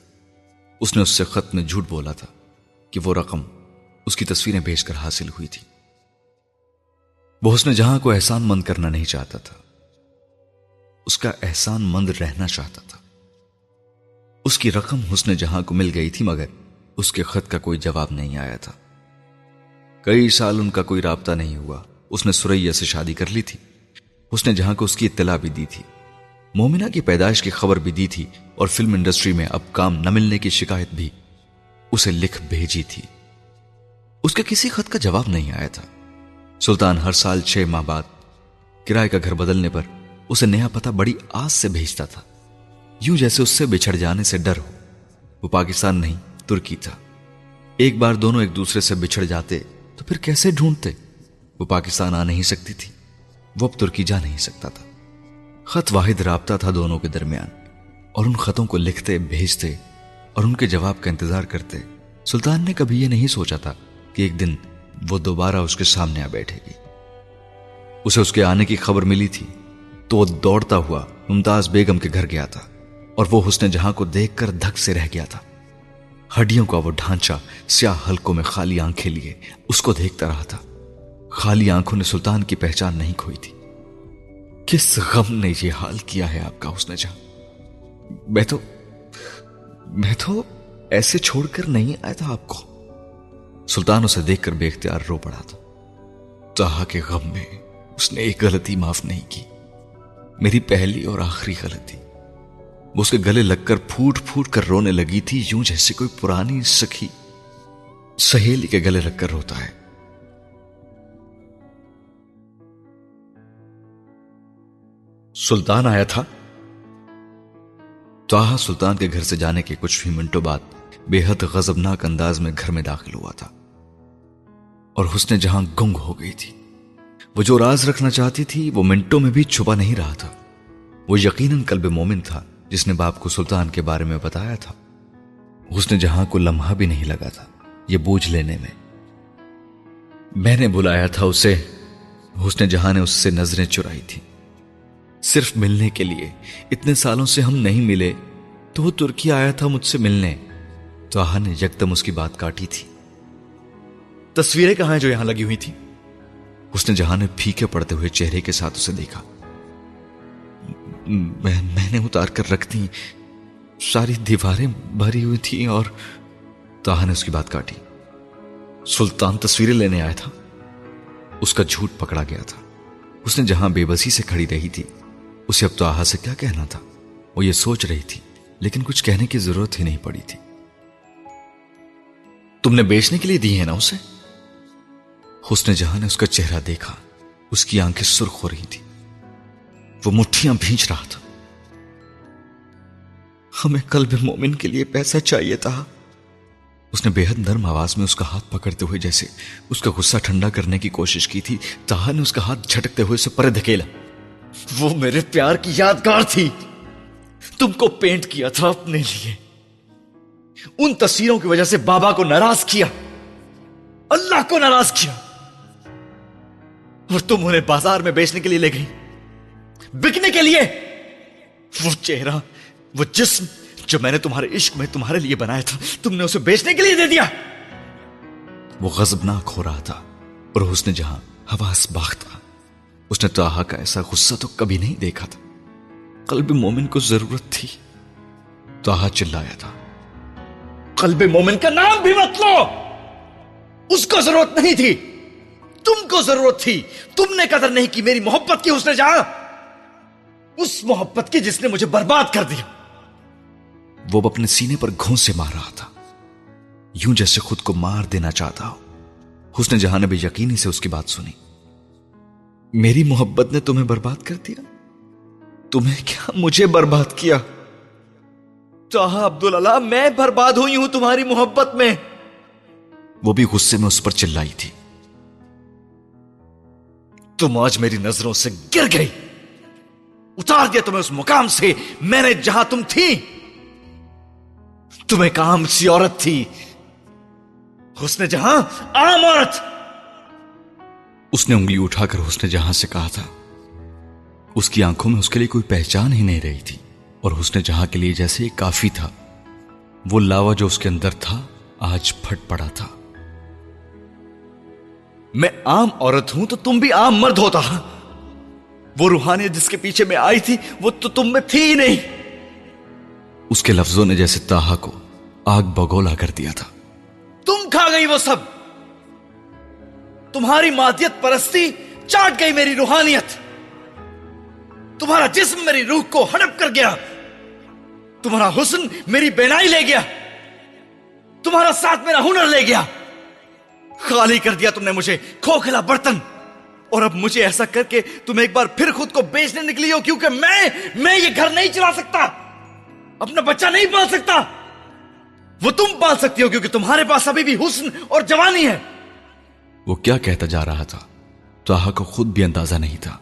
اس نے اس سے خط میں جھوٹ بولا تھا۔ کہ وہ رقم اس کی تصویریں بھیج کر حاصل ہوئی تھی۔ وہ حسن جہاں کو احسان مند کرنا نہیں چاہتا تھا، اس کا احسان مند رہنا چاہتا تھا۔ اس کی رقم حسن جہاں کو مل گئی تھی، مگر اس کے خط کا کوئی جواب نہیں آیا تھا۔ کئی سال ان کا کوئی رابطہ نہیں ہوا۔ اس نے سریا سے شادی کر لی تھی۔ اس نے جہاں کو اس کی اطلاع بھی دی تھی۔ مومنہ کی پیدائش کی خبر بھی دی تھی اور فلم انڈسٹری میں اب کام نہ ملنے کی شکایت بھی اسے لکھ بھیجی تھی۔ اس کے کسی خط کا جواب نہیں آیا تھا۔ سلطان ہر سال چھ ماہ بعد کرائے کا گھر بدلنے پر اسے نیا پتہ بڑی آس سے بھیجتا تھا۔ یوں جیسے اس سے بچھڑ جانے سے ڈر ہو۔ وہ پاکستان نہیں، ترکی تھا۔ ایک بار دونوں ایک دوسرے سے بچھڑ جاتے تو پھر کیسے ڈھونڈتے؟ وہ پاکستان آ نہیں سکتی تھی۔ وہ اب ترکی جا نہیں سکتا تھا۔ خط واحد رابطہ تھا دونوں کے درمیان اور ان خطوں کو لکھتے، بھیجتے اور ان کے جواب کا انتظار کرتے، سلطان نے کبھی یہ نہیں سوچا تھا کہ ایک دن وہ دوبارہ اس کے سامنے آ بیٹھے گی۔ اسے اس کے آنے کی خبر ملی تھی تو وہ دوڑتا ہوا ممتاز بیگم کے گھر گیا تھا اور وہ حسن جہاں کو دیکھ کر دھک سے رہ گیا تھا۔ ہڈیوں کا وہ ڈھانچہ سیاہ حلقوں میں خالی آنکھیں لیے اس کو دیکھتا رہا تھا۔ خالی آنکھوں نے سلطان کی پہچان نہیں کھوئی تھی۔ کس غم نے یہ حال کیا ہے آپ کا حسن جہاں؟ میں تو میں تو ایسے چھوڑ کر نہیں آیا تھا آپ کو۔ سلطان اسے دیکھ کر بے اختیار رو پڑا تھا۔ چاہا کے غم میں اس نے ایک غلطی معاف نہیں کی۔ میری پہلی اور آخری غلطی۔ وہ اس کے گلے لگ کر پھوٹ پھوٹ کر رونے لگی تھی، یوں جیسے کوئی پرانی سکھی سہیلی کے گلے لگ کر روتا ہے۔ سلطان آیا تھا۔ توحا سلطان کے گھر سے جانے کے کچھ ہی منٹوں بعد بے حد غزبناک انداز میں گھر میں داخل ہوا تھا۔ اور حسن جہاں گنگ ہو گئی تھی۔ وہ جو راز رکھنا چاہتی تھی وہ منٹوں میں بھی چھپا نہیں رہا تھا۔ وہ یقیناً کلب مومن تھا جس نے باپ کو سلطان کے بارے میں بتایا تھا۔ حسن جہاں کو لمحہ بھی نہیں لگا تھا یہ بوجھ لینے میں۔ میں نے بلایا تھا اسے۔ حسن جہاں نے اس سے نظریں چرائی تھی صرف ملنے کے لیے۔ اتنے سالوں سے ہم نہیں ملے، تو وہ ترکی آیا تھا مجھ سے ملنے۔ تو آہا نے یکدم اس کی بات کاٹی تھی۔ تصویریں کہاں ہیں جو یہاں لگی ہوئی تھی اس نے جہاں نے پھیکے پڑتے ہوئے چہرے کے ساتھ اسے دیکھا۔ میں میں نے اتار کر رکھ دی۔ ساری دیواریں بھری ہوئی تھی اور تاہا نے اس کی بات کاٹی۔ سلطان تصویریں لینے آیا تھا۔ اس کا جھوٹ پکڑا گیا تھا۔ اس نے جہاں بے بسی سے کھڑی رہی تھی۔ اسے اب تو آہا سے کیا کہنا تھا؟ وہ یہ سوچ رہی تھی، لیکن کچھ کہنے کی ضرورت ہی نہیں پڑی تھی۔ تم نے بیچنے کے لیے دی ہے نا اسے؟ حسن جہاں نے اس کا چہرہ دیکھا، اس کی آنکھیں سرخ ہو رہی تھی وہ مٹھیاں بھینچ رہا تھا۔ ہمیں قلب مومن کے لیے پیسہ چاہیے تھا۔ اس نے بے حد نرم آواز میں اس کا ہاتھ پکڑتے ہوئے جیسے اس کا غصہ ٹھنڈا کرنے کی کوشش کی تھی، تاہا نے اس کا ہاتھ جھٹکتے ہوئے اسے پرے دھکیلا۔ وہ میرے پیار کی یادگار تھی۔ تم کو پینٹ کیا تھا اپنے لیے۔ ان تصویروں کی وجہ سے بابا کو ناراض کیا۔ اللہ کو ناراض کیا۔ اور تم انہیں بازار میں بیچنے کے لیے لے گئی۔ بکنے کے لیے۔ وہ چہرہ، وہ جسم جو میں نے تمہارے عشق میں تمہارے لیے بنایا تھا، تم نے اسے بیچنے کے لیے دے دیا۔ وہ غزبناک ہو رہا تھا اور اس نے جہاں حواس باغ تھا۔ اس نے تاہا کا ایسا غصہ تو کبھی نہیں دیکھا تھا۔ قلب مومن کو ضرورت تھی۔ تاہا چلایا تھا۔ قلب مومن کا نام بھی مت لو۔ اس کو ضرورت نہیں تھی۔ تم کو ضرورت تھی۔ تم نے قدر نہیں کی میری محبت کی اس نے جہاں اس محبت کی جس نے مجھے برباد کر دیا۔ وہ اپنے سینے پر گھون سے مار رہا تھا۔ یوں جیسے خود کو مار دینا چاہتا ہو۔ حسن جہاں نے بھی یقینی سے اس کی بات سنی۔ میری محبت نے تمہیں برباد کر دیا؟ تمہیں کیا مجھے برباد کیا؟ چاہا عبد اللہ میں برباد ہوئی ہوں تمہاری محبت میں۔ وہ بھی غصے میں اس پر چلائی تھی۔ تم آج میری نظروں سے گر گئی۔ اتار دیا تمہیں اس مقام سے۔ میں نے جہاں تم تھی، تمہیں کام سی عورت تھی۔ اس نے جہاں، عام عورت۔ اس نے انگلی اٹھا کر اس نے جہاں سے کہا تھا۔ اس کی آنکھوں میں اس کے لیے کوئی پہچان ہی نہیں رہی تھی اور اس نے جہاں کے لیے جیسے کافی تھا۔ وہ لاوا جو اس کے اندر تھا، آج پھٹ پڑا تھا۔ میں عام عورت ہوں تو تم بھی عام مرد ہوتا۔ وہ روحانیت جس کے پیچھے میں آئی تھی، وہ تو تم میں تھی ہی نہیں۔ اس کے لفظوں نے جیسے تاہا کو آگ بگولا کر دیا تھا۔ تم کھا گئی وہ سب۔ تمہاری مادیت پرستی چاٹ گئی میری روحانیت۔ تمہارا جسم میری روح کو ہڑپ کر گیا۔ تمہارا حسن میری بینائی لے گیا۔ تمہارا ساتھ میرا ہنر لے گیا۔ خالی کر دیا تم نے مجھے کھوکھلا برتن۔ اور اب مجھے ایسا کر کے تم ایک بار پھر خود کو بیچنے نکلی ہو کیونکہ میں میں یہ گھر نہیں چلا سکتا۔ اپنا بچہ نہیں پال سکتا۔ وہ تم پال سکتی ہو کیونکہ تمہارے پاس ابھی بھی حسن اور جوانی ہے۔ وہ کیا کہتا جا رہا تھا؟ تو آہا کو خود بھی اندازہ نہیں تھا۔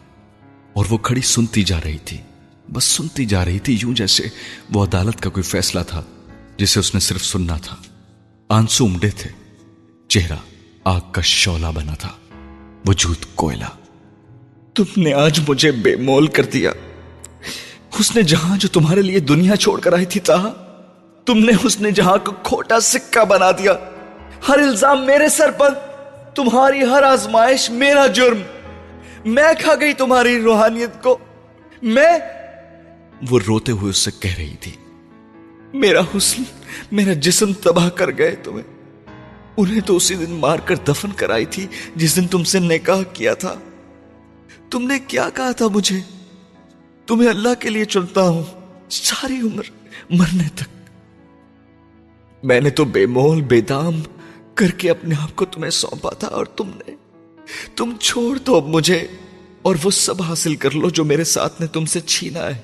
اور وہ کھڑی سنتی جا رہی تھی۔ بس سنتی جا رہی تھی یوں جیسے وہ عدالت کا کوئی فیصلہ تھا، جسے اس نے صرف سننا تھا۔ آنسو امڈے تھے۔ چہرہ آگ کا شولہ بنا تھا۔ وجود کوئلہ۔ تم نے آج مجھے بے مول کر دیا۔ اس نے جہاں جو تمہارے لیے دنیا چھوڑ کر آئی تھی تاہا تم نے اس نے جہاں کو کھوٹا سکہ بنا دیا۔ ہر الزام میرے سر پر۔ تمہاری ہر آزمائش میرا جرم۔ میں کھا گئی تمہاری روحانیت کو۔ میں وہ روتے ہوئے اس سے کہہ رہی تھی، میرا حسن، میرا جسم تباہ کر گئے تمہیں۔ انہیں تو اسی دن مار کر دفن کرائی تھی جس دن تم سے نکاح کیا تھا۔ تم نے کیا کہا تھا مجھے؟ تمہیں اللہ کے لیے چنتا ہوں۔ ساری عمر مرنے تک۔ میں نے تو بے مول، بے دام کر کے اپنے آپ کو تمہیں سونپا تھا اور تم نے تم چھوڑ دو اب مجھے اور وہ سب حاصل کر لو جو میرے ساتھ نے تم سے چھینا ہے۔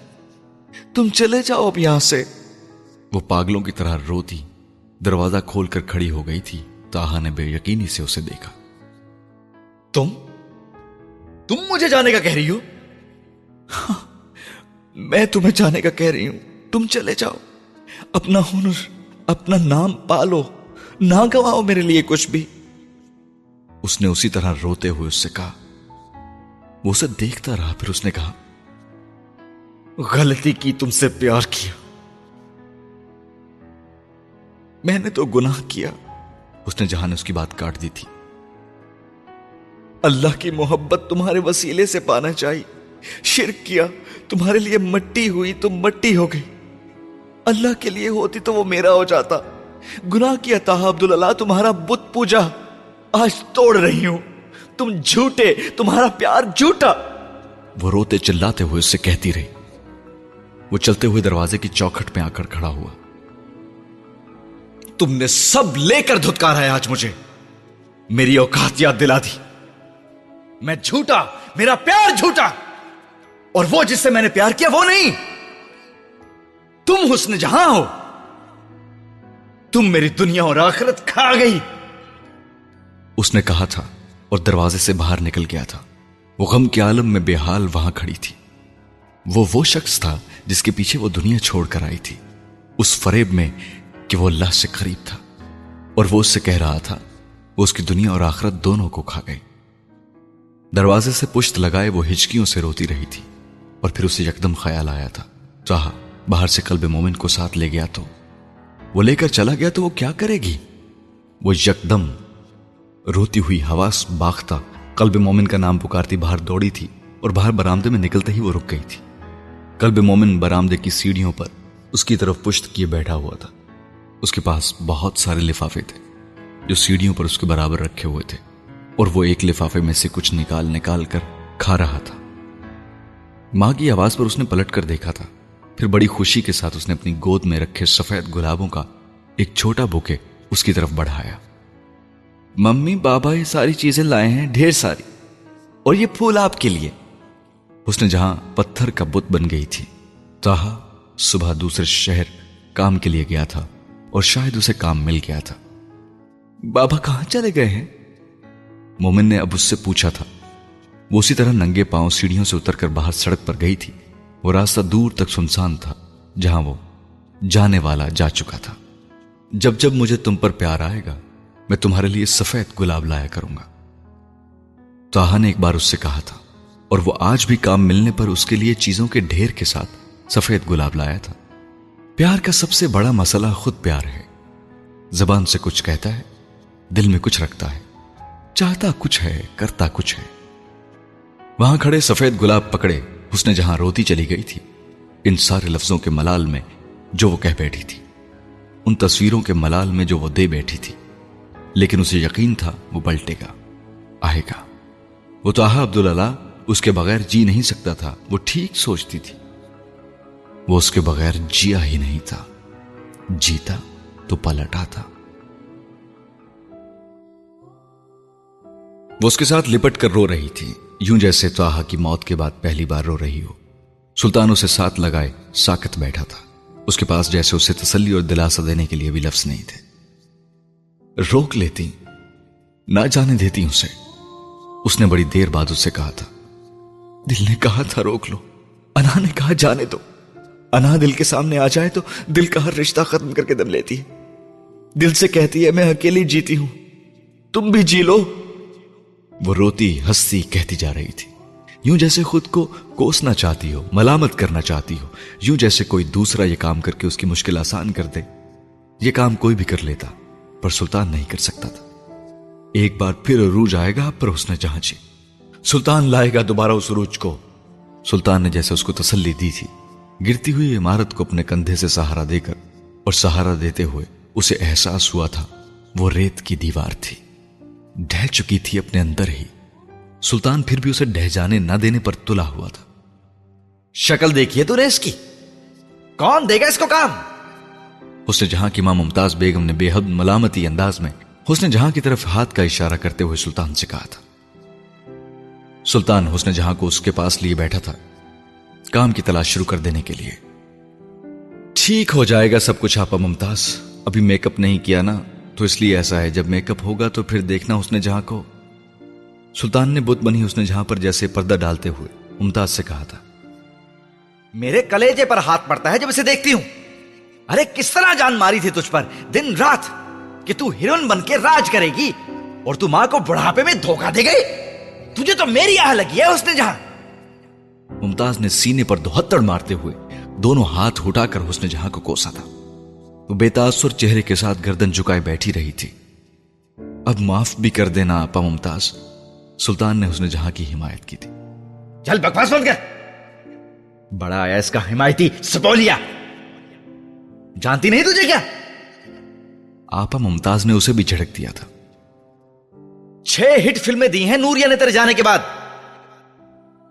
تم چلے جاؤ اب یہاں سے۔ وہ پاگلوں کی طرح روتی دروازہ کھول کر کھڑی ہو گئی تھی۔ تاہا نے بے یقینی سے اسے دیکھا۔ تم؟ تم مجھے جانے کا کہہ رہی ہو؟ ہاں میں تمہیں جانے کا کہہ رہی ہوں۔ تم چلے جاؤ۔ اپنا ہنر اپنا نام پالو۔ نہ گواؤ میرے لیے کچھ بھی۔ اس نے اسی طرح روتے ہوئے اس سے کہا۔ وہ اسے دیکھتا رہا، پھر اس نے کہا، غلطی کی تم سے پیار کیا۔ میں نے تو گناہ کیا۔ اس نے جہاں نے اس کی بات کاٹ دی تھی۔ اللہ کی محبت تمہارے وسیلے سے پانا چاہیے شرک کیا، تمہارے لیے مٹی ہوئی تو مٹی ہو گئی۔ اللہ کے لیے ہوتی تو وہ میرا ہو جاتا۔ گناہ کیا تاہا عبداللہ؟ تمہارا بت پوجا، آج توڑ رہی ہوں۔ تم جھوٹے، تمہارا پیار جھوٹا۔ وہ روتے چلاتے ہوئے اس سے کہتی رہی۔ وہ چلتے ہوئے دروازے کی چوکھٹ پہ آ کر کھڑا ہوا۔ تم نے سب لے کر دھتکارا ہے آج مجھے۔ میری اوقات یاد دلا دی۔ میں جھوٹا، میرا پیار جھوٹا۔ اور وہ جس سے میں نے پیار کیا وہ نہیں۔ تم حسن جہاں ہو۔ تم میری دنیا اور آخرت کھا گئی۔ اس نے کہا تھا اور دروازے سے باہر نکل گیا تھا۔ وہ غم کے عالم میں بے حال وہاں کھڑی تھی۔ وہ وہ شخص تھا جس کے پیچھے وہ دنیا چھوڑ کر آئی تھی۔ اس فریب میں کہ وہ اللہ سے قریب تھا۔ اور وہ اس سے کہہ رہا تھا، وہ اس کی دنیا اور آخرت دونوں کو کھا گئی دروازے سے پشت لگائے وہ ہچکیوں سے روتی رہی تھی۔ اور پھر اسے یکدم خیال آیا تھا۔ چاہا باہر سے قلب مومن کو ساتھ لے گیا تو وہ لے کر چلا گیا تو وہ کیا کرے گی؟ وہ یکدم روتی ہوئی حواس باختہ قلب مومن کا نام پکارتی باہر دوڑی تھی اور باہر برامدے میں نکلتے ہی وہ رک گئی تھی۔ قلب مومن برامدے کی سیڑھیوں پر اس کی طرف پشت کیے بیٹھا ہوا تھا۔ اس کے پاس بہت سارے لفافے تھے جو سیڑھیوں پر اس کے برابر رکھے ہوئے تھے اور وہ ایک لفافے میں سے کچھ نکال نکال کر کھا رہا تھا۔ ماں کی آواز پر اس نے پلٹ کر دیکھا تھا۔ پھر بڑی خوشی کے ساتھ اس نے اپنی گود میں رکھے سفید گلابوں کا ایک چھوٹا بوکے اس کی طرف بڑھایا۔ ممی، بابا، یہ ساری چیزیں لائے ہیں، ڈھیر ساری۔ اور یہ پھول آپ کے لیے۔ اس نے جہاں پتھر کا بت بن گئی تھی، تاہا صبح دوسرے شہر کام کے لیے گیا تھا اور شاید اسے کام مل گیا تھا۔ بابا، کہاں چلے گئے ہیں؟ مومن نے اب اس سے پوچھا تھا۔ وہ اسی طرح ننگے پاؤں سیڑھیوں سے اتر کر باہر سڑک پر گئی تھی۔ وہ راستہ دور تک سنسان تھا، جہاں وہ جانے والا جا چکا تھا۔ جب جب مجھے تم پر پیار آئے گا، میں تمہارے لیے سفید گلاب لایا کروں گا۔ تو نے ایک بار اس سے کہا تھا، اور وہ آج بھی کام ملنے پر اس کے لیے چیزوں کے ڈھیر کے ساتھ سفید گلاب لایا تھا۔ پیار کا سب سے بڑا مسئلہ خود پیار ہے۔ زبان سے کچھ کہتا ہے، دل میں کچھ رکھتا ہے۔ چاہتا کچھ ہے، کرتا کچھ ہے۔ وہاں کھڑے سفید گلاب پکڑے۔ اس نے جہاں روتی چلی گئی تھی، ان سارے لفظوں کے ملال میں جو وہ کہہ بیٹھی تھی، ان تصویروں کے ملال میں جو وہ دے بیٹھی تھی، لیکن اسے یقین تھا وہ پلٹے گا آئے گا۔ وہ تو آہا عبداللہ، اس کے بغیر جی نہیں سکتا تھا، وہ ٹھیک سوچتی تھی۔ وہ اس کے بغیر جیا ہی نہیں تھا، جیتا تو پلٹا تھا۔ وہ اس کے ساتھ لپٹ کر رو رہی تھی۔ یوں جیسے توحا کی موت کے بعد پہلی بار رو رہی ہو۔ سلطان اسے ساتھ لگائے، ساکت بیٹھا تھا۔ اس کے پاس جیسے اسے تسلی اور دلاسا دینے کے لیے بھی لفظ نہیں تھے۔ روک لیتی، نہ جانے دیتی اسے۔ اس نے بڑی دیر بعد اسے کہا تھا، دل نے کہا تھا روک لو۔ انا نے کہا، جانے دو۔ انا دل کے سامنے آ جائے تو دل کا ہر رشتہ ختم کر کے دم لیتی ہے۔ دل سے کہتی ہے، میں اکیلی جیتی ہوں۔ تم بھی جی لو۔ وہ روتی ہستی کہتی جا رہی تھی۔ یوں جیسے خود کو کوسنا چاہتی ہو، ملامت کرنا چاہتی ہو، یوں جیسے کوئی دوسرا یہ کام کر کے اس کی مشکل آسان کر دے۔ یہ کام کوئی بھی کر لیتا، پر سلطان نہیں کر سکتا تھا۔ ایک بار پھر عروج آئے گا پر اس نے جہانچی جی۔ سلطان لائے گا دوبارہ اس عروج کو۔ سلطان نے جیسے اس کو تسلی دی تھی، گرتی ہوئی عمارت کو اپنے کندھے سے سہارا دے کر اور سہارا دیتے ہوئے اسے احساس ہوا تھا، وہ ریت کی دیوار تھی۔ ڈہ چکی تھی اپنے اندر ہی۔ سلطان پھر بھی اسے ڈہ جانے نہ دینے پر تلا ہوا تھا۔ شکل دیکھیے تو اس کی۔ کون دے گا اس کو کام؟ اس نے جہاں کی ماں ممتاز بیگم نے بے حد ملامتی انداز میں حسن جہاں کی طرف ہاتھ کا اشارہ کرتے ہوئے سلطان سے کہا تھا۔ سلطان حسن جہاں کو اس کے پاس لیے بیٹھا تھا، کام کی تلاش شروع کر دینے کے لیے۔ ٹھیک ہو جائے گا سب کچھ، آپا ممتاز، ابھی میک اپ نہیں کیا نا؟ تو اس لیے ایسا ہے جب میک اپ ہوگا تو پھر دیکھنا اس نے جہاں کو۔ سلطان نے بت بنی اس نے جہاں پر جیسے پردہ ڈالتے ہوئے ممتاز سے کہا تھا۔ میرے کلیجے پر ہاتھ پڑتا ہے جب اسے دیکھتی ہوں۔ ارے کس طرح جان ماری تھی تجھ پر؟ دن رات کہ تو ہیروئن بن کے راج کرے گی اور تو ماں کو بڑھاپے میں دھوکہ دے گئی۔ تجھے تو میری آہ لگی ہے اس نے جہاں۔ ممتاز نے سینے پر دوہتڑ مارتے ہوئے دونوں ہاتھ اٹھا کر حسن جہاں کو کوسا تھا۔ وہ بے تاثر چہرے کے ساتھ گردن جھکائے بیٹھی رہی تھی۔ اب معاف بھی کر دینا آپا ممتاز سلطان نے اس نے جہاں کی حمایت کی تھی۔ چل بکواس بند کر۔ بڑا آیا اس کا حمایتی سپولیا۔ جانتی نہیں تجھے کیا؟ آپا ممتاز نے اسے بھی جھڑک دیا تھا۔ چھ ہٹ فلمیں دی ہیں نوریا نے تیرے جانے کے بعد۔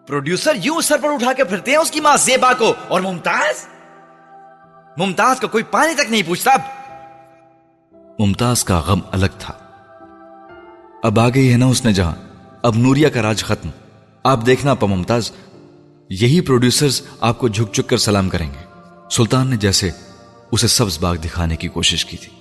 پروڈیوسر یوں سر پر اٹھا کے پھرتے ہیں اس کی ماں زیبا کو۔ اور ممتاز؟ ممتاز کا کوئی پانی تک نہیں پوچھتا۔ اب ممتاز کا غم الگ تھا۔ اب آ گئی ہے نا اس نے جہاں۔ اب نوریا کا راج ختم۔ آپ دیکھنا پا ممتاز، یہی پروڈیوسرز آپ کو جھک جھک کر سلام کریں گے۔ سلطان نے جیسے اسے سبز باغ دکھانے کی کوشش کی تھی۔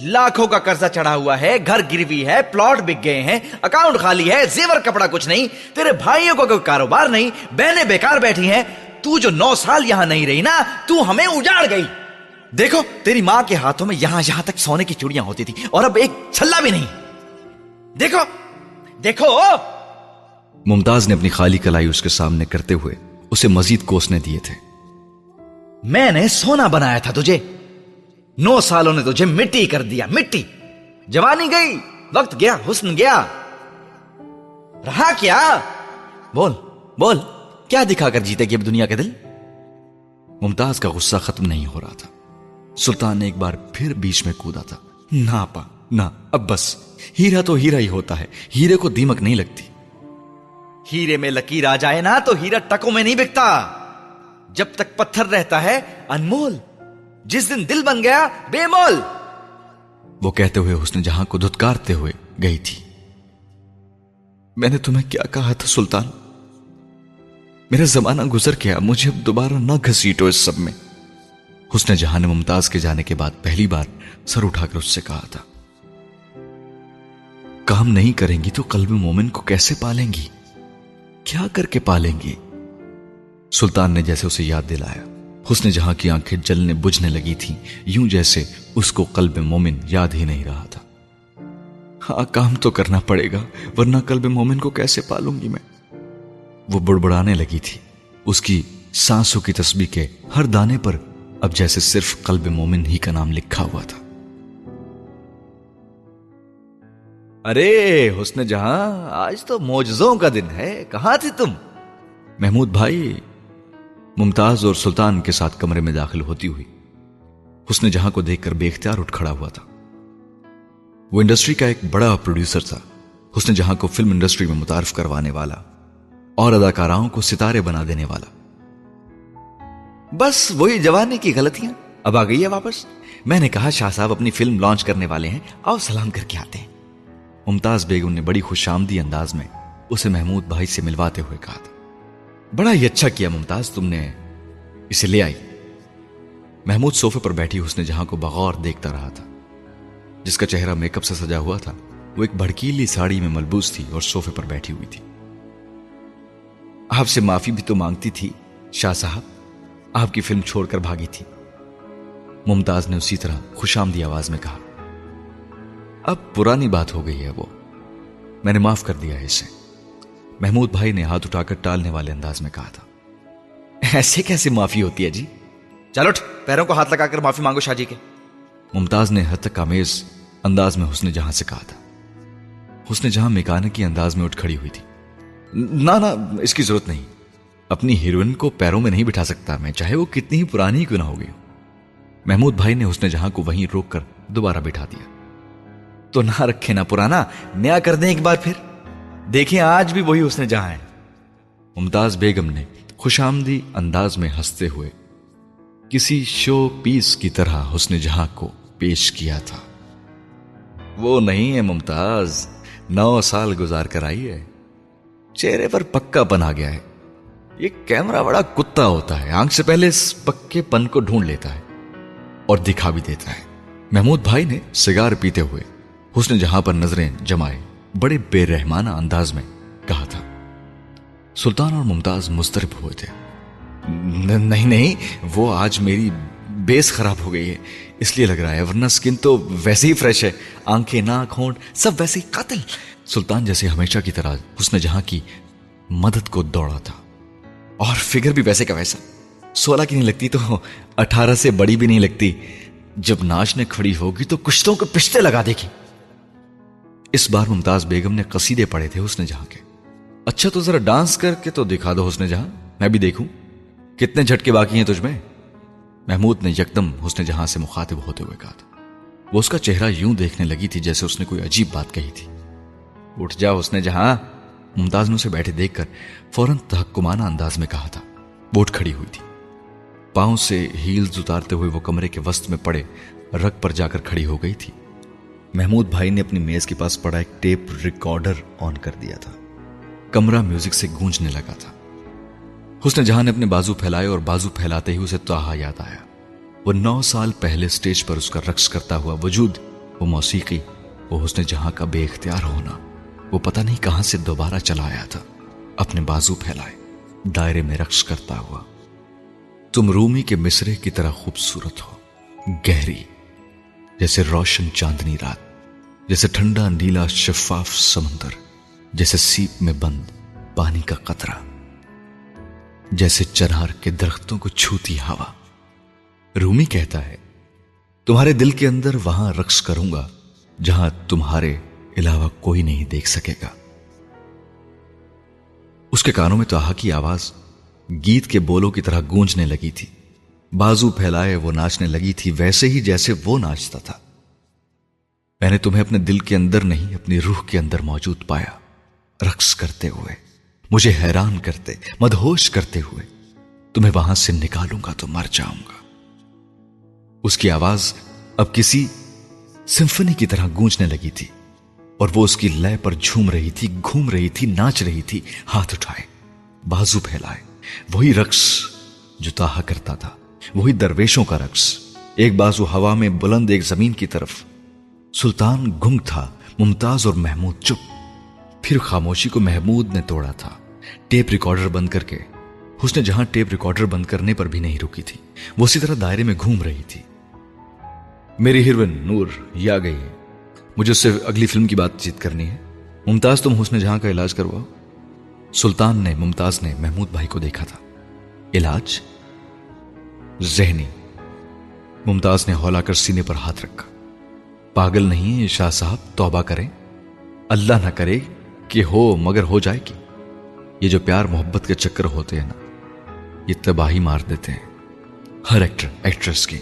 لاکھوں کا قرضہ چڑھا ہوا ہے، گھر گروی ہے، پلاٹ بک گئے ہیں، اکاؤنٹ خالی ہے، زیور کپڑا کچھ نہیں، تیرے بھائیوں کو کوئی کاروبار نہیں، بہنیں بیکار بیٹھی ہیں۔ تو جو نو سال یہاں نہیں رہی نا تو ہمیں اجاڑ گئی۔ دیکھو تیری ماں کے ہاتھوں میں یہاں یہاں تک سونے کی چوڑیاں ہوتی تھی اور اب ایک چھلا بھی نہیں۔ دیکھو دیکھو۔ ممتاز نے اپنی خالی کلائی اس کے سامنے کرتے ہوئے اسے مزید کوسنے دیے تھے۔ میں نے سونا بنایا تھا تجھے۔ نو سالوں نے تجھے مٹی کر دیا مٹی۔ جوانی گئی وقت گیا حسن گیا۔ رہا کیا؟ بول بول۔ کیا دکھا کر جیتے گی اب دنیا کے دل؟ ممتاز کا غصہ ختم نہیں ہو رہا تھا۔ سلطان نے ایک بار پھر بیچ میں کودا تھا۔ نہ پا نہ، اب بس۔ ہیرا تو ہیرا ہی ہوتا ہے۔ ہیرے کو دیمک نہیں لگتی۔ ہیرے میں لکیر آ جائے نا تو ہیرا ٹکوں میں نہیں بکتا۔ جب تک پتھر رہتا ہے، انمول۔ جس دن دل بن گیا بے مول وہ کہتے ہوئے اس نے جہاں کو دھتکارتے ہوئے گئی تھی۔ میں نے تمہیں کیا کہا تھا، سلطان؟ میرا زمانہ گزر گیا، مجھے اب دوبارہ نہ گھسیٹو اس سب میں۔ حسن جہاں نے ممتاز کے جانے کے بعد پہلی بار سر اٹھا کر اس سے کہا تھا، کام نہیں کریں گی تو قلب مومن کو کیسے پالیں گی؟ کیا کر کے پالیں گی؟ سلطان نے جیسے اسے یاد دلایا۔ حسن جہاں کی آنکھیں جلنے بجھنے لگی تھی یوں جیسے اس کو قلب مومن یاد ہی نہیں رہا تھا۔ ہاں کام تو کرنا پڑے گا، ورنہ قلب مومن کو کیسے پالوں گی میں؟ وہ بڑبڑانے لگی تھی۔ اس کی سانسوں کی تسبیح کے ہر دانے پر اب جیسے صرف قلب مومن ہی کا نام لکھا ہوا تھا۔ ارے، حسن جہاں، آج تو موجزوں کا دن ہے۔ کہاں تھی تم؟ محمود بھائی، ممتاز اور سلطان کے ساتھ کمرے میں داخل ہوتی ہوئی۔ حسن جہاں کو دیکھ کر بے اختیار اٹھ کھڑا ہوا تھا۔ وہ انڈسٹری کا ایک بڑا پروڈیوسر تھا۔ حسن جہاں کو فلم انڈسٹری میں متعارف کروانے والا۔ اور اداکاراؤں کو ستارے بنا دینے والا۔ بس وہی جوانی کی غلطیاں۔ اب آ گئی ہے واپس۔ میں نے کہا، شاہ صاحب اپنی فلم لانچ کرنے والے ہیں۔ آؤ سلام کر کے آتے ہیں۔ ممتاز بیگم نے بڑی خوش آمدی انداز میں اسے محمود بھائی سے ملواتے ہوئے کہا تھا۔ بڑا ہی اچھا کیا ممتاز، تم نے اسے لے آئی۔ محمود صوفے پر بیٹھی اس نے جہاں کو بغور دیکھتا رہا تھا، جس کا چہرہ میک اپ سے سجا ہوا تھا۔ وہ ایک بھڑکیلی ساڑی میں ملبوس تھی اور صوفے پر بیٹھی ہوئی تھی۔ آپ سے معافی بھی تو مانگتی تھی، شاہ صاحب۔ آپ کی فلم چھوڑ کر بھاگی تھی۔ ممتاز نے اسی طرح خوش آمدی آواز میں کہا، اب پرانی بات ہو گئی ہے وہ۔ میں نے معاف کر دیا ہے اسے۔ محمود بھائی نے ہاتھ اٹھا کر ٹالنے والے انداز میں کہا تھا۔ ایسے کیسے معافی ہوتی ہے جی؟ چلو پیروں کو ہاتھ لگا کر معافی مانگو شاہ جی کے۔ ممتاز نے حد تک آمیز انداز میں حسن جہاں سے کہا تھا۔ حسن جہاں میکانے کی انداز میں اٹھ کھڑی ہوئی تھی۔ نہ نہ، اس کی ضرورت نہیں۔ اپنی ہیروئن کو پیروں میں نہیں بٹھا سکتا میں، چاہے وہ کتنی ہی پرانی کیوں نہ ہو گئی محمود بھائی نے حسن جہاں کو وہیں روک کر دوبارہ بٹھا دیا۔ تو نہ رکھے، نہ پرانا، نیا کر دیں ایک بار پھر۔ دیکھیں، آج بھی وہی اس نے جہاں ہے۔ ممتاز بیگم نے خوش آمدی انداز میں ہنستے ہوئے کسی شو پیس کی طرح حسن جہاں کو پیش کیا تھا۔ وہ نہیں ہے ممتاز، نو سال گزار کر آئی ہے۔ چہرے پر پکا پن آ گیا ہے۔ یہ کیمرہ بڑا کتا ہوتا ہے۔ آنکھ سے پہلے اس پکے پن کو ڈھونڈ لیتا ہے اور دکھا بھی دیتا ہے۔ محمود بھائی نے سگار پیتے ہوئے حسن جہاں پر نظریں جمائے بڑے بے رحمانہ انداز میں کہا تھا۔ سلطان اور ممتاز مسترب ہوئے تھے۔ نہیں نہیں، وہ آج میری بیس خراب ہو گئی ہے۔ اس لیے لگ رہا ہے، ورنہ سکن تو ویسے ہی فریش ہے۔ آنکھیں، ناک، ہونٹ، سب ویسے ہی قاتل۔ سلطان جیسے ہمیشہ کی طرح حسن جہاں کی مدد کو دوڑا تھا۔ اور فگر بھی ویسے کا ویسا۔ سولہ کی نہیں لگتی تو اٹھارہ سے بڑی بھی نہیں لگتی۔ جب ناچنے کھڑی ہوگی تو کشتوں کے پشتے لگا دے گی اس بار ممتاز بیگم نے قصیدے پڑے تھے اس نے جہاں کے۔ اچھا تو ذرا ڈانس کر کے تو دکھا دو حسن جہاں۔ میں بھی دیکھوں۔ کتنے جھٹکے باقی ہیں تجھ میں؟ محمود نے یکدم حسن جہاں سے مخاطب ہوتے ہوئے کہا تھا۔ وہ اس کا چہرہ یوں دیکھنے لگی تھی جیسے اس نے کوئی عجیب بات کہی تھی۔ اٹھ جا اس نے جہاں ممتاز نے اسے بیٹھے دیکھ کر فوراً تحکمانہ انداز میں کہا تھا۔ وہ اٹھ کھڑی ہوئی تھی۔ پاؤں سے ہیلز اتارتے ہوئے وہ کمرے کے وسط میں پڑے، رگ پر جا کر کھڑی ہو گئی تھی۔ محمود بھائی نے اپنی میز کے پاس پڑا ایک ٹیپ ریکارڈر آن کر دیا تھا۔ کمرہ میوزک سے گونجنے لگا تھا۔ حسن جہاں نے اپنے بازو پھیلائے اور بازو پھیلاتے ہی اسے توہا یاد آیا۔ وہ نو سال پہلے سٹیج پر اس کا رقص کرتا ہوا وجود، وہ موسیقی، وہ حسن جہاں کا بے اختیار ہونا۔ وہ پتہ نہیں کہاں سے دوبارہ چلا آیا تھا، اپنے بازو پھیلائے، دائرے میں رقص کرتا ہوا۔ تم رومی کے مصرے کی طرح خوبصورت ہو، گہری، جیسے روشن چاندنی رات، جیسے ٹھنڈا نیلا شفاف سمندر، جیسے سیپ میں بند پانی کا قطرہ، جیسے چنار کے درختوں کو چھوتی ہوا۔ رومی کہتا ہے، تمہارے دل کے اندر وہاں رقص کروں گا، جہاں تمہارے علاوہ کوئی نہیں دیکھ سکے گا۔ اس کے کانوں میں تو کی آواز گیت کے بولوں کی طرح گونجنے لگی تھی۔ بازو پھیلائے وہ ناچنے لگی تھی، ویسے ہی جیسے وہ ناچتا تھا۔ میں نے تمہیں اپنے دل کے اندر نہیں، اپنی روح کے اندر موجود پایا۔ رقص کرتے ہوئے، مجھے حیران کرتے، مدہوش کرتے ہوئے، تمہیں وہاں سے نکالوں گا تو مر جاؤں گا۔ اس کی آواز اب کسی سمفنی کی طرح گونجنے لگی تھی۔ اور وہ اس کی لے پر جھوم رہی تھی، گھوم رہی تھی، ناچ رہی تھی، ہاتھ اٹھائے، بازو پھیلائے۔ وہی رقص جو تاہا کرتا تھا، وہی درویشوں کا رقص۔ ایک بازو ہوا میں بلند ایک زمین کی طرف۔ سلطان گنگ تھا، ممتاز اور محمود چپ۔ پھر خاموشی کو محمود نے توڑا تھا۔ ٹیپ ریکارڈر بند کر کے۔ اس نے جہاں ٹیپ ریکارڈر بند کرنے پر بھی نہیں رکی تھی، وہ اسی طرح دائرے میں گھوم رہی تھی۔ میری ہیروئن نور یہ آ گئی۔ ہے مجھے اس سے اگلی فلم کی بات چیت کرنی ہے۔ ممتاز تم حسن جہاں کا علاج کرواؤ۔ سلطان نے، ممتاز نے محمود بھائی کو دیکھا تھا۔ علاج؟ ذہنی۔ ممتاز نے ہولا کر سینے پر ہاتھ رکھا۔ پاگل نہیں شاہ صاحب، توبہ کریں۔ اللہ نہ کرے کہ ہو مگر ہو جائے گی یہ جو پیار محبت کے چکر ہوتے ہیں نا، یہ تباہی مار دیتے ہیں۔ ہر ایکٹر، ایکٹریس کی۔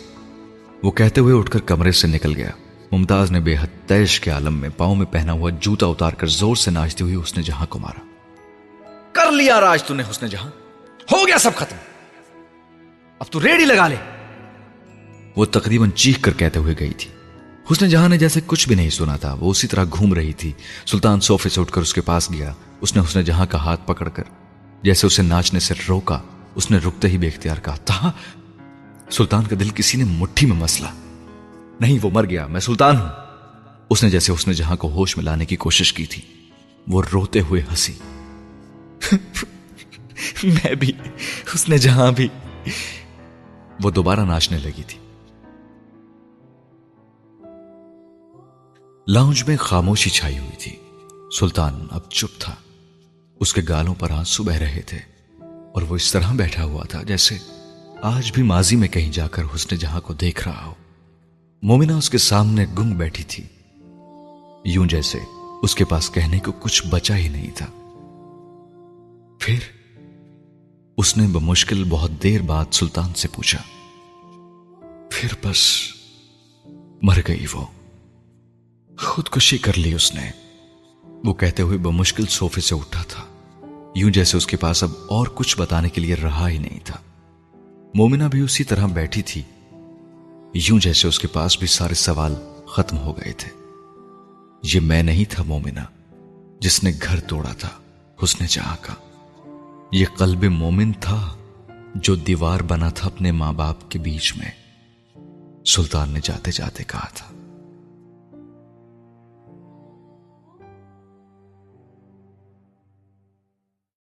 وہ کہتے ہوئے اٹھ کر کمرے سے نکل گیا۔ ممتاز نے بے حد تیش کے عالم میں پاؤں میں پہنا ہوا جوتا اتار کر زور سے ناچتی ہوئی اس نے جہاں کو مارا۔ کر لیا راج تو نے حسن جہاں۔ ہو گیا سب ختم۔ اب تو ریڈی لگا لے۔ وہ تقریباً چیخ کر کہتے ہوئے گئی تھی۔ حسن جہاں نے جیسے کچھ بھی نہیں سنا تھا، وہ اسی طرح گھوم رہی تھی۔ سلطان صوفے سے اٹھ کر اس کے پاس گیا۔ اس نے حسن جہاں کا ہاتھ پکڑ کر جیسے اسے ناچنے سے روکا، اس نے رکتے ہی بے اختیار کہا، تھا۔ سلطان کا دل کسی نے مٹھی میں مسلا۔ نہیں وہ مر گیا، میں سلطان ہوں۔ اس نے جیسے اس نے جہاں کو ہوش میں لانے کی کوشش کی تھی، وہ روتے ہوئے ہنسی۔ *laughs* میں بھی اس نے جہاں بھی۔ وہ دوبارہ ناچنے لگی تھی۔ لاؤنج میں خاموشی چھائی ہوئی تھی۔ سلطان اب چپ تھا۔ اس کے گالوں پر آنسو بہ رہے تھے۔ اور وہ اس طرح بیٹھا ہوا تھا جیسے آج بھی ماضی میں کہیں جا کر حسن جہاں کو دیکھ رہا ہو۔ مومنہ اس کے سامنے گنگ بیٹھی تھی۔ یوں جیسے اس کے پاس کہنے کو کچھ بچا ہی نہیں تھا۔ پھر اس نے بمشکل بہت دیر بعد سلطان سے پوچھا۔ پھر بس مر گئی وہ۔ خودکشی کر لی اس نے۔ وہ کہتے ہوئے بمشکل صوفے سے اٹھا تھا۔ یوں جیسے اس کے پاس اب اور کچھ بتانے کے لیے رہا ہی نہیں تھا۔ مومنہ بھی اسی طرح بیٹھی تھی۔ یوں جیسے اس کے پاس بھی سارے سوال ختم ہو گئے تھے۔ یہ میں نہیں تھا مومنہ، جس نے گھر توڑا تھا، حسن جہاں کا۔ یہ قلب مومن تھا جو دیوار بنا تھا اپنے ماں باپ کے بیچ میں۔ سلطان نے جاتے جاتے کہا تھا۔